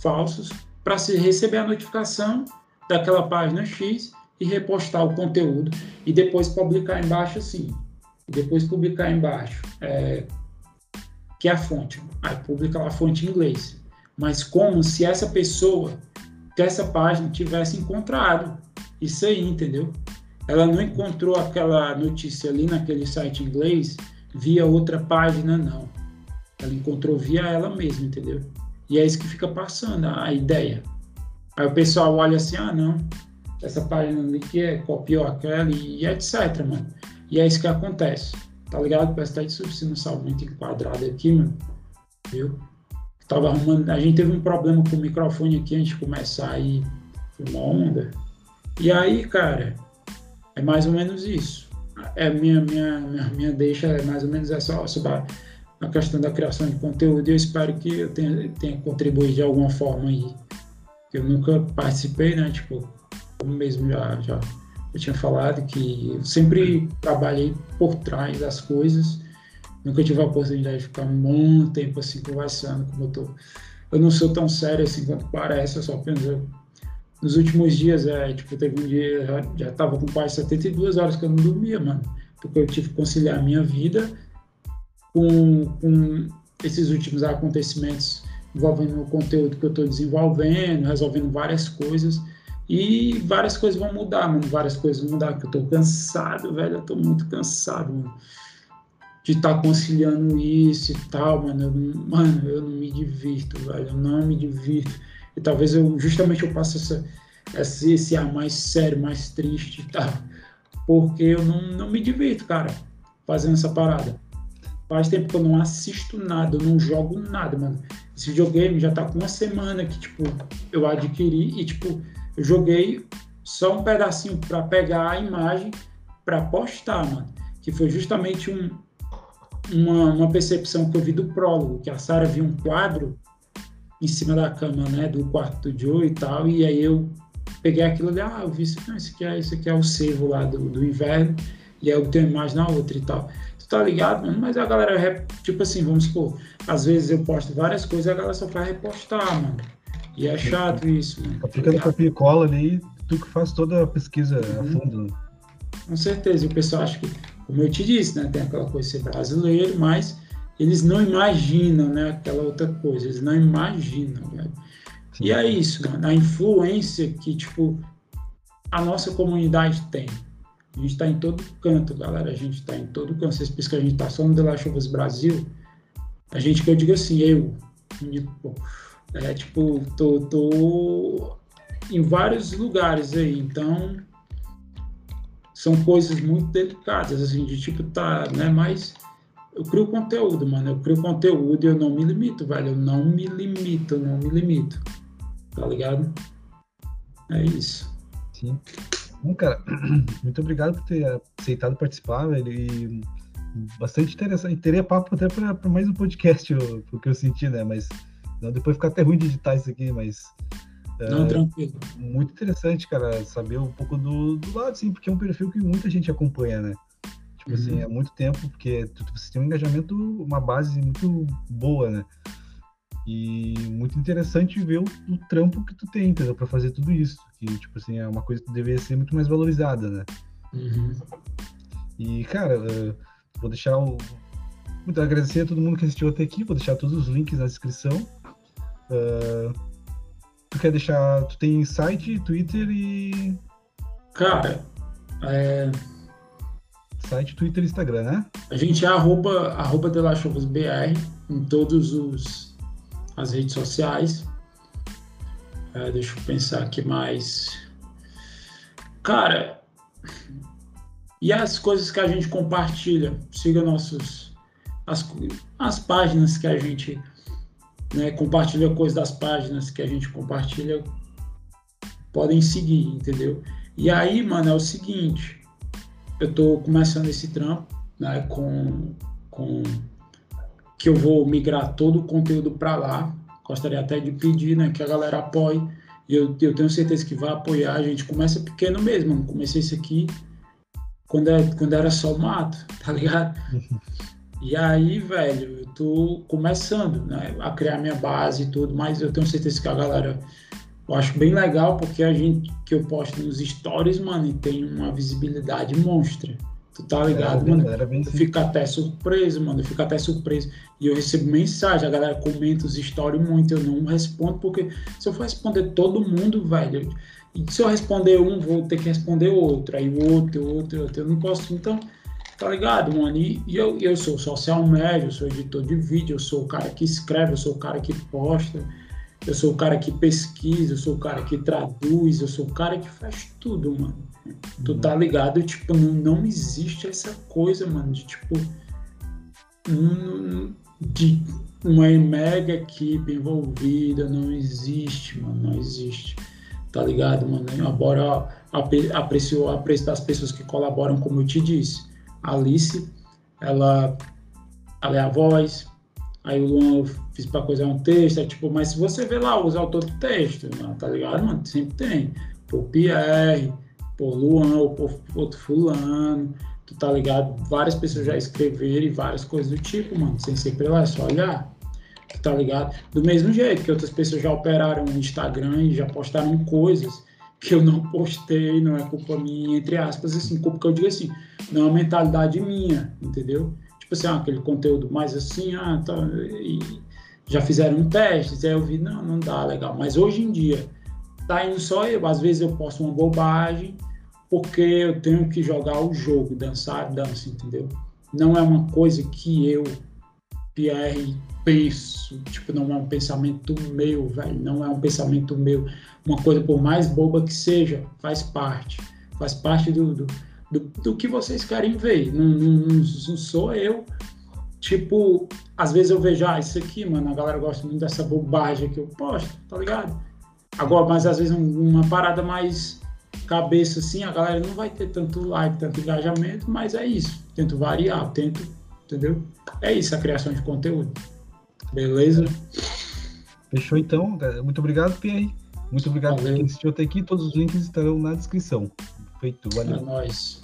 falsos para se receber a notificação daquela página X e repostar o conteúdo e depois publicar embaixo assim. E depois publicar embaixo. É, que é a fonte. Aí publica a fonte em inglês. Mas como se essa pessoa, que essa página tivesse encontrado isso aí, entendeu? Ela não encontrou aquela notícia ali naquele site inglês via outra página, não. Ela encontrou via ela mesma, entendeu? E é isso que fica passando, a ideia. Aí o pessoal olha assim, ah, não, essa página ali que é, copiou aquela e etc, mano. E é isso que acontece. Tá ligado? Parece que tá de muito enquadrado aqui, mano. Viu? Tava arrumando. A gente teve um problema com o microfone aqui antes de começar aí. Foi uma onda. E aí, cara, é mais ou menos isso. É minha, minha, minha, minha deixa é mais ou menos essa sobre a, a questão da criação de conteúdo. E eu espero que eu tenha, tenha contribuído de alguma forma aí. Eu nunca participei, né? Tipo, como mesmo já, já eu tinha falado que eu sempre trabalhei por trás das coisas, nunca tive a oportunidade de ficar um bom tempo assim conversando como eu tô. Eu não sou tão sério assim quanto parece, eu só penso. Nos últimos dias, é, tipo, teve um dia, já, já tava com quase 72 horas que eu não dormia, mano, porque eu tive que conciliar a minha vida com, com esses últimos acontecimentos envolvendo o conteúdo que eu estou desenvolvendo, resolvendo várias coisas. E várias coisas vão mudar, mano. Várias coisas vão mudar, porque eu tô cansado, velho. Eu tô muito cansado, mano. De estar tá conciliando isso e tal, mano. Eu, mano, eu não me divirto, velho. Eu não me divirto. E talvez eu, justamente eu passe essa, esse, esse ar mais sério, mais triste e tal. Porque eu não, não me divirto, cara, fazendo essa parada. Faz tempo que eu não assisto nada, eu não jogo nada, mano. Esse videogame já tá com uma semana que, tipo, eu adquiri e, tipo, eu joguei só um pedacinho para pegar a imagem para postar, mano. Que foi justamente um, uma, uma, percepção que eu vi do prólogo, que a Sarah viu um quadro em cima da cama, né, do quarto do Joe e tal, e aí eu peguei aquilo ali, ah, eu vi isso, não, aqui é, isso aqui é o servo lá do, do inverno, e aí eu tenho imagem na outra e tal. Tu tá ligado, mano? Mas a galera, tipo assim, vamos supor, às vezes eu posto várias coisas e a galera só faz repostar, mano. E é chato isso, né? Aplica no copia e cola ali, tu que faz toda a pesquisa uhum. a fundo. Com certeza, o pessoal acha que, como eu te disse, né, tem aquela coisa de ser brasileiro, mas eles não imaginam, né, aquela outra coisa, eles não imaginam, velho. E é isso, mano, a influência que, tipo, a nossa comunidade tem. A gente está em todo canto, galera, a gente está em todo canto. Vocês pensam que a gente está só no The Last of Us Brasil? A gente que eu digo assim, eu, tipo, é, tipo, tô, tô em vários lugares aí, então são coisas muito delicadas, assim, de tipo, tá, né? Mas eu crio conteúdo, mano. Eu crio conteúdo e eu não me limito, velho. Eu não me limito, eu não me limito. Tá ligado? É isso. Sim. Bom, cara, muito obrigado por ter aceitado participar, velho. E bastante interessante. Teria papo até para mais um podcast, o que eu senti, né? Mas não, depois fica até ruim de editar isso aqui, mas. Não, é, tranquilo. Muito interessante, cara, saber um pouco do, do lado, sim, porque é um perfil que muita gente acompanha, né? Tipo assim, uhum. assim, é muito tempo, porque você tem um engajamento, uma base muito boa, né? E muito interessante ver o, o trampo que tu tem, entendeu? Pra fazer tudo isso. Que, tipo assim, é uma coisa que deveria ser muito mais valorizada, né? Uhum. E, cara, uh, vou deixar o. Muito agradecer a todo mundo que assistiu até aqui, vou deixar todos os links na descrição. Uh, tu quer deixar. Tu tem site, Twitter e. Cara, é Site, Twitter e Instagram, né? A gente é arroba, arroba BR em todas as redes sociais. É, deixa eu pensar aqui mais. Cara, e as coisas que a gente compartilha? Siga nossos as, as páginas que a gente né, compartilha coisas das páginas que a gente compartilha. Podem seguir, entendeu? E aí, mano, é o seguinte eu estou começando esse trampo, né, com, com que eu vou migrar todo o conteúdo para lá. Gostaria até de pedir, né, que a galera apoie. E eu, eu tenho certeza que vai apoiar. A gente começa pequeno mesmo. Comecei isso aqui quando, é, quando era só mato, tá ligado? E aí, velho, tô começando, né, a criar minha base e tudo, mas eu tenho certeza que a galera eu acho bem legal porque a gente que eu posto nos stories, mano, e tem uma visibilidade monstra. Tu tá ligado, é, mano? Eu fico até surpreso, mano. Eu fico até surpreso. E eu recebo mensagem, a galera comenta os stories muito. Eu não respondo, porque se eu for responder todo mundo, velho. E se eu responder um, vou ter que responder outro. Aí outro, outro, outro. Eu não posso. Então, tá ligado, mano? E, e eu, eu sou social médio, eu sou editor de vídeo, eu sou o cara que escreve, eu sou o cara que posta. Eu sou o cara que pesquisa, eu sou o cara que traduz, eu sou o cara que faz tudo, mano. Tu tá ligado? Tipo, não, não existe essa coisa, mano, de tipo. de uma mega equipe envolvida, não existe, mano, não existe. Tá ligado, mano? Embora aprecio, aprecio das pessoas que colaboram, como eu te disse. Alice, ela, ela é a voz, Aí o Luan fiz para coisar um texto, é tipo, mas se você vê lá os autores do texto, mano, tá ligado, mano? Sempre tem. Por Pierre, por Luan, ou por outro fulano, tu tá ligado? Várias pessoas já escreveram e várias coisas do tipo, mano. Sem sempre lá, é só olhar. Tu tá ligado? Do mesmo jeito que outras pessoas já operaram no Instagram e já postaram coisas que eu não postei, não é culpa minha, entre aspas, assim, culpa que eu digo assim, não é uma mentalidade minha, entendeu? tipo assim, ah, aquele conteúdo mais assim, ah, tá, já fizeram um teste, aí eu vi, não, não dá, legal. Mas hoje em dia, tá indo só eu, às vezes eu posto uma bobagem, porque eu tenho que jogar o jogo, dançar, dança, entendeu? Não é uma coisa que eu, Pierre, penso, tipo, não é um pensamento meu, velho, não é um pensamento meu. Uma coisa, por mais boba que seja, faz parte, faz parte do, do do, do que vocês querem ver. Não, não, não, sou eu. Tipo, às vezes eu vejo, ah, isso aqui, mano, a galera gosta muito dessa bobagem que eu posto, tá ligado? Agora, mas às vezes uma parada mais cabeça assim, a galera não vai ter tanto like, tanto engajamento, mas é isso. Tento variar, tento, entendeu? É isso a criação de conteúdo. Beleza? Fechou então. Muito obrigado, Pierre. Muito obrigado por quem assistiu até aqui. Todos os links estarão na descrição. Feito, valeu. É nóis.